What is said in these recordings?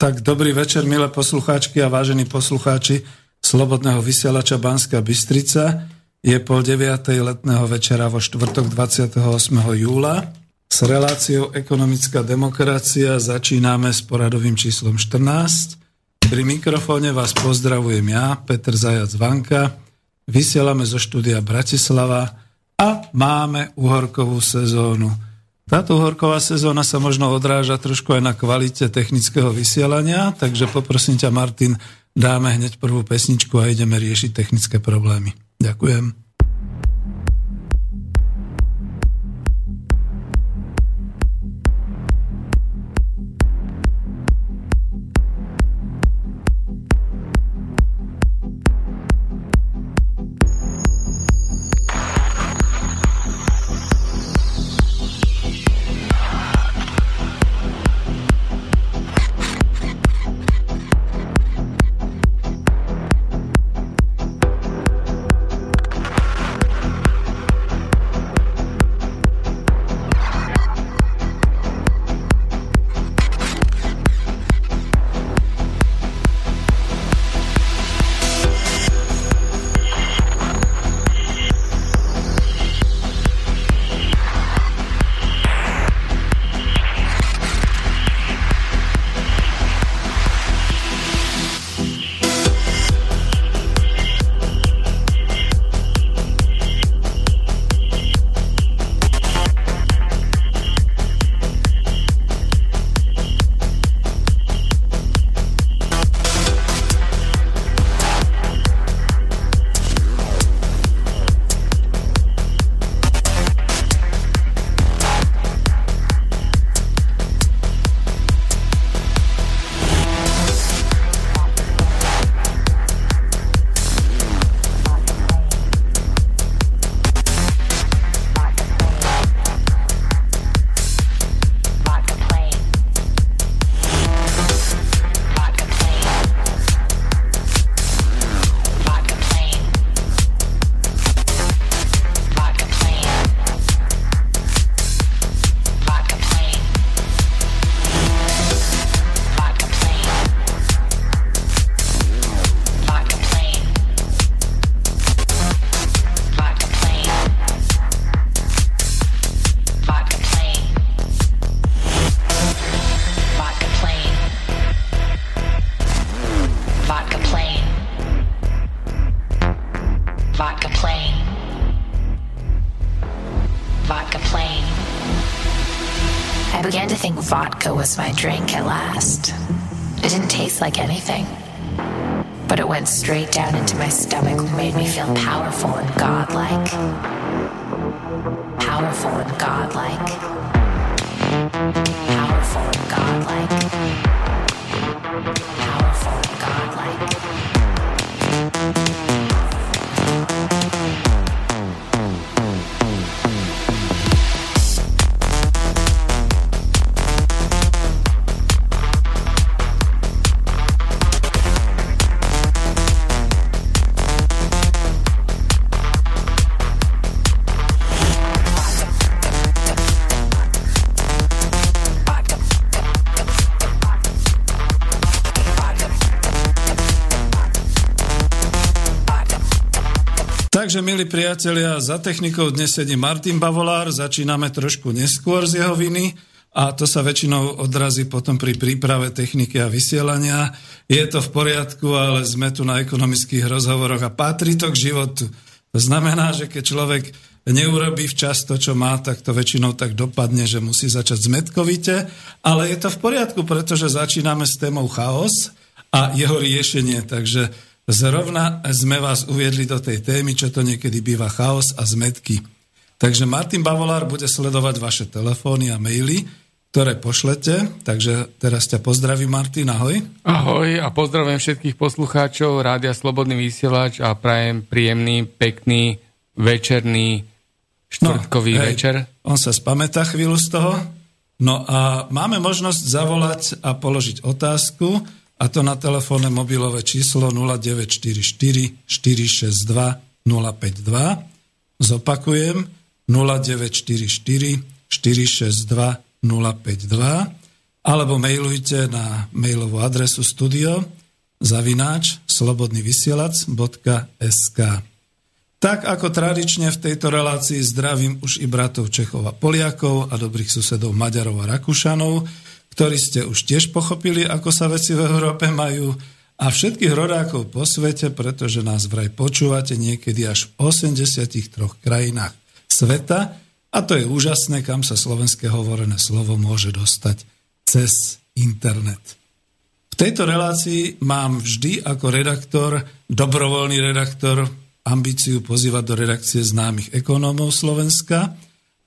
Tak dobrý večer, milé poslucháčky a vážení poslucháči Slobodného vysielača Banska Bystrica. Je pol 9. letného večera vo štvrtok 28. júla. S reláciou Ekonomická demokracia začíname s poradovým číslom 14. Pri mikrofóne vás pozdravujem ja, Peter Zajac Vanka. Vysielame zo štúdia Bratislava a máme uhorkovú sezónu. Táto horková sezóna sa možno odráža trošku aj na kvalite technického vysielania, takže poprosím ťa, Martin, dáme hneď prvú pesničku a ideme riešiť technické problémy. Ďakujem. Takže, milí priatelia, za technikou dnes sedí Martin Bavolár, začíname trošku neskôr z jeho viny a to sa väčšinou odrazí potom pri príprave techniky a vysielania. Je to v poriadku, ale sme tu na ekonomických rozhovoroch a patrí to k životu. To znamená, že keď človek neurobí včas to, čo má, tak to väčšinou tak dopadne, že musí začať zmetkovite, ale je to v poriadku, pretože začíname s témou chaos a jeho riešenie, takže Zrovna sme vás uviedli do tej témy, čo to niekedy býva chaos a zmetky. Takže Martin Bavolár bude sledovať vaše telefóny a maily, ktoré pošlete. Takže teraz ťa pozdravím, Martin, ahoj. Ahoj a pozdravujem všetkých poslucháčov Rádia Slobodný vysielač a prajem príjemný, pekný, večerný, štvrtkový no, hej, večer. On sa spamätá chvíľu z toho. No a máme možnosť zavolať a položiť otázku a to na telefónne mobilové číslo 0944 462 052. Zopakujem 0944 462 052. alebo mailujte na mailovú adresu studio zavináč slobodnyvysielac.sk Tak ako tradične v tejto relácii zdravím už i bratov Čechov a Poliakov a dobrých susedov Maďarov a Rakúšanov, ktorí ste už tiež pochopili, ako sa veci v Európe majú a všetkých rodákov po svete, pretože nás vraj počúvate niekedy až v 83 krajinách sveta a to je úžasné, kam sa slovenské hovorené slovo môže dostať cez internet. V tejto relácii mám vždy ako redaktor, dobrovoľný redaktor, ambíciu pozývať do redakcie známych ekonómov Slovenska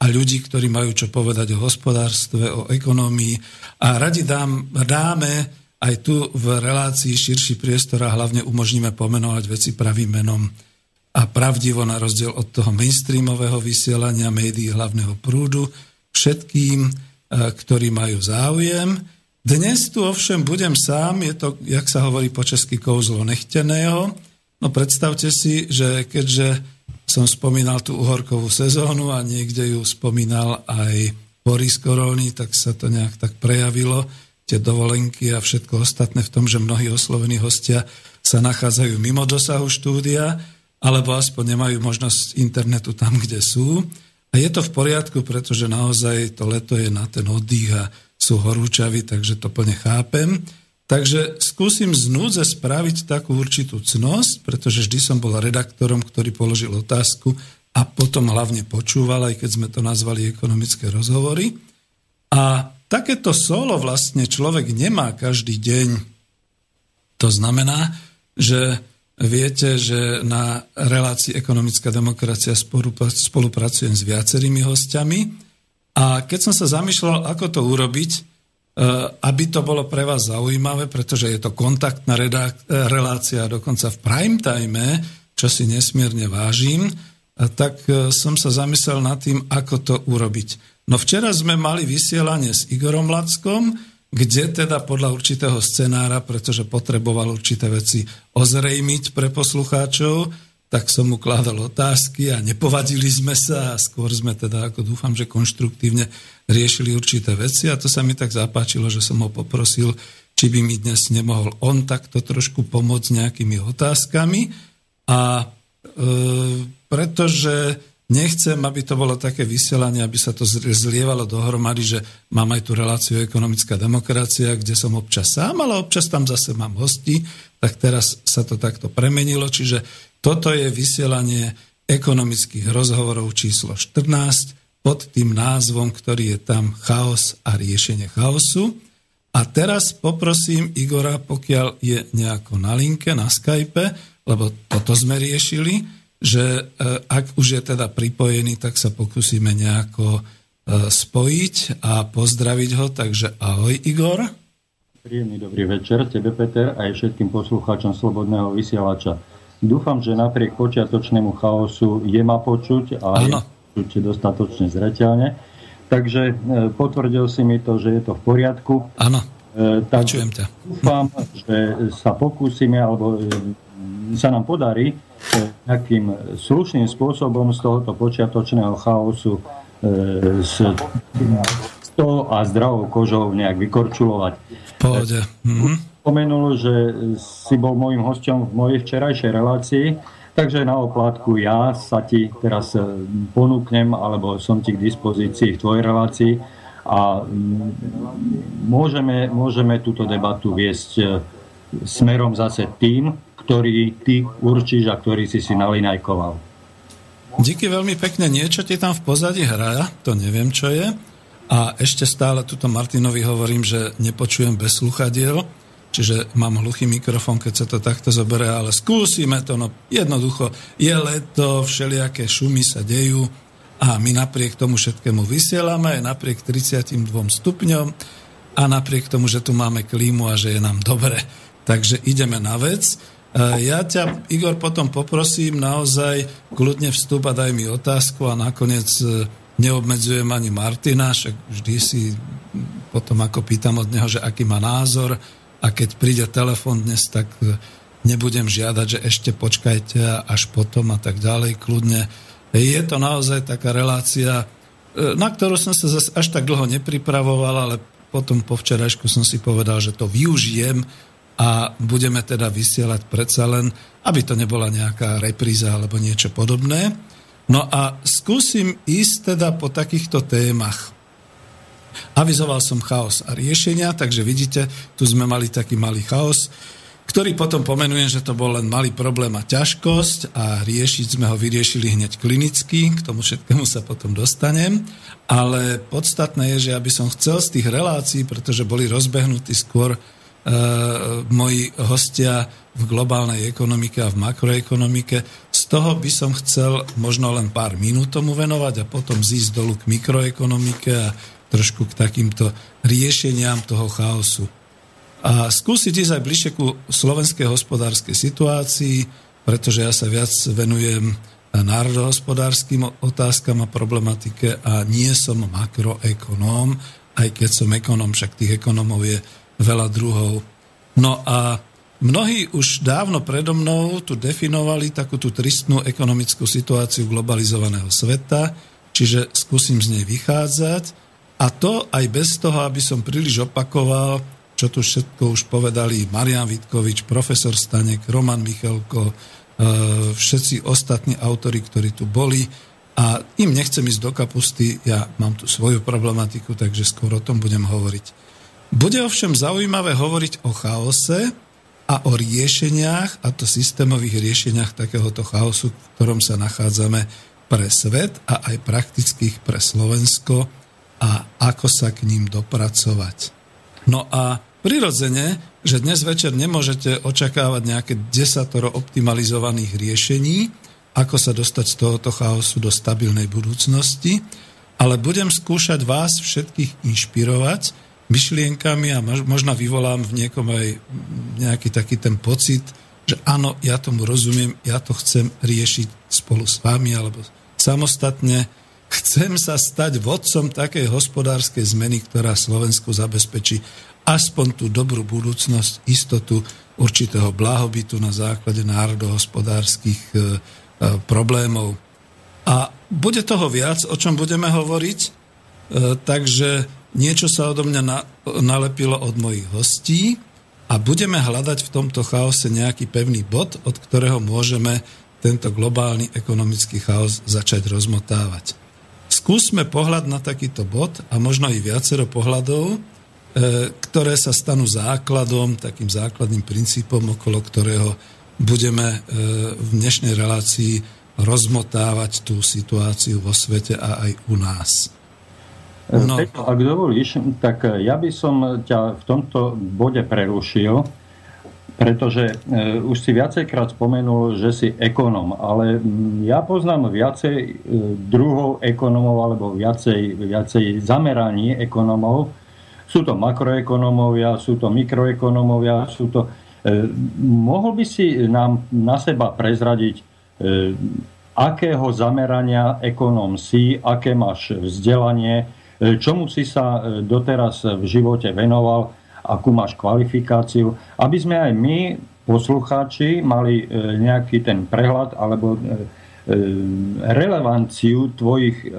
a ľudí, ktorí majú čo povedať o hospodárstve, o ekonomii a radi dám, dáme aj tu v relácii širší priestor a hlavne umožníme pomenovať veci pravým menom a pravdivo na rozdiel od toho mainstreamového vysielania médií hlavného prúdu všetkým, e, ktorí majú záujem. Dnes tu ovšem budem sám, je to, jak sa hovorí po česky, kouzlo nechteného. No predstavte si, že keďže som spomínal tú uhorkovú sezónu a niekde ju spomínal aj Boris Korony, tak sa to nejak tak prejavilo, tie dovolenky a všetko ostatné v tom, že mnohí oslovení hostia sa nachádzajú mimo dosahu štúdia, alebo aspoň nemajú možnosť internetu tam, kde sú. A je to v poriadku, pretože naozaj to leto je na ten oddych a sú horúčaví, takže to plne chápem. Takže skúsim z núdze spraviť takú určitú cnosť, pretože vždy som bol redaktorom, ktorý položil otázku a potom hlavne počúval, aj keď sme to nazvali ekonomické rozhovory. A Takéto solo vlastne človek nemá každý deň. To znamená, že viete, že na relácii ekonomická demokracia spolupracujem s viacerými hostiami a keď som sa zamýšľal, ako to urobiť, aby to bolo pre vás zaujímavé, pretože je to kontaktná relácia dokonca v prime time, čo si nesmierne vážim, tak e, som sa zamyslel nad tým, ako to urobiť. No včera sme mali vysielanie s Igorom Lackom, kde teda podľa určitého scenára, pretože potreboval určité veci ozrejmiť pre poslucháčov, tak som mu kládal otázky a nepovadili sme sa a skôr sme teda, ako dúfam, že konštruktívne riešili určité veci a to sa mi tak zapáčilo, že som ho poprosil, či by mi dnes nemohol on takto trošku pomôcť nejakými otázkami a e, pretože Nechcem, aby to bolo také vysielanie, aby sa to zlievalo dohromady, že mám aj tú reláciu ekonomická demokracia, kde som občas sám, ale občas tam zase mám hosti, tak teraz sa to takto premenilo. Čiže toto je vysielanie ekonomických rozhovorov číslo 14 pod tým názvom, ktorý je tam chaos a riešenie chaosu. A teraz poprosím Igora, pokiaľ je nejako na linke, na Skype, lebo toto sme riešili, že e, ak už je teda pripojený, tak sa pokúsime nejako e, spojiť a pozdraviť ho. Takže ahoj Igor. Príjemný dobrý večer tebe Peter aj všetkým poslucháčom Slobodného vysielača. Dúfam, že napriek počiatočnému chaosu je ma počuť a je počuť dostatočne zreteľne. Takže e, potvrdil si mi to, že je to v poriadku. Áno, počujem ťa. Dúfam, že sa pokúsime, alebo sa nám podarí nejakým slušným spôsobom z tohoto počiatočného chaosu e, s, s to a zdravou kožou nejak vykorčulovať. Pohode. Mm-hmm. Spomenul, že si bol môjim hostom v mojej včerajšej relácii, takže na oplátku ja sa ti teraz e, ponúknem, alebo som ti k dispozícii v tvojej relácii a môžeme, môžeme túto debatu viesť e, smerom zase tým, ktorý ty určíš a ktorý si si nalinajkoval. Díky veľmi pekne. Niečo ti tam v pozadí hraja, to neviem, čo je. A ešte stále tuto Martinovi hovorím, že nepočujem bez sluchadiel, čiže mám hluchý mikrofón, keď sa to takto zoberie, ale skúsime to. No jednoducho, je leto, všelijaké šumy sa dejú a my napriek tomu všetkému vysielame, napriek 32 stupňom a napriek tomu, že tu máme klímu a že je nám dobre. Takže ideme na vec. E, ja ťa, Igor, potom poprosím naozaj kľudne vstup a daj mi otázku a nakoniec e, neobmedzujem ani Martina, však vždy si potom ako pýtam od neho, že aký má názor a keď príde telefon dnes, tak e, nebudem žiadať, že ešte počkajte až potom a tak ďalej, kľudne. Je to naozaj taká relácia, na ktorú som sa zase až tak dlho nepripravoval, ale potom po včerajšku som si povedal, že to využijem a budeme teda vysielať predsa len, aby to nebola nejaká repríza alebo niečo podobné. No a skúsim ísť teda po takýchto témach. Avizoval som chaos a riešenia, takže vidíte, tu sme mali taký malý chaos, ktorý potom pomenujem, že to bol len malý problém a ťažkosť a riešiť sme ho vyriešili hneď klinicky, k tomu všetkému sa potom dostanem, ale podstatné je, že aby som chcel z tých relácií, pretože boli rozbehnutí skôr E, moji hostia v globálnej ekonomike a v makroekonomike. Z toho by som chcel možno len pár minút tomu venovať a potom zísť dolu k mikroekonomike a trošku k takýmto riešeniam toho chaosu. A skúsiť ísť aj bližšie ku slovenskej hospodárskej situácii, pretože ja sa viac venujem národohospodárským otázkam a problematike a nie som makroekonóm, aj keď som ekonóm, však tých ekonomov je veľa druhov. No a mnohí už dávno predo mnou tu definovali takú tú tristnú ekonomickú situáciu globalizovaného sveta, čiže skúsim z nej vychádzať a to aj bez toho, aby som príliš opakoval, čo tu všetko už povedali Marian Vitkovič, profesor Stanek, Roman Michalko, e, všetci ostatní autori, ktorí tu boli a im nechcem ísť do kapusty, ja mám tu svoju problematiku, takže skôr o tom budem hovoriť. Bude ovšem zaujímavé hovoriť o chaose a o riešeniach, a to systémových riešeniach takéhoto chaosu, v ktorom sa nachádzame pre svet a aj praktických pre Slovensko a ako sa k ním dopracovať. No a prirodzene, že dnes večer nemôžete očakávať nejaké desatoro optimalizovaných riešení, ako sa dostať z tohoto chaosu do stabilnej budúcnosti, ale budem skúšať vás všetkých inšpirovať, myšlienkami a možno vyvolám v niekom aj nejaký taký ten pocit, že áno, ja tomu rozumiem, ja to chcem riešiť spolu s vami alebo samostatne. Chcem sa stať vodcom takej hospodárskej zmeny, ktorá Slovensku zabezpečí aspoň tú dobrú budúcnosť, istotu určitého blahobytu na základe národohospodárskych e, e, problémov. A bude toho viac, o čom budeme hovoriť, e, takže niečo sa odo mňa na, nalepilo od mojich hostí a budeme hľadať v tomto chaose nejaký pevný bod, od ktorého môžeme tento globálny ekonomický chaos začať rozmotávať. Skúsme pohľad na takýto bod a možno i viacero pohľadov, e, ktoré sa stanú základom, takým základným princípom, okolo ktorého budeme e, v dnešnej relácii rozmotávať tú situáciu vo svete a aj u nás. No. Peťo, ak dovolíš, tak ja by som ťa v tomto bode prerušil, pretože e, už si viacejkrát spomenul, že si ekonom, ale ja poznám viacej e, druhov ekonomov alebo viacej, viacej zameraní ekonomov. Sú to makroekonomovia, sú to mikroekonomovia, sú to... E, mohol by si nám na seba prezradiť, e, akého zamerania ekonom si, aké máš vzdelanie, E, čomu si sa e, doteraz v živote venoval, akú máš kvalifikáciu, aby sme aj my, poslucháči, mali e, nejaký ten prehľad alebo relevanciu tvojich,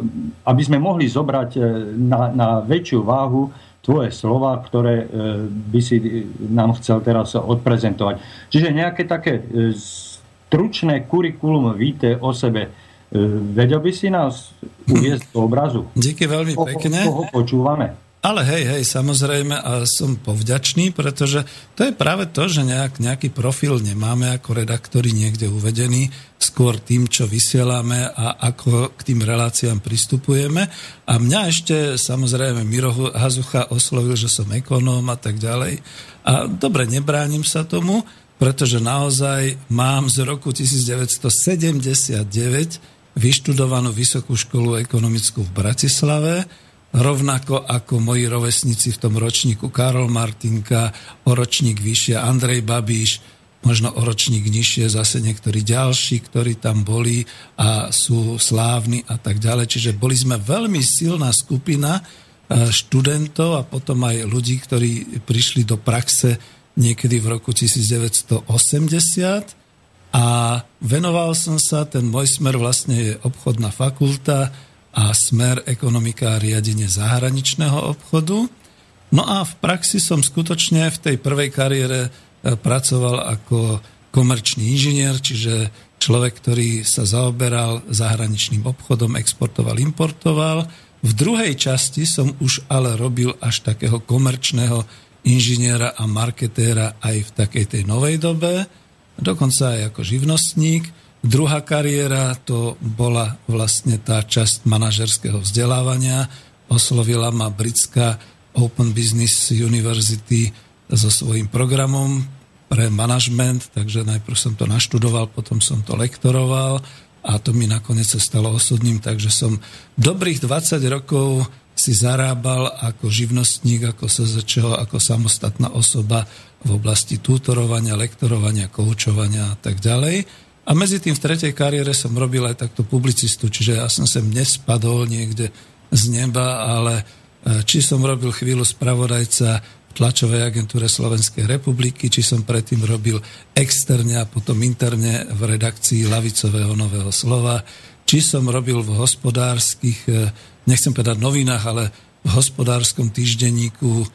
aby sme mohli zobrať na, na väčšiu váhu tvoje slova, ktoré by si nám chcel teraz odprezentovať. Čiže nejaké také stručné kurikulum víte o sebe E, vedel by si nás uviezť do obrazu? Díky veľmi pekne. Koho počúvame? Ale hej, hej, samozrejme, a som povďačný, pretože to je práve to, že nejak, nejaký profil nemáme ako redaktori niekde uvedený, skôr tým, čo vysielame a ako k tým reláciám pristupujeme. A mňa ešte samozrejme Miro Hazucha oslovil, že som ekonóm a tak ďalej. A dobre, nebránim sa tomu, pretože naozaj mám z roku 1979 vyštudovanú vysokú školu ekonomickú v Bratislave, rovnako ako moji rovesníci v tom ročníku Karol Martinka, o ročník vyššie Andrej Babíš, možno o ročník nižšie zase niektorí ďalší, ktorí tam boli a sú slávni a tak ďalej. Čiže boli sme veľmi silná skupina e, študentov a potom aj ľudí, ktorí prišli do praxe niekedy v roku 1980 a venoval som sa, ten môj smer vlastne je obchodná fakulta a smer ekonomika a riadenie zahraničného obchodu. No a v praxi som skutočne v tej prvej kariére e, pracoval ako komerčný inžinier, čiže človek, ktorý sa zaoberal zahraničným obchodom, exportoval, importoval. V druhej časti som už ale robil až takého komerčného inžiniera a marketéra aj v takej tej novej dobe, dokonca aj ako živnostník. Druhá kariéra to bola vlastne tá časť manažerského vzdelávania. Oslovila ma britská Open Business University so svojím programom pre manažment, takže najprv som to naštudoval, potom som to lektoroval a to mi nakoniec sa stalo osudným, takže som dobrých 20 rokov si zarábal ako živnostník, ako SZČO, ako samostatná osoba v oblasti tutorovania, lektorovania, koučovania a tak ďalej. A medzi tým v tretej kariére som robil aj takto publicistu, čiže ja som sem nespadol niekde z neba, ale E, či som robil chvíľu spravodajca v tlačovej agentúre Slovenskej republiky, či som predtým robil externe a potom interne v redakcii Lavicového Nového slova, či som robil v hospodárskych, e, nechcem povedať novinách, ale v hospodárskom týždenníku, e,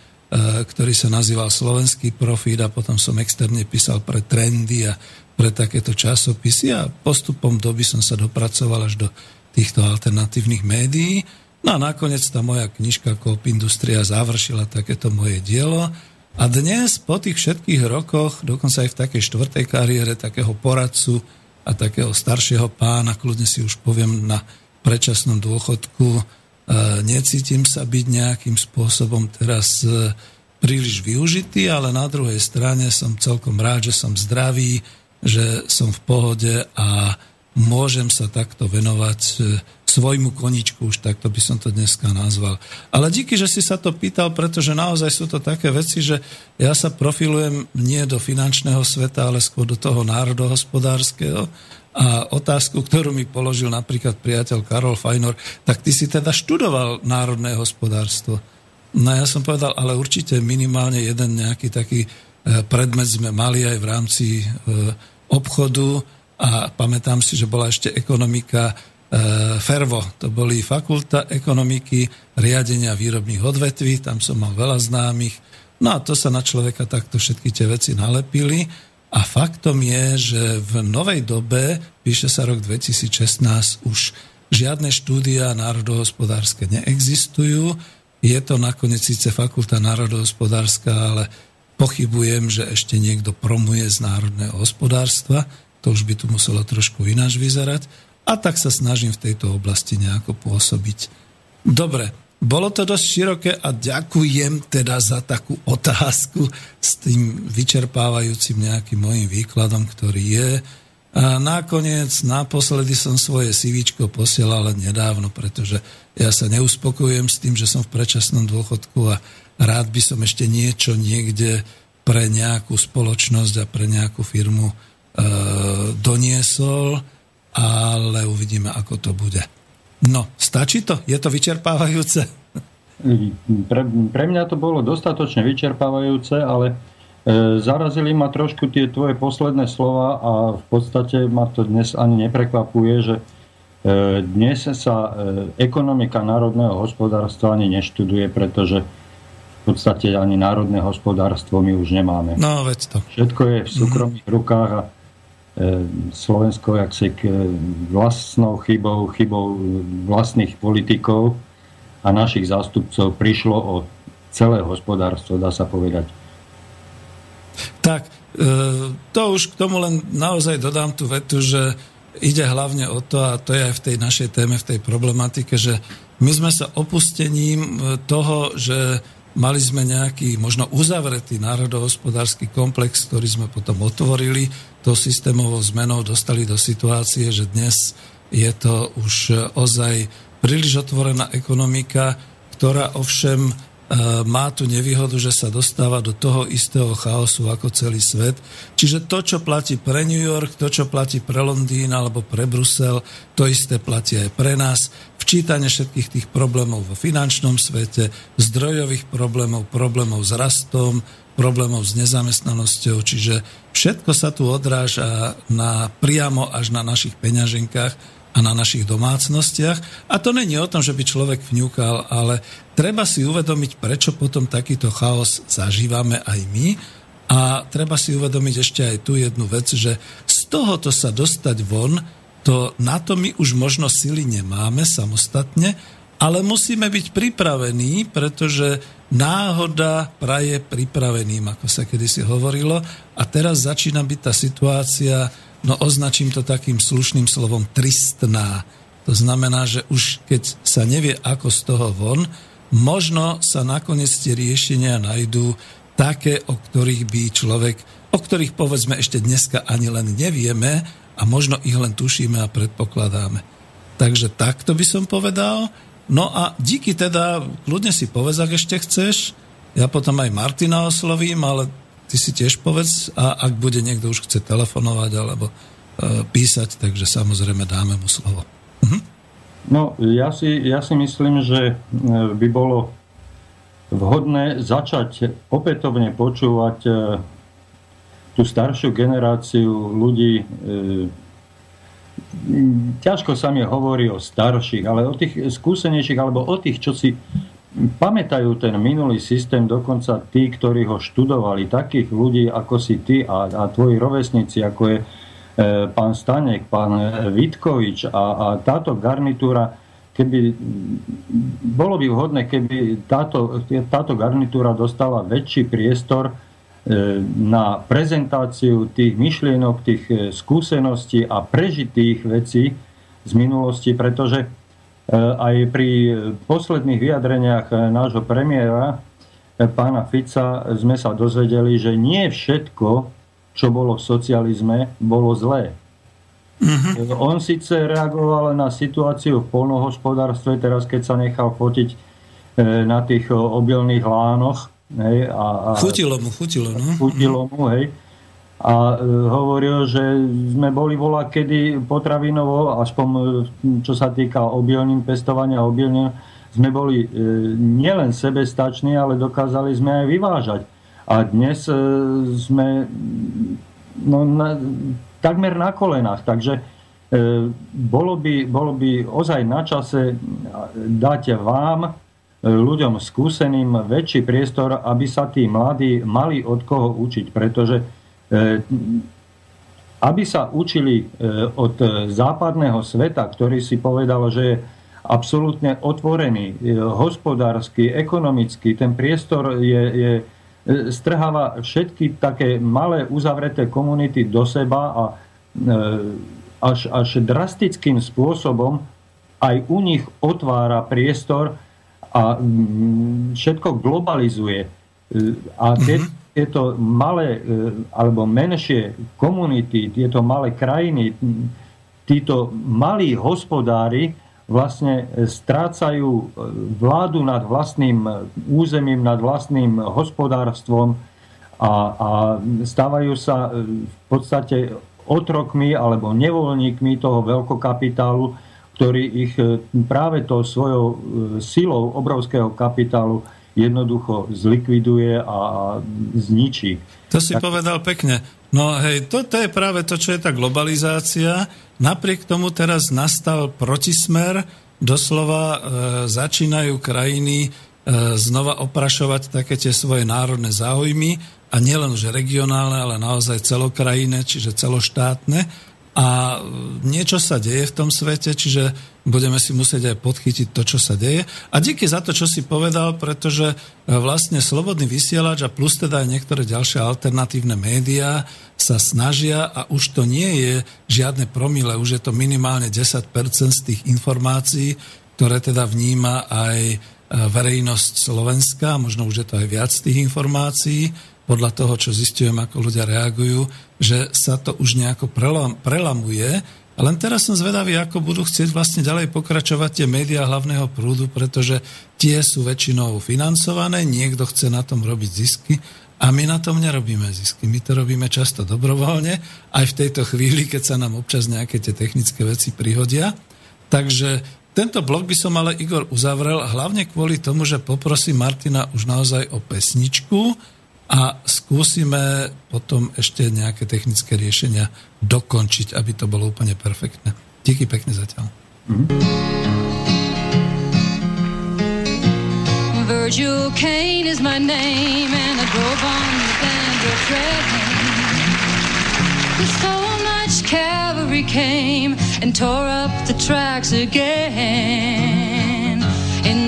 ktorý sa nazýval Slovenský profít a potom som externe písal pre trendy a pre takéto časopisy a postupom doby som sa dopracoval až do týchto alternatívnych médií. No a nakoniec tá moja knižka Coop Industria završila takéto moje dielo a dnes po tých všetkých rokoch, dokonca aj v takej štvrtej kariére takého poradcu a takého staršieho pána, kľudne si už poviem na predčasnom dôchodku, e, necítim sa byť nejakým spôsobom teraz e, príliš využitý, ale na druhej strane som celkom rád, že som zdravý, že som v pohode a môžem sa takto venovať e, svojmu koničku, už takto by som to dneska nazval. Ale díky, že si sa to pýtal, pretože naozaj sú to také veci, že ja sa profilujem nie do finančného sveta, ale skôr do toho národohospodárskeho. A otázku, ktorú mi položil napríklad priateľ Karol Fajnor, tak ty si teda študoval národné hospodárstvo. No ja som povedal, ale určite minimálne jeden nejaký taký predmet sme mali aj v rámci e, obchodu a pamätám si, že bola ešte ekonomika E, Fervo, to boli fakulta ekonomiky, riadenia výrobných odvetví, tam som mal veľa známych. No a to sa na človeka takto všetky tie veci nalepili. A faktom je, že v novej dobe, píše sa rok 2016, už žiadne štúdia národohospodárske neexistujú. Je to nakoniec síce fakulta národohospodárska, ale pochybujem, že ešte niekto promuje z národného hospodárstva. To už by tu muselo trošku ináč vyzerať a tak sa snažím v tejto oblasti nejako pôsobiť. Dobre, bolo to dosť široké a ďakujem teda za takú otázku s tým vyčerpávajúcim nejakým môjim výkladom, ktorý je. A nakoniec, naposledy som svoje CV posielal nedávno, pretože ja sa neuspokojujem s tým, že som v predčasnom dôchodku a rád by som ešte niečo niekde pre nejakú spoločnosť a pre nejakú firmu e, doniesol ale uvidíme, ako to bude. No, stačí to? Je to vyčerpávajúce? Pre, pre mňa to bolo dostatočne vyčerpávajúce, ale e, zarazili ma trošku tie tvoje posledné slova a v podstate ma to dnes ani neprekvapuje, že e, dnes sa e, ekonomika národného hospodárstva ani neštuduje, pretože v podstate ani národné hospodárstvo my už nemáme. No, veď to. Všetko je v súkromných mm. rukách a E, Slovensko jaksi k vlastnou chybou, chybou vlastných politikov a našich zástupcov prišlo o celé hospodárstvo, dá sa povedať. Tak, e, to už k tomu len naozaj dodám tú vetu, že ide hlavne o to, a to je aj v tej našej téme, v tej problematike, že my sme sa opustením toho, že Mali sme nejaký možno uzavretý národohospodársky komplex, ktorý sme potom otvorili. To systémovou zmenou dostali do situácie, že dnes je to už ozaj príliš otvorená ekonomika, ktorá ovšem E, má tu nevýhodu, že sa dostáva do toho istého chaosu ako celý svet. Čiže to, čo platí pre New York, to, čo platí pre Londýn alebo pre Brusel, to isté platí aj pre nás. Včítanie všetkých tých problémov vo finančnom svete, zdrojových problémov, problémov s rastom, problémov s nezamestnanosťou, čiže všetko sa tu odráža na, priamo až na našich peňaženkách a na našich domácnostiach. A to není o tom, že by človek vňúkal, ale treba si uvedomiť, prečo potom takýto chaos zažívame aj my. A treba si uvedomiť ešte aj tú jednu vec, že z tohoto sa dostať von, to na to my už možno sily nemáme samostatne, ale musíme byť pripravení, pretože náhoda praje pripraveným, ako sa kedysi hovorilo. A teraz začína byť tá situácia no označím to takým slušným slovom tristná. To znamená, že už keď sa nevie ako z toho von, možno sa nakoniec tie riešenia najdú také, o ktorých by človek, o ktorých povedzme ešte dneska ani len nevieme a možno ich len tušíme a predpokladáme. Takže takto by som povedal. No a díky teda, kľudne si povedz, ak ešte chceš. Ja potom aj Martina oslovím, ale ty si tiež povedz a ak bude niekto už chce telefonovať alebo e, písať, takže samozrejme dáme mu slovo. Mhm. No, ja si, ja si myslím, že e, by bolo vhodné začať opätovne počúvať e, tú staršiu generáciu ľudí. E, ťažko sa mi hovorí o starších, ale o tých skúsenejších, alebo o tých, čo si pamätajú ten minulý systém, dokonca tí, ktorí ho študovali, takých ľudí ako si ty a, a tvoji rovesníci, ako je e, pán Stanek, pán Vitkovič a, a táto garnitúra, keby bolo by vhodné, keby táto, táto garnitúra dostala väčší priestor e, na prezentáciu tých myšlienok, tých e, skúseností a prežitých vecí z minulosti, pretože Eh, aj pri posledných vyjadreniach nášho premiéra, pána Fica, sme sa dozvedeli, že nie všetko, čo bolo v socializme, bolo zlé. Mm-hmm. On síce reagoval na situáciu v polnohospodárstve, teraz keď sa nechal fotiť na tých obilných lánoch. Hej, a, a, chutilo mu, chutilo. No? Chutilo mu, hej a e, hovoril, že sme boli vola kedy potravinovo, aspoň e, čo sa týka obilnín, pestovania obilnín, sme boli e, nielen sebestační, ale dokázali sme aj vyvážať. A dnes sme no, na, takmer na kolenách, takže bolo by, bolo by ozaj na čase dať vám, ľuďom skúseným, väčší priestor, aby sa tí mladí mali od koho učiť, pretože E, aby sa učili e, od západného sveta, ktorý si povedal, že je absolútne otvorený, e, hospodársky, ekonomicky, ten priestor je, je, strháva všetky také malé uzavreté komunity do seba a až, až drastickým spôsobom aj u nich otvára priestor a všetko globalizuje. A keď, mm-hmm tieto malé e, alebo menšie komunity, tieto malé krajiny, títo malí hospodári vlastne strácajú e, vládu nad vlastným územím, nad vlastným hospodárstvom a, a stávajú sa e, v podstate otrokmi alebo nevoľníkmi toho veľkokapitálu, ktorý ich práve tou svojou silou obrovského kapitálu jednoducho zlikviduje a zničí. To si tak... povedal pekne. No hej, toto je práve to, čo je tá globalizácia. Napriek tomu teraz nastal protismer, doslova e, začínajú krajiny e, znova oprašovať také tie svoje národné záujmy a nielen už regionálne, ale naozaj celokrajine, čiže celoštátne a niečo sa deje v tom svete, čiže budeme si musieť aj podchytiť to, čo sa deje. A díky za to, čo si povedal, pretože e, vlastne Slobodný vysielač a plus teda aj niektoré ďalšie alternatívne médiá sa snažia a už to nie je žiadne promile, už je to minimálne 10% z tých informácií, ktoré teda vníma aj e, verejnosť Slovenska, možno už je to aj viac tých informácií, podľa toho, čo zistujem, ako ľudia reagujú, že sa to už nejako prelam, prelamuje. A len teraz som zvedavý, ako budú chcieť vlastne ďalej pokračovať tie médiá hlavného prúdu, pretože tie sú väčšinou financované, niekto chce na tom robiť zisky a my na tom nerobíme zisky. My to robíme často dobrovoľne, aj v tejto chvíli, keď sa nám občas nejaké tie technické veci prihodia. Takže tento blok by som ale Igor uzavrel hlavne kvôli tomu, že poprosím Martina už naozaj o pesničku, a skúsime potom ešte nejaké technické riešenia dokončiť, aby to bolo úplne perfektné. Díky pekne zatiaľ. Virgil much cavalry came and tore up the tracks again.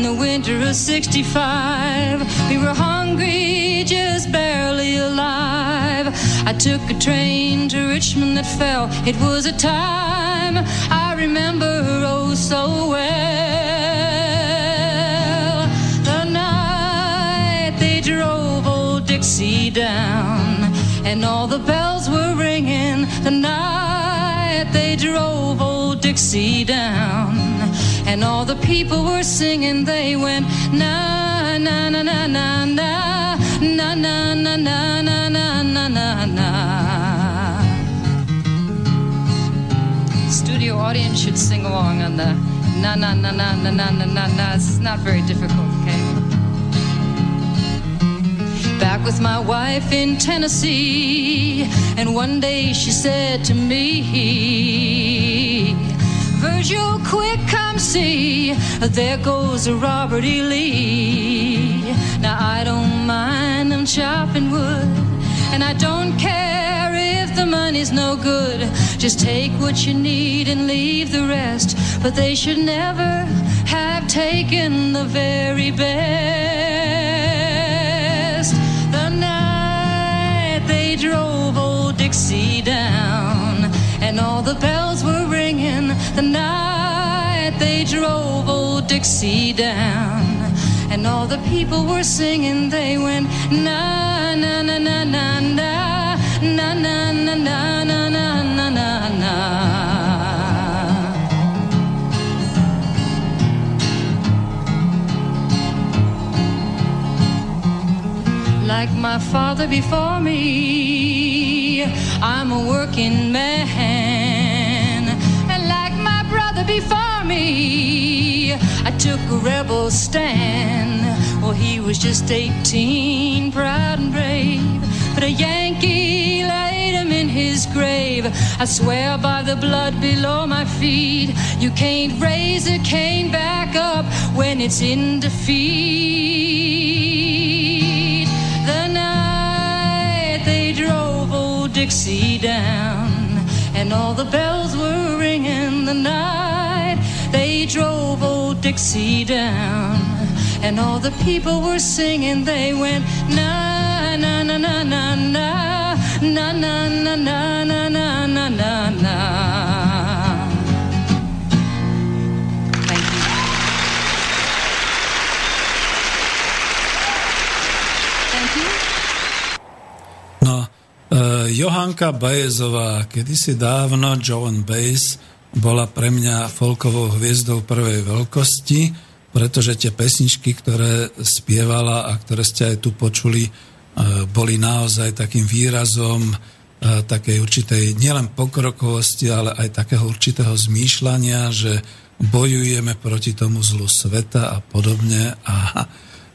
In the winter of 65, we were hungry, just barely alive. I took a train to Richmond that fell. It was a time I remember oh so well. The night they drove old Dixie down, and all the bells were ringing. The night they drove old Dixie down, and all the people were singing. They went na na na na na na na na na na na na na na. Studio audience should sing along on the na na na na na na na na na. It's not very difficult, okay? Back with my wife in Tennessee, and one day she said to me. Virgil, quick, come see. There goes Robert E. Lee. Now, I don't mind them chopping wood, and I don't care if the money's no good. Just take what you need and leave the rest. But they should never have taken the very best. The night they drove old Dixie down, and all the bells were the night they drove old Dixie down. And all the people were singing, they went na na na na na na na na na na na na na na na. Like my father before me, I'm a working man. I took a rebel stand. Well, he was just 18, proud and brave. But a Yankee laid him in his grave. I swear by the blood below my feet, you can't raise a cane back up when it's in defeat. The night they drove old Dixie down, and all the bells were ringing. The night drove old Dixie down, and all the people were singing. They went na na na na na na na na na na na na na na na. Thank you. Thank you. No, uh, Johanka Bajezová, kedysi dávno Joan Baez bola pre mňa folkovou hviezdou prvej veľkosti, pretože tie pesničky, ktoré spievala a ktoré ste aj tu počuli, uh, boli naozaj takým výrazom uh, takej určitej nielen pokrokovosti, ale aj takého určitého zmýšľania, že bojujeme proti tomu zlu sveta a podobne. A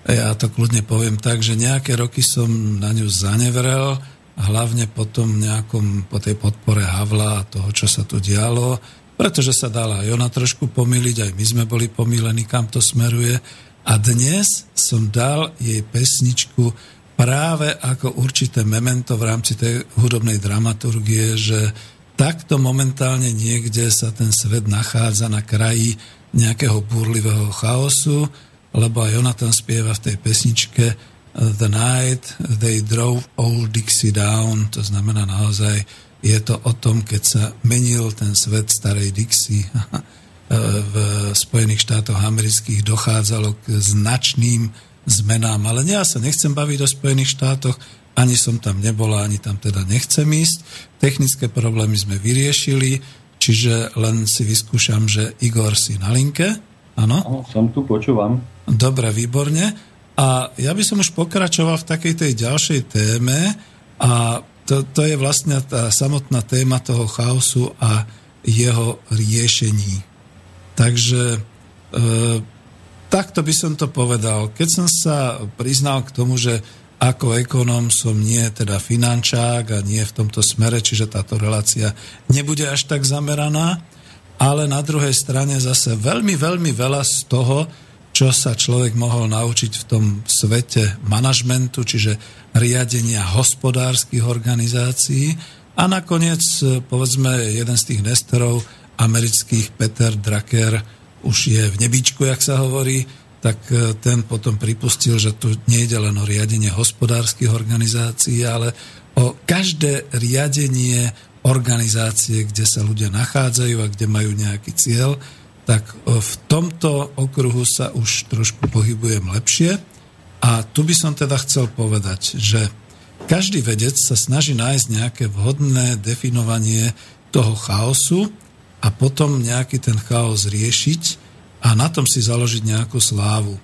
ja to kľudne poviem tak, že nejaké roky som na ňu zanevrel, hlavne po tom nejakom, po tej podpore Havla a toho, čo sa tu dialo, pretože sa dala aj ona trošku pomýliť, aj my sme boli pomílení, kam to smeruje. A dnes som dal jej pesničku práve ako určité memento v rámci tej hudobnej dramaturgie, že takto momentálne niekde sa ten svet nachádza na kraji nejakého búrlivého chaosu, lebo aj ona tam spieva v tej pesničke The Night They Drove Old Dixie Down, to znamená naozaj, je to o tom, keď sa menil ten svet starej Dixie. v Spojených štátoch amerických dochádzalo k značným zmenám, ale ja sa nechcem baviť o Spojených štátoch, ani som tam nebola, ani tam teda nechcem ísť. Technické problémy sme vyriešili, čiže len si vyskúšam, že Igor si na linke. Áno? Som tu, počúvam. Dobre, výborne. A ja by som už pokračoval v takej tej ďalšej téme a to, to je vlastne tá samotná téma toho chaosu a jeho riešení. Takže e, takto by som to povedal. Keď som sa priznal k tomu, že ako ekonóm som nie teda finančák a nie v tomto smere, čiže táto relácia nebude až tak zameraná, ale na druhej strane zase veľmi, veľmi veľa z toho, čo sa človek mohol naučiť v tom svete manažmentu, čiže riadenia hospodárskych organizácií. A nakoniec, povedzme, jeden z tých nestorov amerických, Peter Drucker, už je v nebíčku, jak sa hovorí, tak e, ten potom pripustil, že tu nejde len o riadenie hospodárskych organizácií, ale o každé riadenie organizácie, kde sa ľudia nachádzajú a kde majú nejaký cieľ, tak v tomto okruhu sa už trošku pohybujem lepšie. A tu by som teda chcel povedať, že každý vedec sa snaží nájsť nejaké vhodné definovanie toho chaosu a potom nejaký ten chaos riešiť a na tom si založiť nejakú slávu.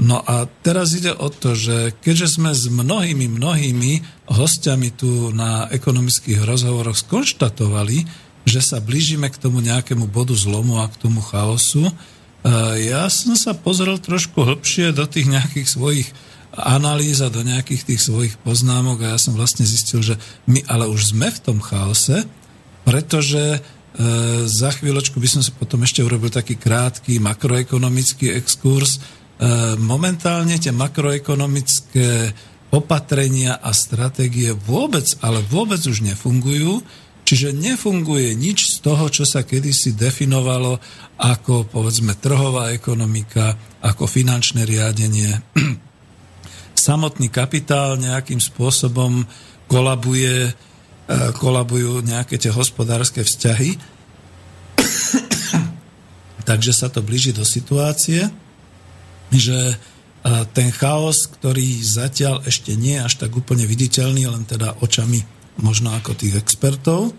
No a teraz ide o to, že keďže sme s mnohými, mnohými hostiami tu na ekonomických rozhovoroch skonštatovali, že sa blížime k tomu nejakému bodu zlomu a k tomu chaosu. E, ja som sa pozrel trošku hlbšie do tých nejakých svojich analýz a do nejakých tých svojich poznámok a ja som vlastne zistil, že my ale už sme v tom chaose, pretože e, za chvíľočku by som si potom ešte urobil taký krátky makroekonomický exkurs. E, momentálne tie makroekonomické opatrenia a stratégie vôbec, ale vôbec už nefungujú Čiže nefunguje nič z toho, čo sa kedysi definovalo ako povedzme trhová ekonomika, ako finančné riadenie. Samotný kapitál nejakým spôsobom kolabuje, e, kolabujú nejaké tie hospodárske vzťahy. Takže sa to blíži do situácie, že e, ten chaos, ktorý zatiaľ ešte nie je až tak úplne viditeľný, len teda očami možno ako tých expertov.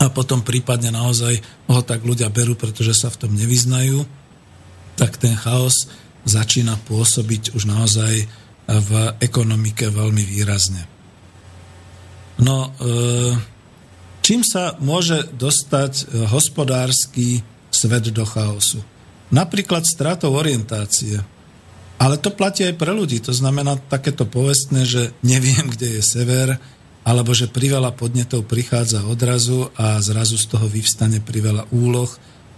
A potom prípadne naozaj ho tak ľudia berú, pretože sa v tom nevyznajú, tak ten chaos začína pôsobiť už naozaj v ekonomike veľmi výrazne. No, e, čím sa môže dostať hospodársky svet do chaosu? Napríklad stratou orientácie. Ale to platí aj pre ľudí. To znamená takéto povestné, že neviem, kde je sever, alebo že priveľa podnetov prichádza odrazu a zrazu z toho vyvstane priveľa úloh,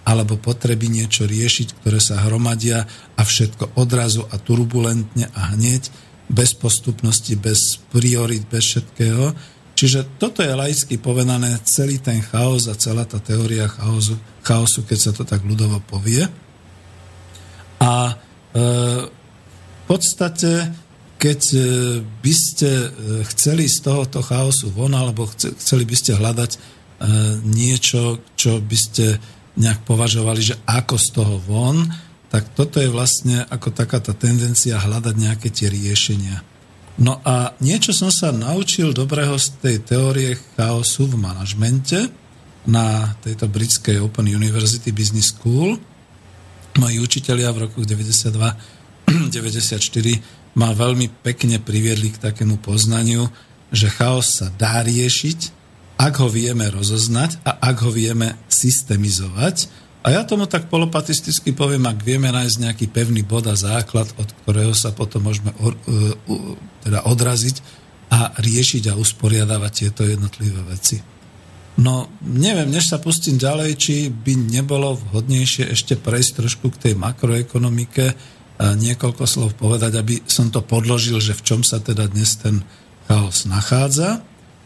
alebo potreby niečo riešiť, ktoré sa hromadia a všetko odrazu a turbulentne a hneď, bez postupnosti, bez priorit, bez všetkého. Čiže toto je laicky povedané celý ten chaos a celá tá teória chaosu, chaosu keď sa to tak ľudovo povie. A e, podstate, keď e, by ste e, chceli z tohoto chaosu von, alebo chceli by ste hľadať e, niečo, čo by ste nejak považovali, že ako z toho von, tak toto je vlastne ako taká tá tendencia hľadať nejaké tie riešenia. No a niečo som sa naučil dobrého z tej teórie chaosu v manažmente na tejto britskej Open University Business School. Moji učitelia v roku 92 94 ma veľmi pekne priviedli k takému poznaniu, že chaos sa dá riešiť, ak ho vieme rozoznať a ak ho vieme systemizovať. A ja tomu tak polopatisticky poviem, ak vieme nájsť nejaký pevný bod a základ, od ktorého sa potom môžeme or, uh, teda odraziť a riešiť a usporiadavať tieto jednotlivé veci. No, neviem, než sa pustím ďalej, či by nebolo vhodnejšie ešte prejsť trošku k tej makroekonomike, niekoľko slov povedať, aby som to podložil, že v čom sa teda dnes ten chaos nachádza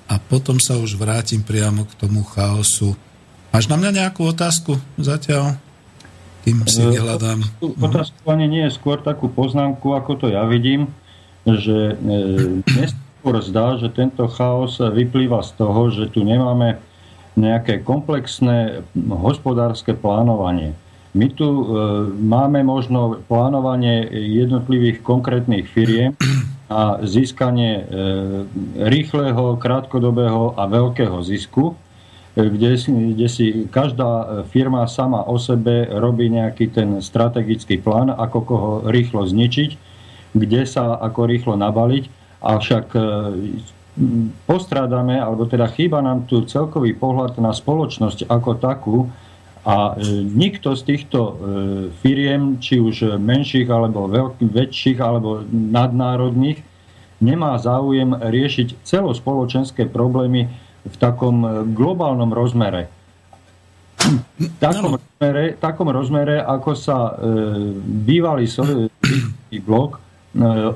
a potom sa už vrátim priamo k tomu chaosu. Máš na mňa nejakú otázku zatiaľ? Kým si e, vyhľadám. Otázku ani nie je skôr takú poznámku, ako to ja vidím, že e, dnes skôr zdá, že tento chaos vyplýva z toho, že tu nemáme nejaké komplexné hospodárske plánovanie my tu e, máme možno plánovanie jednotlivých konkrétnych firiem a získanie e, rýchleho, krátkodobého a veľkého zisku, e, kde, kde si každá firma sama o sebe robí nejaký ten strategický plán, ako koho rýchlo zničiť, kde sa ako rýchlo nabaliť. Avšak postrádame, alebo teda chýba nám tu celkový pohľad na spoločnosť ako takú, a e, nikto z týchto e, firiem, či už menších alebo veľkých, väčších alebo nadnárodných, nemá záujem riešiť celospoločenské problémy v takom globálnom rozmere. V takom, rozmere, takom rozmere, ako sa e, bývalý sovietský blok e,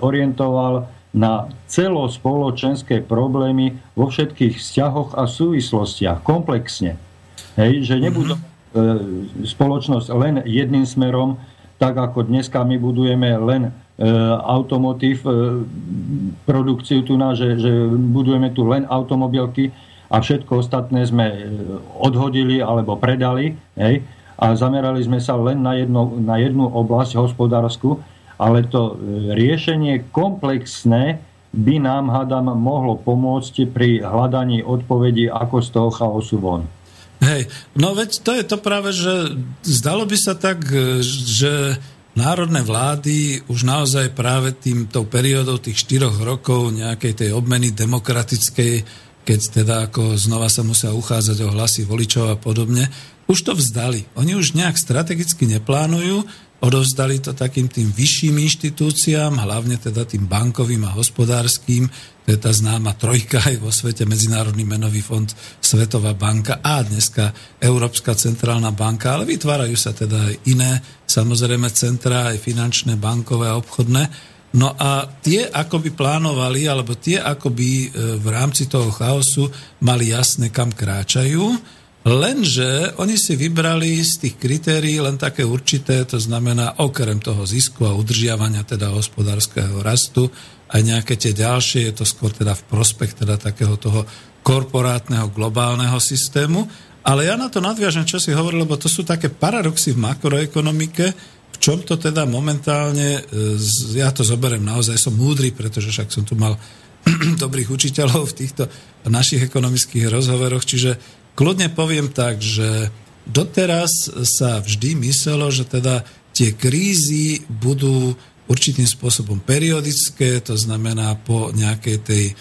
orientoval na celospoločenské problémy vo všetkých vzťahoch a súvislostiach, komplexne. Hej, že nebudú mm-hmm. e, spoločnosť len jedným smerom, tak ako dneska my budujeme len e, automotív, e, produkciu tu na, že, že budujeme tu len automobilky a všetko ostatné sme e, odhodili alebo predali hej, a zamerali sme sa len na, jedno, na jednu oblasť hospodárskú, ale to e, riešenie komplexné by nám, hádam, mohlo pomôcť pri hľadaní odpovedí, ako z toho chaosu von. Hej, no veď to je to práve, že zdalo by sa tak, e, že národné vlády už naozaj práve tým, tou periódou tých štyroch rokov nejakej tej obmeny demokratickej, keď teda ako znova sa musia uchádzať o hlasy voličov a podobne, už to vzdali. Oni už nejak strategicky neplánujú, odovzdali to takým tým vyšším inštitúciám, hlavne teda tým bankovým a hospodárským, to je tá známa trojka aj vo svete, Medzinárodný menový fond, Svetová banka a dneska Európska centrálna banka, ale vytvárajú sa teda aj iné, samozrejme centrá, aj finančné, bankové a obchodné. No a tie ako by plánovali, alebo tie ako by e, v rámci toho chaosu mali jasné, kam kráčajú, Lenže oni si vybrali z tých kritérií len také určité, to znamená okrem toho zisku a udržiavania teda hospodárskeho rastu, aj nejaké tie ďalšie, je to skôr teda v prospech teda takého toho korporátneho globálneho systému. Ale ja na to nadviažem, čo si hovoril, lebo to sú také paradoxy v makroekonomike, v čom to teda momentálne, e, ja to zoberiem naozaj, som múdry, pretože však som tu mal dobrých učiteľov v týchto našich ekonomických rozhovoroch, čiže kľudne poviem tak, že doteraz sa vždy myslelo, že teda tie krízy budú určitým spôsobom periodické, to znamená po nejakej tej, e,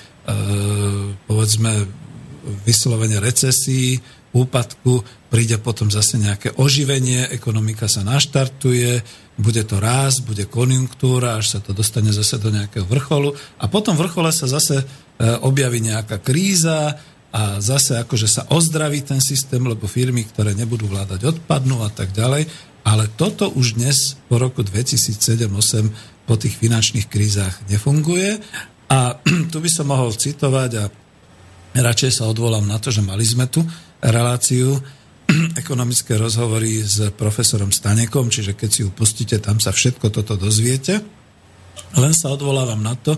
povedzme, vyslovene recesii, úpadku, príde potom zase nejaké oživenie, ekonomika sa naštartuje, bude to raz, bude konjunktúra, až sa to dostane zase do nejakého vrcholu a potom vrchole sa zase e, objaví nejaká kríza, a zase akože sa ozdraví ten systém, lebo firmy, ktoré nebudú vládať, odpadnú a tak ďalej. Ale toto už dnes po roku 2007-2008 po tých finančných krízach nefunguje. A tu by som mohol citovať a radšej sa odvolám na to, že mali sme tu reláciu ekonomické rozhovory s profesorom Stanekom, čiže keď si ju pustíte, tam sa všetko toto dozviete. Len sa odvolávam na to,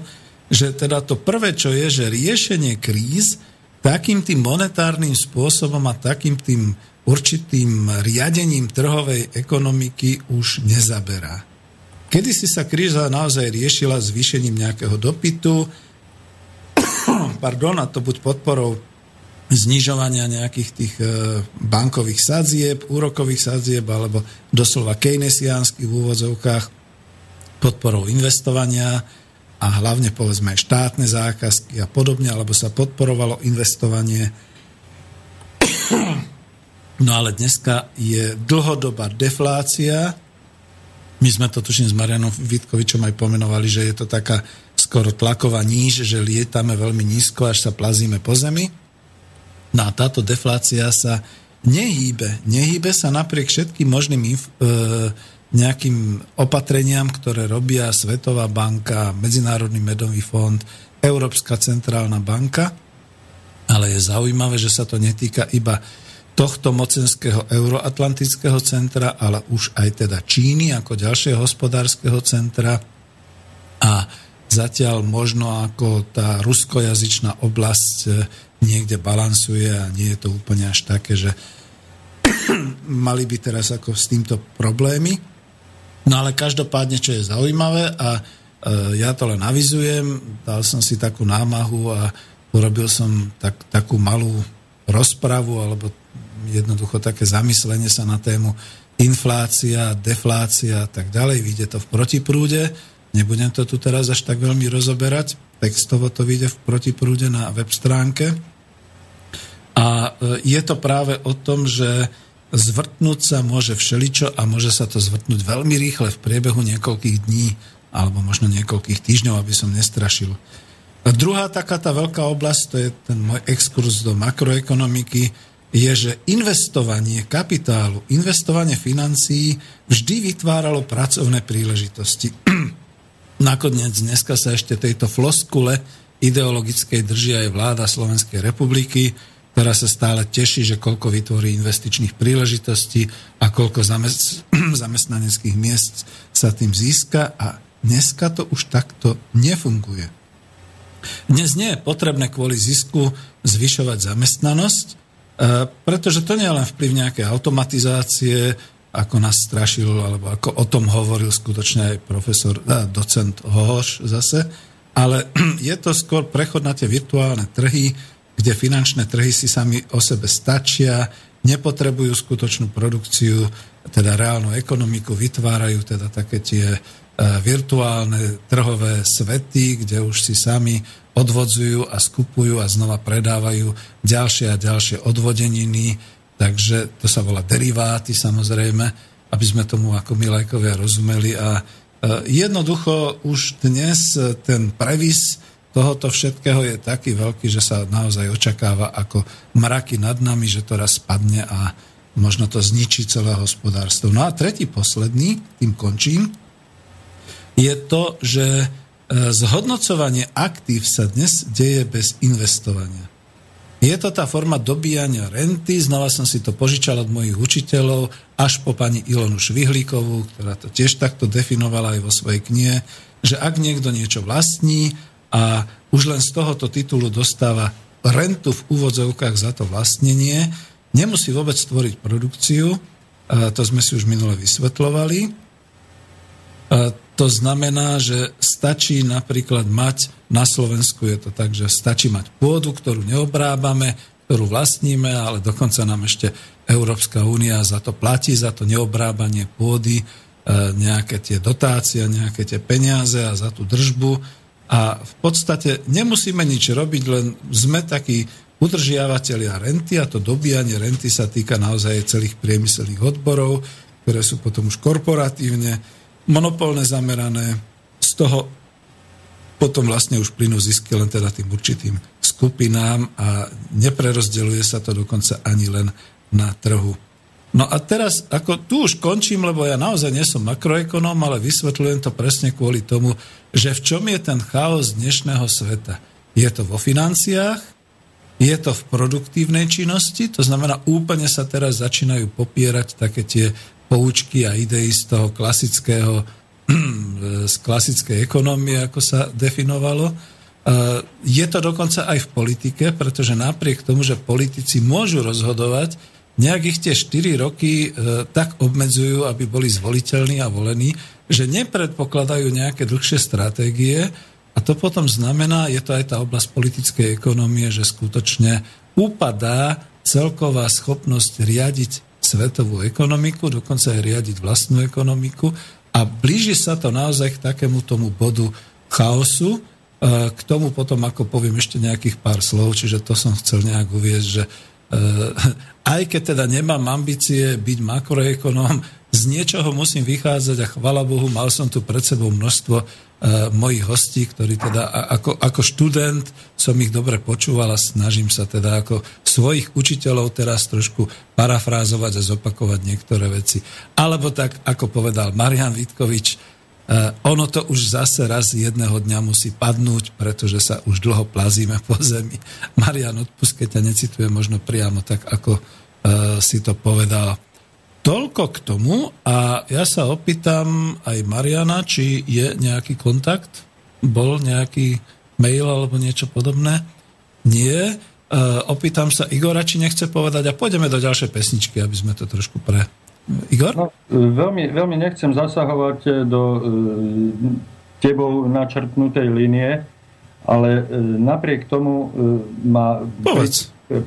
že teda to prvé, čo je, že riešenie kríz takým tým monetárnym spôsobom a takým tým určitým riadením trhovej ekonomiky už nezaberá. Kedy si sa kríza naozaj riešila zvýšením nejakého dopytu, pardon, a to buď podporou znižovania nejakých tých e, bankových sadzieb, úrokových sadzieb, alebo doslova keynesiánskych v úvodzovkách, podporou investovania, a hlavne povedzme aj štátne zákazky a podobne, alebo sa podporovalo investovanie. No ale dneska je dlhodobá deflácia. My sme to tuším s Marianom Vitkovičom aj pomenovali, že je to taká skoro tlaková níž, že lietame veľmi nízko, až sa plazíme po zemi. No a táto deflácia sa nehýbe. Nehýbe sa napriek všetkým možným inf- e, nejakým opatreniam, ktoré robia Svetová banka, Medzinárodný medový fond, Európska centrálna banka, ale je zaujímavé, že sa to netýka iba tohto mocenského euroatlantického centra, ale už aj teda Číny ako ďalšieho hospodárskeho centra a zatiaľ možno ako tá ruskojazyčná oblasť e, niekde balansuje a nie je to úplne až také, že mali by teraz ako s týmto problémy. No ale každopádne, čo je zaujímavé a e, ja to len avizujem, dal som si takú námahu a urobil som tak, takú malú rozpravu alebo jednoducho také zamyslenie sa na tému inflácia, deflácia a tak ďalej. Vyjde to v protiprúde. Nebudem to tu teraz až tak veľmi rozoberať. Textovo to vyjde v protiprúde na web stránke. A e, je to práve o tom, že zvrtnúť sa môže všeličo a môže sa to zvrtnúť veľmi rýchle v priebehu niekoľkých dní alebo možno niekoľkých týždňov, aby som nestrašil. A druhá taká tá veľká oblasť, to je ten môj exkurs do makroekonomiky, je, že investovanie kapitálu, investovanie financií vždy vytváralo pracovné príležitosti. Nakoniec dneska sa ešte tejto floskule ideologickej drží aj vláda Slovenskej republiky, ktorá sa stále teší, že koľko vytvorí investičných príležitostí a koľko zamest- zamestnaneckých miest sa tým získa a dneska to už takto nefunguje. Dnes nie je potrebné kvôli zisku zvyšovať zamestnanosť, e, pretože to nie je len vplyv nejakej automatizácie, ako nás strašil, alebo ako o tom hovoril skutočne aj profesor, docent Hohoš zase, ale je to skôr prechod na tie virtuálne trhy, kde finančné trhy si sami o sebe stačia, nepotrebujú skutočnú produkciu, teda reálnu ekonomiku, vytvárajú teda také tie E, virtuálne trhové svety, kde už si sami odvodzujú a skupujú a znova predávajú ďalšie a ďalšie odvodeniny, takže to sa volá deriváty samozrejme, aby sme tomu ako milajkovia rozumeli. A e, jednoducho už dnes ten previs tohoto všetkého je taký veľký, že sa naozaj očakáva ako mraky nad nami, že to raz spadne a možno to zničí celé hospodárstvo. No a tretí, posledný, tým končím, je to, že e, zhodnocovanie aktív sa dnes deje bez investovania. Je to tá forma dobíjania renty, znova som si to požičal od mojich učiteľov, až po pani Ilonu Švihlíkovú, ktorá to tiež takto definovala aj vo svojej knihe, že ak niekto niečo vlastní a už len z tohoto titulu dostáva rentu v úvodzovkách za to vlastnenie, nemusí vôbec stvoriť produkciu, to sme si už minule vysvetlovali, to znamená, že stačí napríklad mať, na Slovensku je to tak, že stačí mať pôdu, ktorú neobrábame, ktorú vlastníme, ale dokonca nám ešte Európska únia za to platí, za to neobrábanie pôdy, e, nejaké tie dotácie, nejaké tie peniaze a za tú držbu. A v podstate nemusíme nič robiť, len sme takí udržiavateľia renty a to dobíjanie renty sa týka naozaj celých priemyselných odborov, ktoré sú potom už korporatívne monopolné zamerané, z toho potom vlastne už plynú zisky len teda tým určitým skupinám a neprerozdeluje sa to dokonca ani len na trhu. No a teraz, ako tu už končím, lebo ja naozaj nie som makroekonóm, ale vysvetľujem to presne kvôli tomu, že v čom je ten chaos dnešného sveta. Je to vo financiách, je to v produktívnej činnosti, to znamená, úplne sa teraz začínajú popierať také tie poučky a idei z toho klasického, z klasickej ekonómie, ako sa definovalo. E, je to dokonca aj v politike, pretože napriek tomu, že politici môžu rozhodovať, nejak ich tie 4 roky e, tak obmedzujú, aby boli zvoliteľní a volení, že nepredpokladajú nejaké dlhšie stratégie a to potom znamená, je to aj tá oblasť politickej ekonomie, že skutočne upadá celková schopnosť riadiť svetovú ekonomiku, dokonca aj riadiť vlastnú ekonomiku a blíži sa to naozaj k takému tomu bodu chaosu, e, k tomu potom, ako poviem ešte nejakých pár slov, čiže to som chcel nejak uviezť, že aj keď teda nemám ambície byť makroekonóm, z niečoho musím vychádzať a chvala Bohu, mal som tu pred sebou množstvo uh, mojich hostí, ktorí teda ako, ako študent som ich dobre počúval a snažím sa teda ako svojich učiteľov teraz trošku parafrázovať a zopakovať niektoré veci. Alebo tak, ako povedal Marian Vitkovič, ono to už zase raz jedného dňa musí padnúť, pretože sa už dlho plazíme po zemi. Marian, odpust, keď ťa necituje možno priamo tak, ako uh, si to povedal. Toľko k tomu a ja sa opýtam aj Mariana, či je nejaký kontakt, bol nejaký mail alebo niečo podobné. Nie. E, opýtam sa Igora, či nechce povedať a pôjdeme do ďalšej pesničky, aby sme to trošku pre... Igor? No, veľmi, veľmi nechcem zasahovať do e, tebou načrtnutej línie, ale e, napriek tomu ma pri,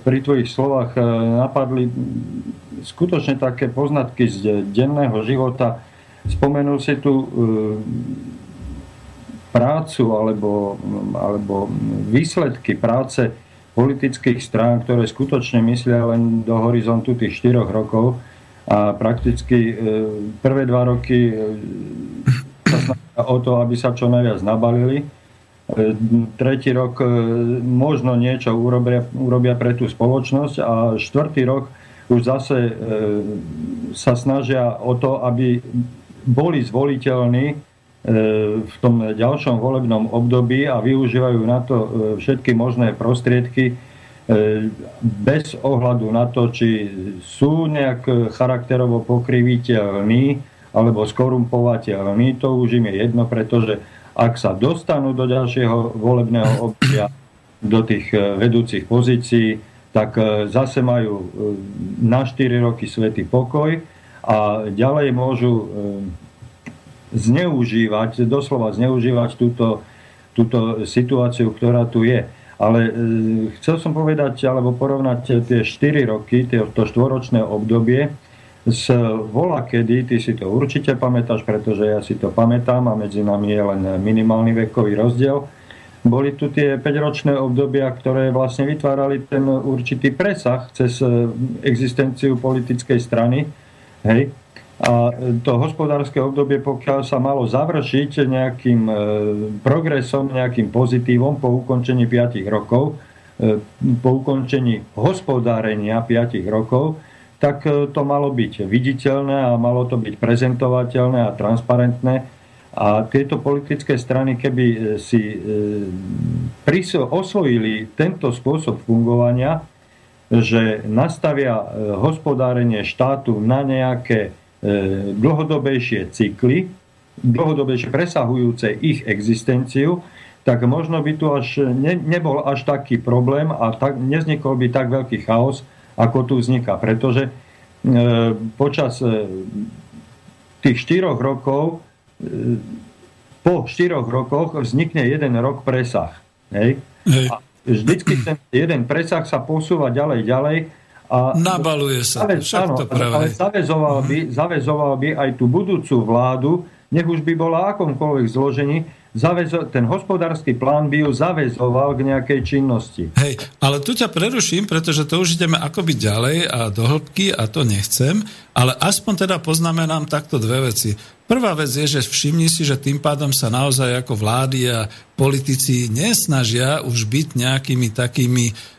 pri tvojich slovách napadli skutočne také poznatky z denného života. Spomenul si tu prácu alebo, alebo výsledky práce politických strán, ktoré skutočne myslia len do horizontu tých 4 rokov a prakticky e, prvé dva roky e, sa o to, aby sa čo najviac nabalili. Tretí rok možno niečo urobia, urobia pre tú spoločnosť a štvrtý rok už zase sa snažia o to, aby boli zvoliteľní v tom ďalšom volebnom období a využívajú na to všetky možné prostriedky, E, bez ohľadu na to, či sú nejak charakterovo pokriviteľní alebo skorumpovateľní, to už im je jedno, pretože ak sa dostanú do ďalšieho volebného obdobia, do tých e, vedúcich pozícií, tak e, zase majú na 4 roky svetý pokoj a ďalej môžu zneužívať, doslova zneužívať túto, túto situáciu, ktorá tu je. Ale e, chcel som povedať, alebo porovnať tie 4 roky, to štvoročné obdobie, s vola kedy, ty si to určite pamätáš, pretože ja si to pamätám a medzi nami je len minimálny vekový rozdiel. Boli tu tie 5-ročné obdobia, ktoré vlastne vytvárali ten určitý presah cez e, existenciu politickej strany. Hej. A to hospodárske obdobie, pokiaľ sa malo završiť nejakým e, progresom, nejakým pozitívom po ukončení 5 rokov, e, po ukončení hospodárenia 5 rokov, tak e, to malo byť viditeľné a malo to byť prezentovateľné a transparentné. A tieto politické strany, keby si osvojili tento spôsob fungovania, že nastavia hospodárenie štátu na nejaké E, dlhodobejšie cykly, dlhodobejšie presahujúce ich existenciu, tak možno by tu až ne, nebol až taký problém a tak, neznikol by tak veľký chaos, ako tu vzniká. Pretože e, počas e, tých štyroch rokov, e, po štyroch rokoch vznikne jeden rok presah. Hej? Hej. A vždycky ten jeden presah sa posúva ďalej, ďalej a Nabaluje sa, zavez, však áno, to práve. Ale zavezoval by, zavezoval by aj tú budúcu vládu, nech už by bola akomkoľvek zložení, zavezo- ten hospodársky plán by ju zavezoval k nejakej činnosti. Hej, ale tu ťa preruším, pretože to už ideme akoby ďalej a do hĺbky a to nechcem, ale aspoň teda poznamenám takto dve veci. Prvá vec je, že všimni si, že tým pádom sa naozaj ako vlády a politici nesnažia už byť nejakými takými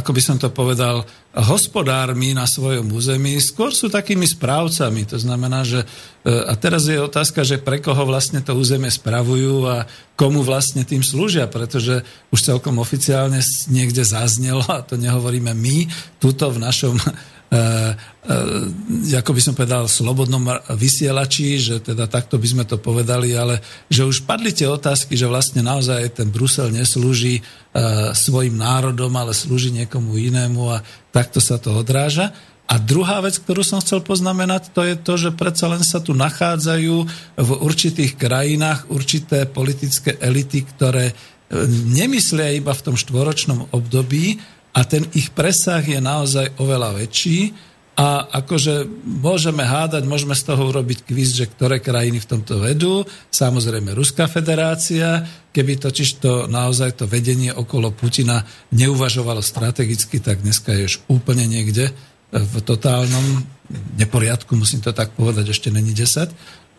ako by som to povedal, hospodármi na svojom území, skôr sú takými správcami. To znamená, že e, a teraz je otázka, že pre koho vlastne to územie spravujú a komu vlastne tým slúžia, pretože už celkom oficiálne niekde zaznelo, a to nehovoríme my, tuto v našom ako by som povedal, slobodnom vysielači, že teda takto by sme to povedali, ale že už padli tie otázky, že vlastne naozaj ten Brusel neslúži e, svojim národom, ale slúži niekomu inému a takto sa to odráža. A druhá vec, ktorú som chcel poznamenať, to je to, že predsa len sa tu nachádzajú v určitých krajinách určité politické elity, ktoré nemyslia iba v tom štvoročnom období, a ten ich presah je naozaj oveľa väčší a akože môžeme hádať, môžeme z toho urobiť kvíz, že ktoré krajiny v tomto vedú. Samozrejme Ruská federácia, keby totiž to naozaj to vedenie okolo Putina neuvažovalo strategicky, tak dneska je už úplne niekde v totálnom neporiadku, musím to tak povedať, ešte není 10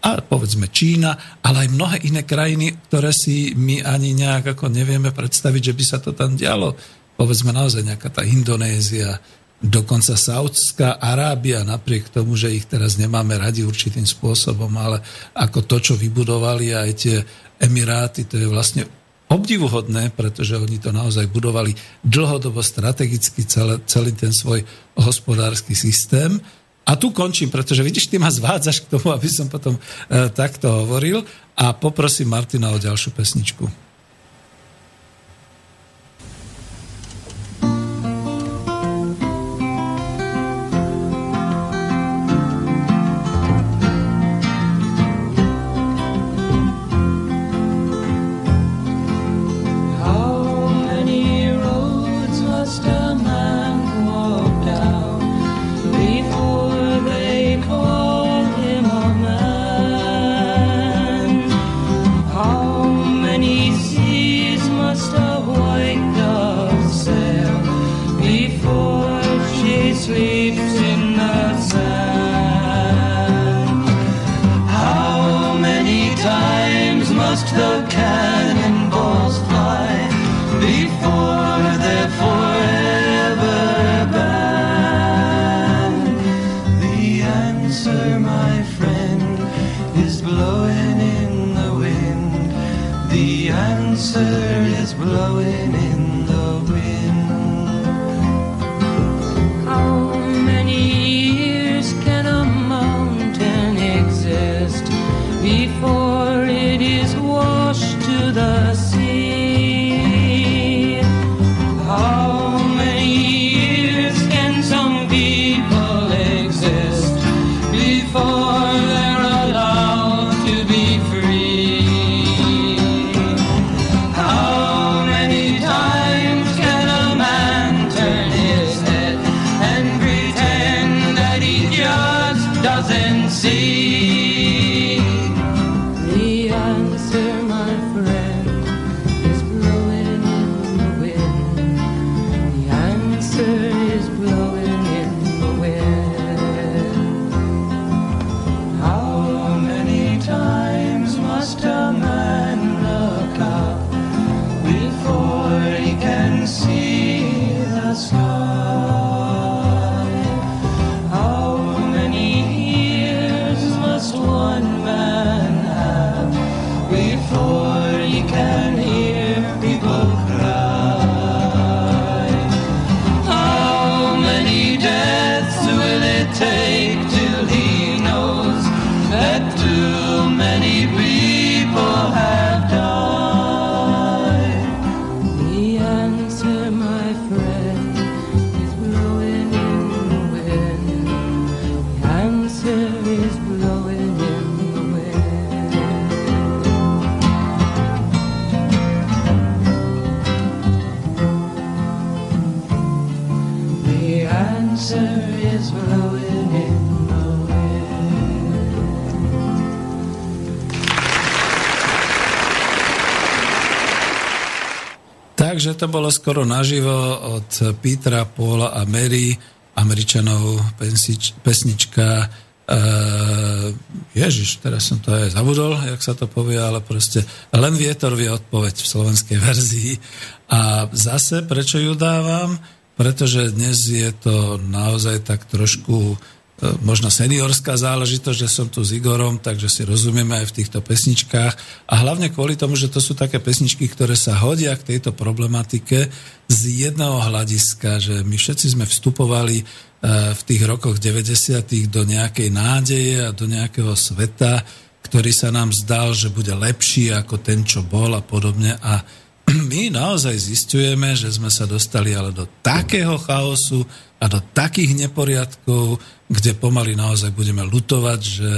a povedzme Čína, ale aj mnohé iné krajiny, ktoré si my ani nejak ako nevieme predstaviť, že by sa to tam dialo povedzme naozaj nejaká tá Indonézia, dokonca Saudská Arábia, napriek tomu, že ich teraz nemáme radi určitým spôsobom, ale ako to, čo vybudovali aj tie Emiráty, to je vlastne obdivuhodné, pretože oni to naozaj budovali dlhodobo strategicky celé, celý ten svoj hospodársky systém. A tu končím, pretože vidíš, ty ma zvádzaš k tomu, aby som potom e, takto hovoril a poprosím Martina o ďalšiu pesničku. Takže to bolo skoro naživo od Petra, Paula a Mary, Američanov, pensič, pesnička uh, Ježiš, teraz som to aj zabudol, jak sa to povie, ale proste len vietor vie odpoveď v slovenskej verzii. A zase, prečo ju dávam? Pretože dnes je to naozaj tak trošku e, možno seniorská záležitosť, že som tu s Igorom, takže si rozumieme aj v týchto pesničkách a hlavne kvôli tomu, že to sú také pesničky, ktoré sa hodia k tejto problematike z jedného hľadiska, že my všetci sme vstupovali e, v tých rokoch 90. do nejakej nádeje a do nejakého sveta, ktorý sa nám zdal, že bude lepší ako ten, čo bol a podobne a my naozaj zistujeme, že sme sa dostali ale do takého chaosu a do takých neporiadkov, kde pomaly naozaj budeme lutovať, že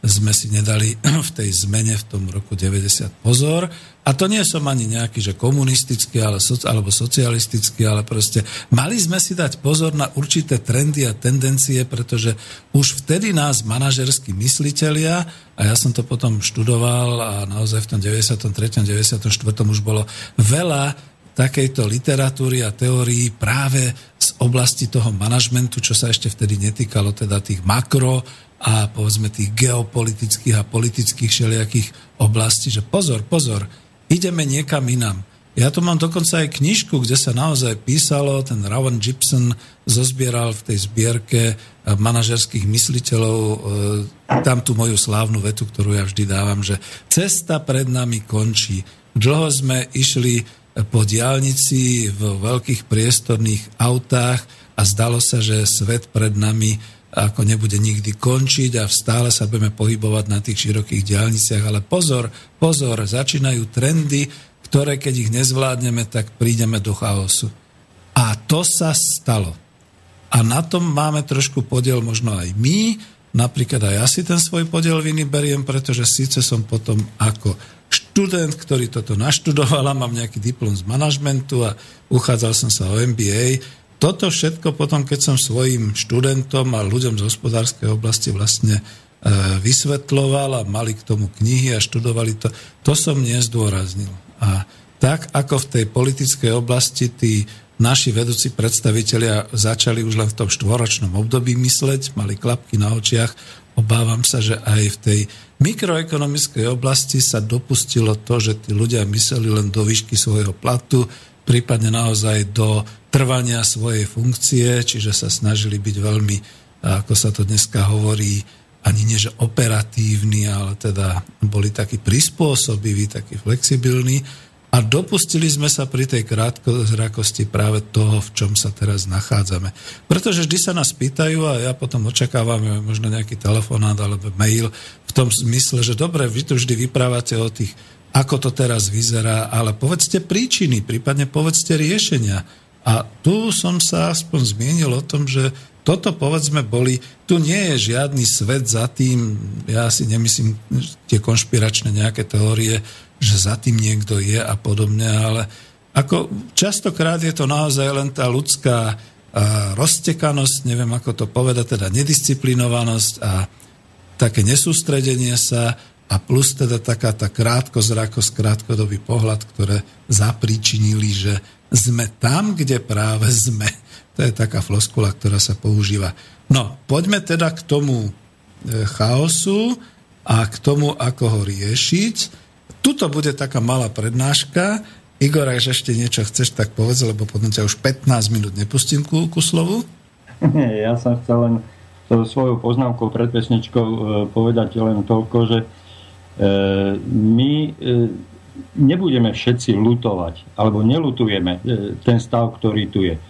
sme si nedali v tej zmene v tom roku 90 pozor. A to nie som ani nejaký, že komunistický ale soci, alebo socialistický, ale proste mali sme si dať pozor na určité trendy a tendencie, pretože už vtedy nás manažerskí myslitelia, a ja som to potom študoval a naozaj v tom 93. 94. už bolo veľa takejto literatúry a teórií práve z oblasti toho manažmentu, čo sa ešte vtedy netýkalo teda tých makro a povedzme tých geopolitických a politických všelijakých oblastí, že pozor, pozor, ideme niekam inam. Ja tu mám dokonca aj knižku, kde sa naozaj písalo, ten Rowan Gibson zozbieral v tej zbierke manažerských mysliteľov e, tam tú moju slávnu vetu, ktorú ja vždy dávam, že cesta pred nami končí. Dlho sme išli po diálnici v veľkých priestorných autách a zdalo sa, že svet pred nami ako nebude nikdy končiť a stále sa budeme pohybovať na tých širokých diálniciach. Ale pozor, pozor, začínajú trendy, ktoré keď ich nezvládneme, tak prídeme do chaosu. A to sa stalo. A na tom máme trošku podiel možno aj my, napríklad aj ja si ten svoj podiel viny beriem, pretože síce som potom ako študent, ktorý toto naštudoval a mám nejaký diplom z manažmentu a uchádzal som sa o MBA, toto všetko potom, keď som svojim študentom a ľuďom z hospodárskej oblasti vlastne e, vysvetloval a mali k tomu knihy a študovali to, to som nezdôraznil. A tak ako v tej politickej oblasti tí naši vedúci predstavitelia začali už len v tom štvoročnom období mysleť, mali klapky na očiach. Obávam sa, že aj v tej mikroekonomickej oblasti sa dopustilo to, že tí ľudia mysleli len do výšky svojho platu, prípadne naozaj do trvania svojej funkcie, čiže sa snažili byť veľmi, ako sa to dneska hovorí, ani nie že operatívni, ale teda boli takí prispôsobiví, takí flexibilní a dopustili sme sa pri tej krátkozrakosti práve toho, v čom sa teraz nachádzame. Pretože vždy sa nás pýtajú a ja potom očakávam možno nejaký telefonát alebo mail v tom zmysle, že dobre, vy tu vždy vyprávate o tých, ako to teraz vyzerá, ale povedzte príčiny, prípadne povedzte riešenia. A tu som sa aspoň zmienil o tom, že toto povedzme boli, tu nie je žiadny svet za tým, ja si nemyslím tie konšpiračné nejaké teórie, že za tým niekto je a podobne, ale ako častokrát je to naozaj len tá ľudská roztekanosť, neviem ako to povedať, teda nedisciplinovanosť a také nesústredenie sa a plus teda taká tá krátkozrakosť, krátkodobý pohľad, ktoré zapričinili, že sme tam, kde práve sme. To je taká floskula, ktorá sa používa. No, poďme teda k tomu e, chaosu a k tomu, ako ho riešiť. Tuto bude taká malá prednáška. Igor, ak ešte niečo chceš, tak povedz, lebo potom ťa už 15 minút nepustím ku, ku slovu. Ja som chcel len svojou poznámkou pred pesničkou e, povedať len toľko, že my nebudeme všetci lutovať, alebo nelutujeme ten stav, ktorý tu je.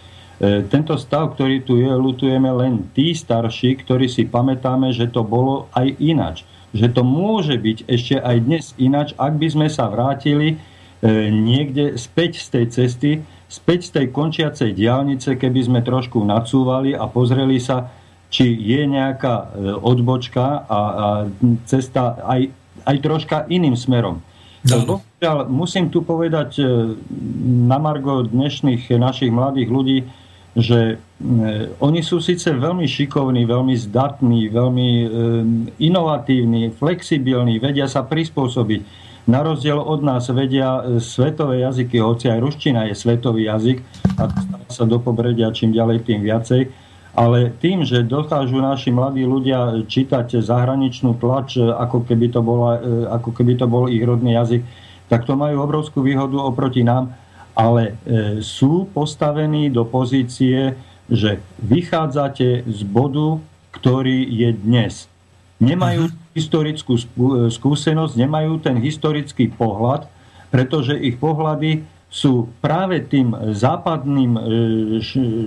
Tento stav, ktorý tu je, lutujeme len tí starší, ktorí si pamätáme, že to bolo aj inač že to môže byť ešte aj dnes inač, ak by sme sa vrátili e, niekde späť z tej cesty, späť z tej končiacej diálnice, keby sme trošku nacúvali a pozreli sa, či je nejaká e, odbočka a, a cesta aj, aj troška iným smerom. No. musím tu povedať e, na margo dnešných našich mladých ľudí, že e, oni sú síce veľmi šikovní, veľmi zdatní, veľmi e, inovatívni, flexibilní, vedia sa prispôsobiť. Na rozdiel od nás vedia svetové jazyky, hoci aj ruština je svetový jazyk a sa do pobredia čím ďalej, tým viacej. Ale tým, že dokážu naši mladí ľudia čítať zahraničnú tlač, ako keby to, bola, ako keby to bol ich rodný jazyk, tak to majú obrovskú výhodu oproti nám ale e, sú postavení do pozície, že vychádzate z bodu, ktorý je dnes. Nemajú uh-huh. historickú e, skúsenosť, nemajú ten historický pohľad, pretože ich pohľady sú práve tým západným e,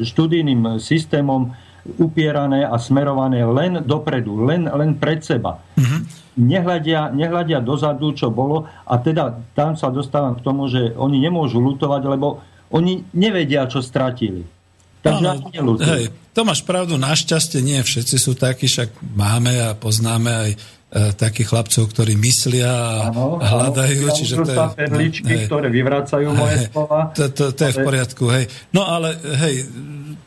študijným systémom upierané a smerované len dopredu, len, len pred seba. Uh-huh. Nehľadia, nehľadia dozadu, čo bolo a teda tam sa dostávam k tomu, že oni nemôžu lutovať, lebo oni nevedia, čo stratili. Takže no, hej, to máš pravdu, našťastie nie všetci sú takí, však máme a poznáme aj takých chlapcov, ktorí myslia a ano, hľadajú. Ano, čiže to je, perličky, hej, ktoré vyvracajú hej, moje slova. To, to, to je v poriadku, hej. No ale hej,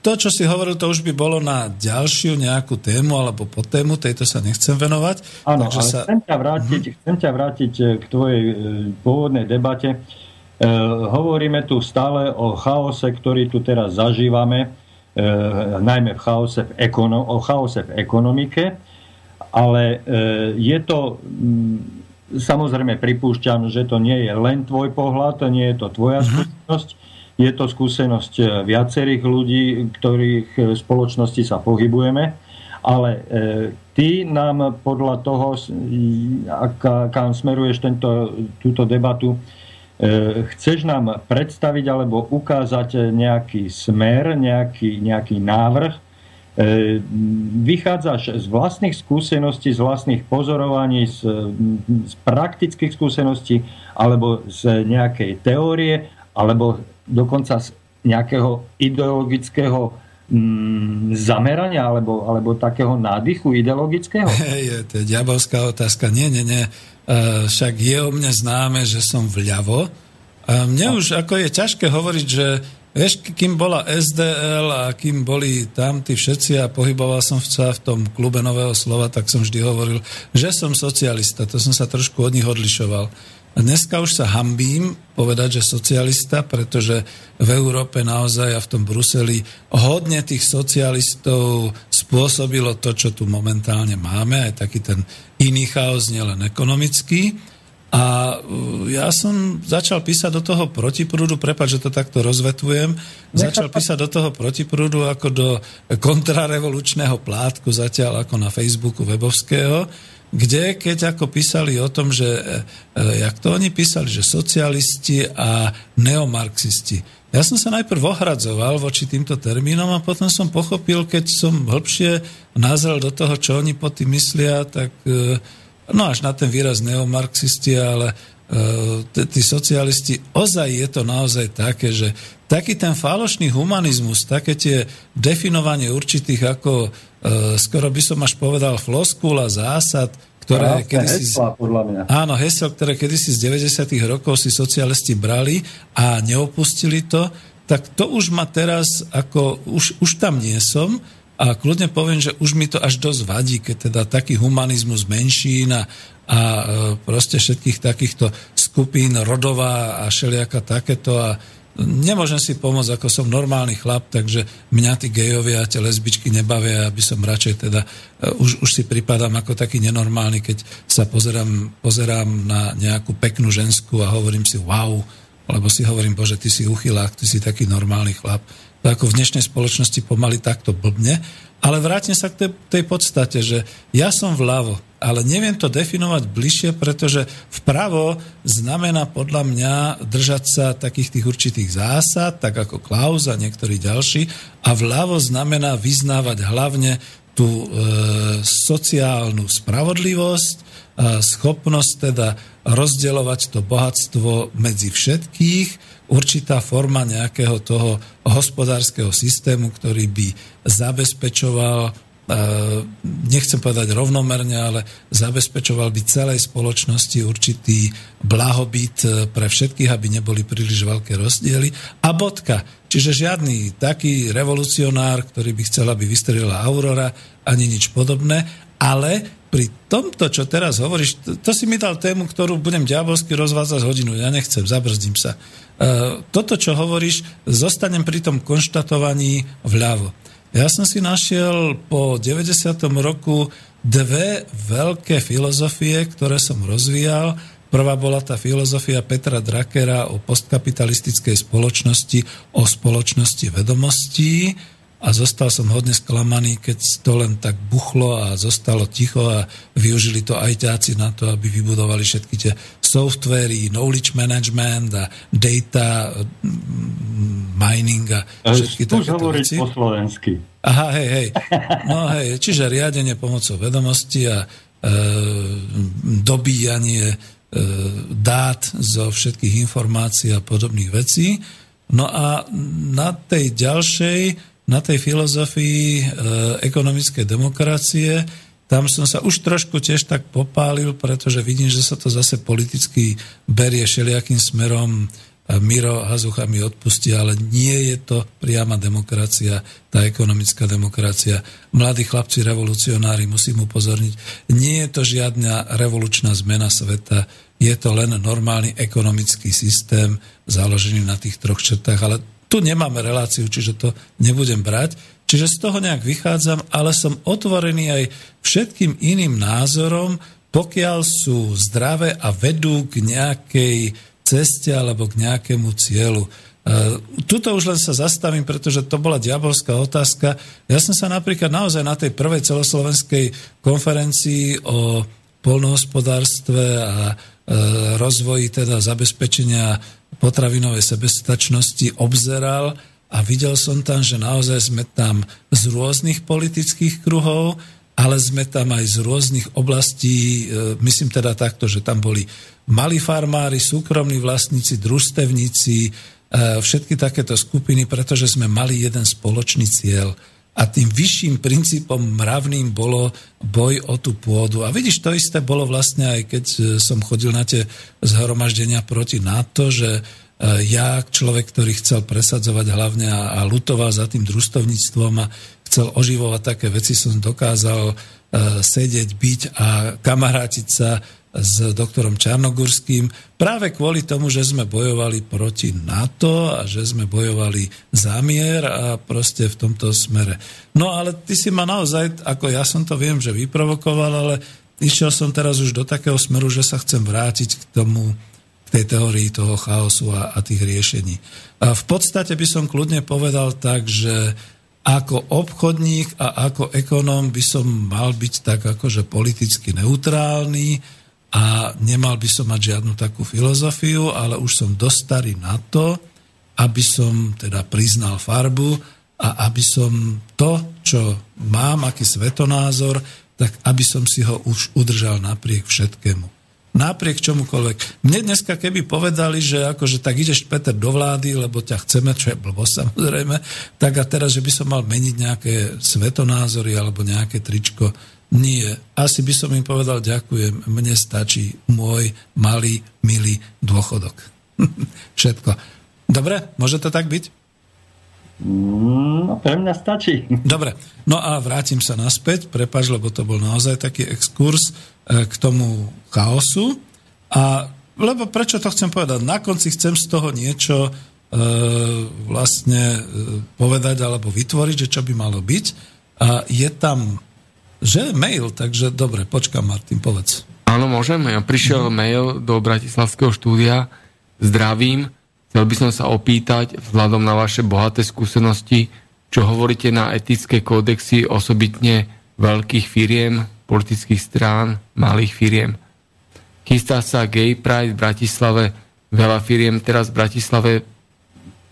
to, čo si hovoril, to už by bolo na ďalšiu nejakú tému alebo po tému, tejto sa nechcem venovať. Áno, ale sa... chcem, ťa vrátiť, uh-huh. chcem ťa vrátiť e, k tvojej e, pôvodnej debate. E, hovoríme tu stále o chaose, ktorý tu teraz zažívame, e, najmä v chaose v ekono- o chaose v ekonomike ale e, je to, mm, samozrejme pripúšťam, že to nie je len tvoj pohľad, nie je to tvoja uh-huh. skúsenosť, je to skúsenosť e, viacerých ľudí, ktorých e, spoločnosti sa pohybujeme, ale ty nám podľa toho, kam smeruješ tento, túto debatu, chceš nám predstaviť alebo ukázať nejaký smer, nejaký, nejaký návrh, vychádzaš z vlastných skúseností, z vlastných pozorovaní, z, z praktických skúseností, alebo z nejakej teórie, alebo dokonca z nejakého ideologického mm, zamerania, alebo, alebo takého nádychu ideologického? Je, to je diabolská otázka. Nie, nie, nie. Uh, však je o mne známe, že som vľavo. Uh, mne už ako je ťažké hovoriť, že Vieš, kým bola SDL a kým boli tam tí všetci a pohyboval som sa v tom klube Nového slova, tak som vždy hovoril, že som socialista. To som sa trošku od nich odlišoval. A dneska už sa hambím povedať, že socialista, pretože v Európe naozaj a v tom Bruseli hodne tých socialistov spôsobilo to, čo tu momentálne máme, aj taký ten iný chaos, nielen ekonomický. A uh, ja som začal písať do toho protiprúdu, prepáč, že to takto rozvetujem, začal písať do toho protiprúdu ako do kontrarevolučného plátku zatiaľ ako na Facebooku webovského, kde keď ako písali o tom, že e, e, jak to oni písali, že socialisti a neomarxisti. Ja som sa najprv ohradzoval voči týmto termínom a potom som pochopil, keď som hĺbšie nazrel do toho, čo oni po tým myslia, tak e, no až na ten výraz neomarxisti, ale e, tí socialisti, ozaj je to naozaj také, že taký ten falošný humanizmus, také tie definovanie určitých ako, e, skoro by som až povedal, floskula, zásad, ktoré Práve kedysi... Hesla, podľa mňa. Áno, hesel, ktoré kedysi z 90. rokov si socialisti brali a neopustili to, tak to už ma teraz, ako už, už tam nie som, a kľudne poviem, že už mi to až dosť vadí, keď teda taký humanizmus menšín a, a e, proste všetkých takýchto skupín rodová a šeliaka takéto a nemôžem si pomôcť, ako som normálny chlap, takže mňa tí gejovia a tie lesbičky nebavia, aby som radšej teda, uh, už, už si pripadám ako taký nenormálny, keď sa pozerám, pozerám na nejakú peknú žensku a hovorím si wow, lebo si hovorím, bože, ty si uchylák, ty si taký normálny chlap ako v dnešnej spoločnosti pomaly takto blbne. Ale vrátim sa k tej, tej podstate, že ja som vľavo, ale neviem to definovať bližšie, pretože vpravo znamená podľa mňa držať sa takých tých určitých zásad, tak ako Klaus a niektorí ďalší, a vľavo znamená vyznávať hlavne tú e, sociálnu spravodlivosť, schopnosť teda rozdeľovať to bohatstvo medzi všetkých, určitá forma nejakého toho hospodárskeho systému, ktorý by zabezpečoval, e, nechcem povedať rovnomerne, ale zabezpečoval by celej spoločnosti určitý blahobyt e, pre všetkých, aby neboli príliš veľké rozdiely. A bodka. Čiže žiadny taký revolucionár, ktorý by chcel, aby vystrelila Aurora, ani nič podobné, ale pri tomto, čo teraz hovoríš, to, to si mi dal tému, ktorú budem diabolsky rozvádzať hodinu. Ja nechcem, zabrzdím sa. E, toto, čo hovoríš, zostanem pri tom konštatovaní vľavo. Ja som si našiel po 90. roku dve veľké filozofie, ktoré som rozvíjal. Prvá bola tá filozofia Petra Drakera o postkapitalistickej spoločnosti, o spoločnosti vedomostí a zostal som hodne sklamaný, keď to len tak buchlo a zostalo ticho a využili to ajťáci na to, aby vybudovali všetky tie softvery, knowledge management a data mm, mining a všetky takéto veci. po slovensky. Aha, hej, hej. No hej, čiže riadenie pomocou vedomosti a e, dobíjanie e, dát zo všetkých informácií a podobných vecí. No a na tej ďalšej na tej filozofii e, ekonomickej demokracie, tam som sa už trošku tiež tak popálil, pretože vidím, že sa to zase politicky berie všelijakým smerom. Miro Hazucha mi odpustí, ale nie je to priama demokracia, tá ekonomická demokracia. Mladí chlapci revolucionári, musím upozorniť, nie je to žiadna revolučná zmena sveta, je to len normálny ekonomický systém založený na tých troch črtách, ale tu nemáme reláciu, čiže to nebudem brať. Čiže z toho nejak vychádzam, ale som otvorený aj všetkým iným názorom, pokiaľ sú zdravé a vedú k nejakej ceste alebo k nejakému cieľu. E, tuto už len sa zastavím, pretože to bola diabolská otázka. Ja som sa napríklad naozaj na tej prvej celoslovenskej konferencii o polnohospodárstve a e, rozvoji teda zabezpečenia potravinovej sebestačnosti obzeral a videl som tam, že naozaj sme tam z rôznych politických kruhov, ale sme tam aj z rôznych oblastí, e, myslím teda takto, že tam boli malí farmári, súkromní vlastníci, družstevníci, e, všetky takéto skupiny, pretože sme mali jeden spoločný cieľ – a tým vyšším princípom mravným bolo boj o tú pôdu. A vidíš, to isté bolo vlastne aj keď e, som chodil na tie zhromaždenia proti NATO, že e, ja, človek, ktorý chcel presadzovať hlavne a, a lutoval za tým družstovníctvom a chcel oživovať také veci, som dokázal uh, sedieť, byť a kamarátiť sa s doktorom Čarnogurským práve kvôli tomu, že sme bojovali proti NATO a že sme bojovali za mier a proste v tomto smere. No ale ty si ma naozaj, ako ja som to viem, že vyprovokoval, ale išiel som teraz už do takého smeru, že sa chcem vrátiť k tomu, k tej teórii toho chaosu a, a tých riešení. A v podstate by som kľudne povedal tak, že ako obchodník a ako ekonóm by som mal byť tak akože politicky neutrálny, a nemal by som mať žiadnu takú filozofiu, ale už som dosť starý na to, aby som teda priznal farbu a aby som to, čo mám, aký svetonázor, tak aby som si ho už udržal napriek všetkému. Napriek čomukoľvek. Mne dneska keby povedali, že akože tak ideš Peter do vlády, lebo ťa chceme, čo je blbo samozrejme, tak a teraz, že by som mal meniť nejaké svetonázory alebo nejaké tričko, nie. Asi by som im povedal ďakujem, mne stačí môj malý, milý dôchodok. Všetko. Dobre, môže to tak byť? No, pre mňa stačí. Dobre, no a vrátim sa naspäť, prepač, lebo to bol naozaj taký exkurs e, k tomu chaosu. A lebo prečo to chcem povedať? Na konci chcem z toho niečo e, vlastne e, povedať alebo vytvoriť, že čo by malo byť. A je tam, že mail, takže dobre, počkam Martin, povedz. Áno, môžem. Ja prišiel mail do Bratislavského štúdia. Zdravím. Chcel by som sa opýtať, vzhľadom na vaše bohaté skúsenosti, čo hovoríte na etické kódexy osobitne veľkých firiem, politických strán, malých firiem. Chystá sa Gay Pride v Bratislave. Veľa firiem teraz v Bratislave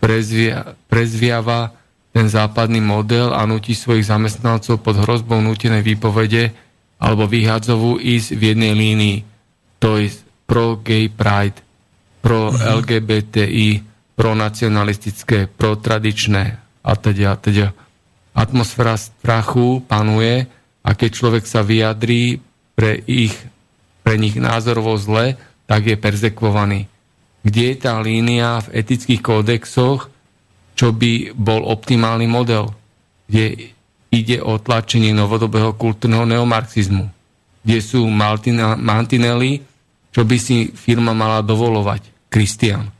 prezvia, prezviava ten západný model a nutí svojich zamestnancov pod hrozbou nutenej výpovede alebo vyhádzovú ísť v jednej línii. To je pro gay pride, pro LGBTI, pro nacionalistické, pro tradičné a teda, a teda. Atmosféra strachu panuje a keď človek sa vyjadrí pre, ich, pre nich názorovo zle, tak je perzekvovaný. Kde je tá línia v etických kódexoch, čo by bol optimálny model? Kde ide o tlačenie novodobého kultúrneho neomarxizmu, kde sú mantinely, čo by si firma mala dovolovať. Kristian.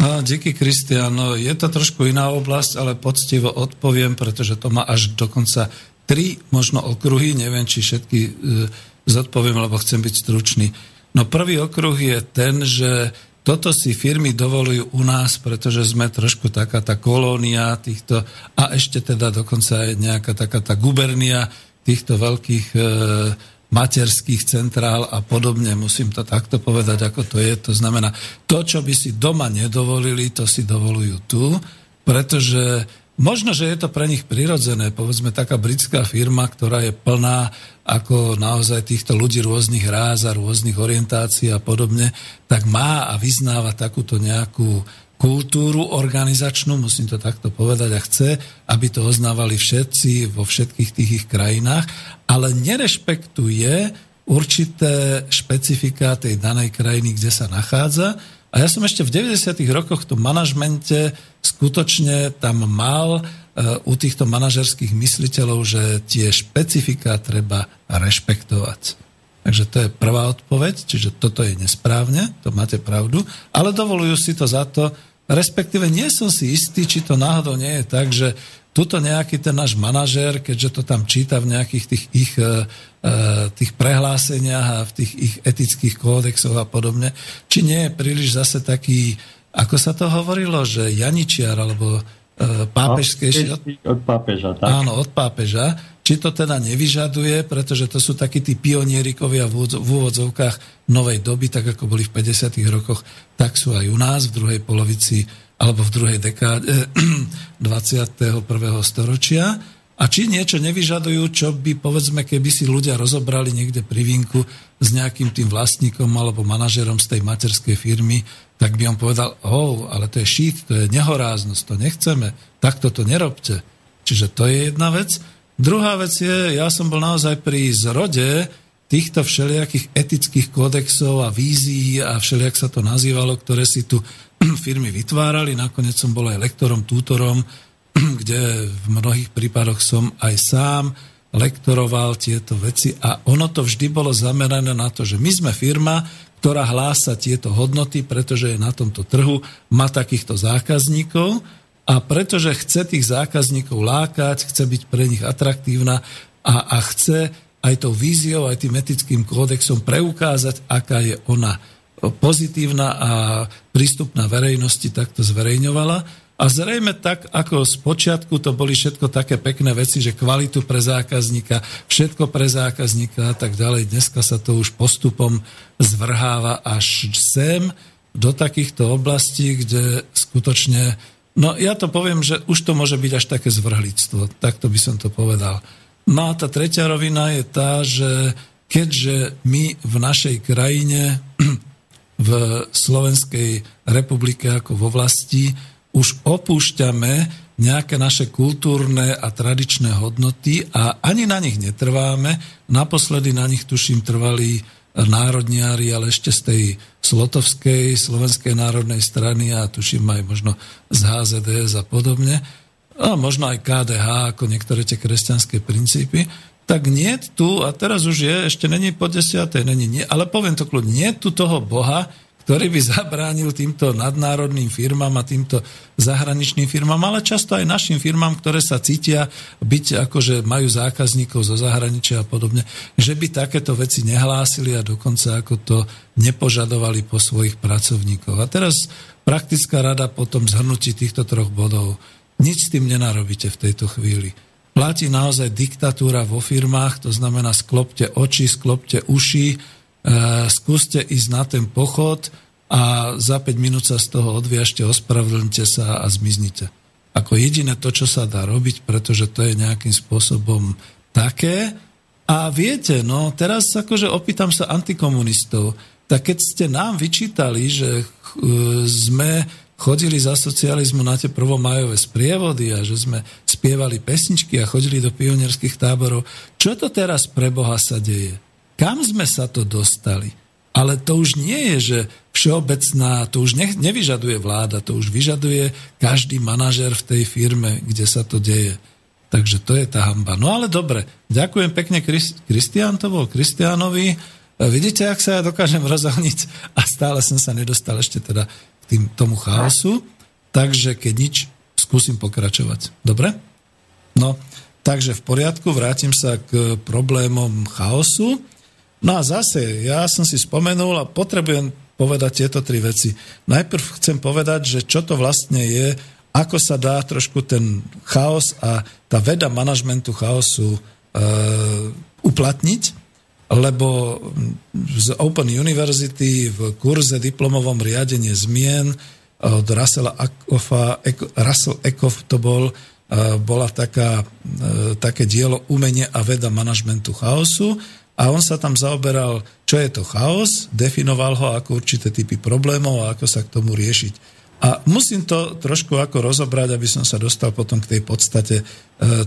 No, díky Kristian, no, je to trošku iná oblasť, ale poctivo odpoviem, pretože to má až dokonca tri možno okruhy, neviem, či všetky e, zodpoviem, lebo chcem byť stručný. No prvý okruh je ten, že toto si firmy dovolujú u nás, pretože sme trošku taká tá kolónia týchto, a ešte teda dokonca aj nejaká taká tá gubernia týchto veľkých e, materských centrál a podobne, musím to takto povedať, ako to je. To znamená, to, čo by si doma nedovolili, to si dovolujú tu, pretože možno, že je to pre nich prirodzené. Povedzme, taká britská firma, ktorá je plná ako naozaj týchto ľudí rôznych ráz a rôznych orientácií a podobne, tak má a vyznáva takúto nejakú kultúru organizačnú, musím to takto povedať, a chce, aby to oznávali všetci vo všetkých tých ich krajinách, ale nerešpektuje určité špecifika tej danej krajiny, kde sa nachádza. A ja som ešte v 90. rokoch v tom manažmente skutočne tam mal uh, u týchto manažerských mysliteľov, že tie špecifika treba rešpektovať. Takže to je prvá odpoveď, čiže toto je nesprávne, to máte pravdu, ale dovolujú si to za to, respektíve nie som si istý, či to náhodou nie je tak, že tuto nejaký ten náš manažér, keďže to tam číta v nejakých tých ich e, e, tých prehláseniach a v tých ich etických kódexoch a podobne, či nie je príliš zase taký, ako sa to hovorilo, že Janičiar alebo e, pápežskejší... Od pápeža, tak? Áno, od pápeža. Či to teda nevyžaduje, pretože to sú takí tí pionierikovia v úvodzovkách novej doby, tak ako boli v 50. rokoch, tak sú aj u nás v druhej polovici alebo v druhej dekáde 21. storočia. A či niečo nevyžadujú, čo by, povedzme, keby si ľudia rozobrali niekde pri vínku s nejakým tým vlastníkom alebo manažerom z tej materskej firmy, tak by on povedal, oh, ale to je šít, to je nehoráznosť, to nechceme, takto to nerobte. Čiže to je jedna vec. Druhá vec je, ja som bol naozaj pri zrode týchto všelijakých etických kódexov a vízií a všelijak sa to nazývalo, ktoré si tu firmy vytvárali. Nakoniec som bol aj lektorom, tútorom, kde v mnohých prípadoch som aj sám lektoroval tieto veci a ono to vždy bolo zamerané na to, že my sme firma, ktorá hlása tieto hodnoty, pretože je na tomto trhu, má takýchto zákazníkov a pretože chce tých zákazníkov lákať, chce byť pre nich atraktívna a, a chce aj tou víziou, aj tým etickým kódexom preukázať, aká je ona pozitívna a prístupná verejnosti, tak zverejňovala. A zrejme tak, ako z počiatku to boli všetko také pekné veci, že kvalitu pre zákazníka, všetko pre zákazníka a tak ďalej. Dneska sa to už postupom zvrháva až sem do takýchto oblastí, kde skutočne No ja to poviem, že už to môže byť až také zvrhlictvo, takto by som to povedal. No a tá tretia rovina je tá, že keďže my v našej krajine, v Slovenskej republike ako vo vlasti, už opúšťame nejaké naše kultúrne a tradičné hodnoty a ani na nich netrváme. Naposledy na nich, tuším, trvali národniari, ale ešte z tej Slotovskej, Slovenskej národnej strany a tuším aj možno z HZDS a podobne. a možno aj KDH, ako niektoré tie kresťanské princípy, tak nie tu, a teraz už je, ešte není po desiatej, není nie, ale poviem to kľud, nie tu toho Boha, ktorý by zabránil týmto nadnárodným firmám a týmto zahraničným firmám, ale často aj našim firmám, ktoré sa cítia byť, akože majú zákazníkov zo zahraničia a podobne, že by takéto veci nehlásili a dokonca ako to nepožadovali po svojich pracovníkov. A teraz praktická rada po tom zhrnutí týchto troch bodov. Nič s tým nenarobíte v tejto chvíli. Platí naozaj diktatúra vo firmách, to znamená sklopte oči, sklopte uši, skúste ísť na ten pochod a za 5 minút sa z toho odviažte, ospravedlňte sa a zmiznite. Ako jediné to, čo sa dá robiť, pretože to je nejakým spôsobom také. A viete, no teraz akože opýtam sa antikomunistov, tak keď ste nám vyčítali, že e, sme chodili za socializmu na tie prvomajové sprievody a že sme spievali pesničky a chodili do pionierských táborov. Čo to teraz pre Boha sa deje? Kam sme sa to dostali? Ale to už nie je, že všeobecná, to už ne, nevyžaduje vláda, to už vyžaduje každý manažer v tej firme, kde sa to deje. Takže to je tá hamba. No ale dobre, ďakujem pekne Kristián, to bol Kristiánovi. Vidíte, ak sa ja dokážem rozohniť a stále som sa nedostal ešte teda tým, tomu chaosu. Takže keď nič, skúsim pokračovať. Dobre? No, takže v poriadku, vrátim sa k problémom chaosu. No a zase, ja som si spomenul a potrebujem povedať tieto tri veci. Najprv chcem povedať, že čo to vlastne je, ako sa dá trošku ten chaos a tá veda manažmentu chaosu e, uplatniť, lebo z Open University v kurze diplomovom riadenie zmien od Russella Ekoffa, Russell Ekoff to bol, bola taká, e, také dielo Umenie a veda manažmentu chaosu a on sa tam zaoberal, čo je to chaos, definoval ho ako určité typy problémov a ako sa k tomu riešiť. A musím to trošku ako rozobrať, aby som sa dostal potom k tej podstate e,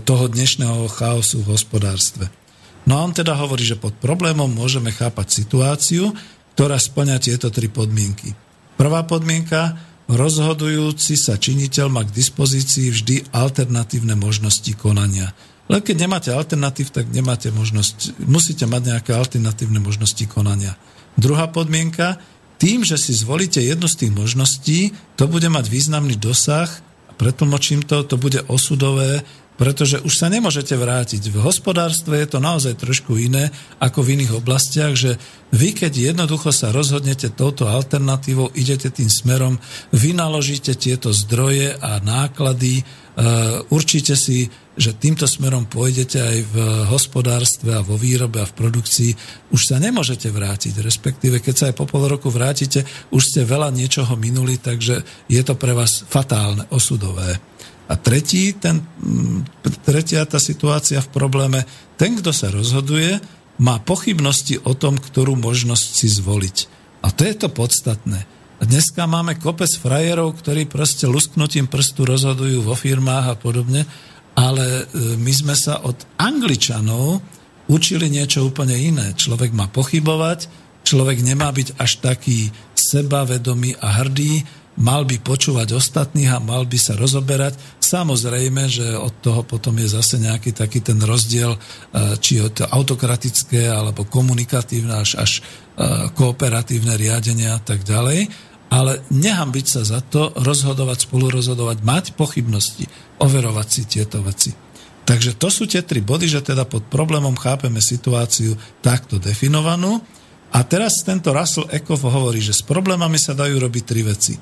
toho dnešného chaosu v hospodárstve. No a on teda hovorí, že pod problémom môžeme chápať situáciu, ktorá splňa tieto tri podmienky. Prvá podmienka, rozhodujúci sa činiteľ má k dispozícii vždy alternatívne možnosti konania. Len keď nemáte alternatív, tak nemáte možnosť, musíte mať nejaké alternatívne možnosti konania. Druhá podmienka, tým, že si zvolíte jednu z tých možností, to bude mať významný dosah, a pretlmočím to, to bude osudové pretože už sa nemôžete vrátiť. V hospodárstve je to naozaj trošku iné ako v iných oblastiach, že vy keď jednoducho sa rozhodnete touto alternatívou, idete tým smerom, vynaložíte tieto zdroje a náklady, e, určite si, že týmto smerom pôjdete aj v hospodárstve a vo výrobe a v produkcii, už sa nemôžete vrátiť. Respektíve, keď sa aj po pol roku vrátite, už ste veľa niečoho minuli, takže je to pre vás fatálne, osudové. A tretí, ten, mm, tretia tá situácia v probléme, ten, kto sa rozhoduje, má pochybnosti o tom, ktorú možnosť si zvoliť. A to je to podstatné. A dneska máme kopec frajerov, ktorí proste lusknutím prstu rozhodujú vo firmách a podobne, ale e, my sme sa od Angličanov učili niečo úplne iné. Človek má pochybovať, človek nemá byť až taký sebavedomý a hrdý, mal by počúvať ostatných a mal by sa rozoberať. Samozrejme, že od toho potom je zase nejaký taký ten rozdiel, e, či je to autokratické alebo komunikatívne až, až e, kooperatívne riadenie a tak ďalej. Ale nehambiť sa za to, rozhodovať, spolurozhodovať, mať pochybnosti, overovať si tieto veci. Takže to sú tie tri body, že teda pod problémom chápeme situáciu takto definovanú. A teraz tento Russell Ekoff hovorí, že s problémami sa dajú robiť tri veci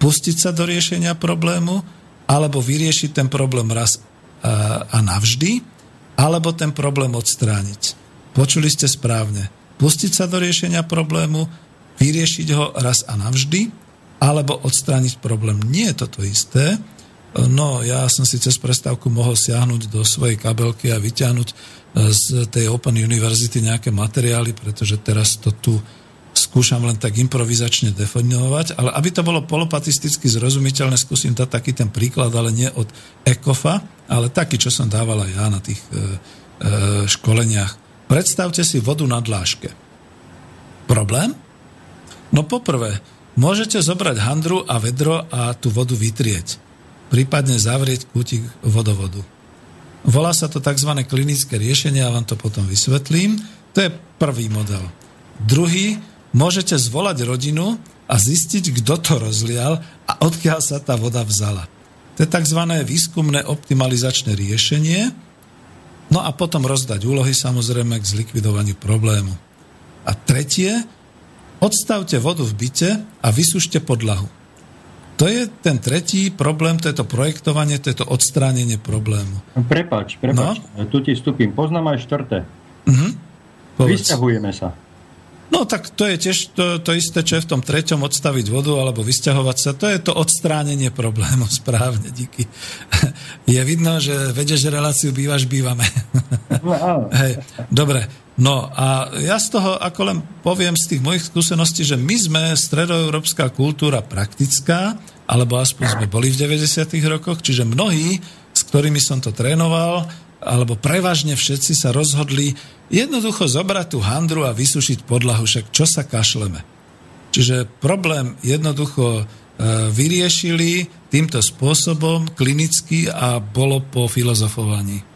pustiť sa do riešenia problému, alebo vyriešiť ten problém raz a navždy, alebo ten problém odstrániť. Počuli ste správne. Pustiť sa do riešenia problému, vyriešiť ho raz a navždy, alebo odstrániť problém. Nie je toto isté. No, ja som si cez prestávku mohol siahnuť do svojej kabelky a vyťahnuť e, z tej Open University nejaké materiály, pretože teraz to tu skúšam len tak improvizačne definovať, ale aby to bolo polopatisticky zrozumiteľné, skúsim dať taký ten príklad, ale nie od Ekofa, ale taký, čo som dávala ja na tých e, e, školeniach. Predstavte si vodu na dláške. Problém? No poprvé, môžete zobrať handru a vedro a tú vodu vytrieť. prípadne zavrieť kútik vodovodu. Volá sa to tzv. klinické riešenie, ja vám to potom vysvetlím. To je prvý model. Druhý, môžete zvolať rodinu a zistiť, kto to rozlial a odkiaľ sa tá voda vzala. To je tzv. výskumné optimalizačné riešenie, no a potom rozdať úlohy samozrejme k zlikvidovaniu problému. A tretie, odstavte vodu v byte a vysúšte podlahu. To je ten tretí problém, to je to projektovanie, to je to odstránenie problému. Prepač, prepač, no? tu ti vstupím. Poznám aj štvrté. Povedz. Vysťahujeme sa. No tak to je tiež to, to isté, čo je v tom treťom odstaviť vodu alebo vysťahovať sa. To je to odstránenie problému. Správne, díky. Je vidno, že vedieš reláciu bývaš, bývame. No. Hej, dobre. No a ja z toho, ako len poviem z tých mojich skúseností, že my sme stredoeurópska kultúra praktická, alebo aspoň sme boli v 90. rokoch, čiže mnohí, s ktorými som to trénoval, alebo prevažne všetci sa rozhodli jednoducho zobrať tú handru a vysušiť podlahu, však čo sa kašleme. Čiže problém jednoducho e, vyriešili týmto spôsobom klinicky a bolo po filozofovaní.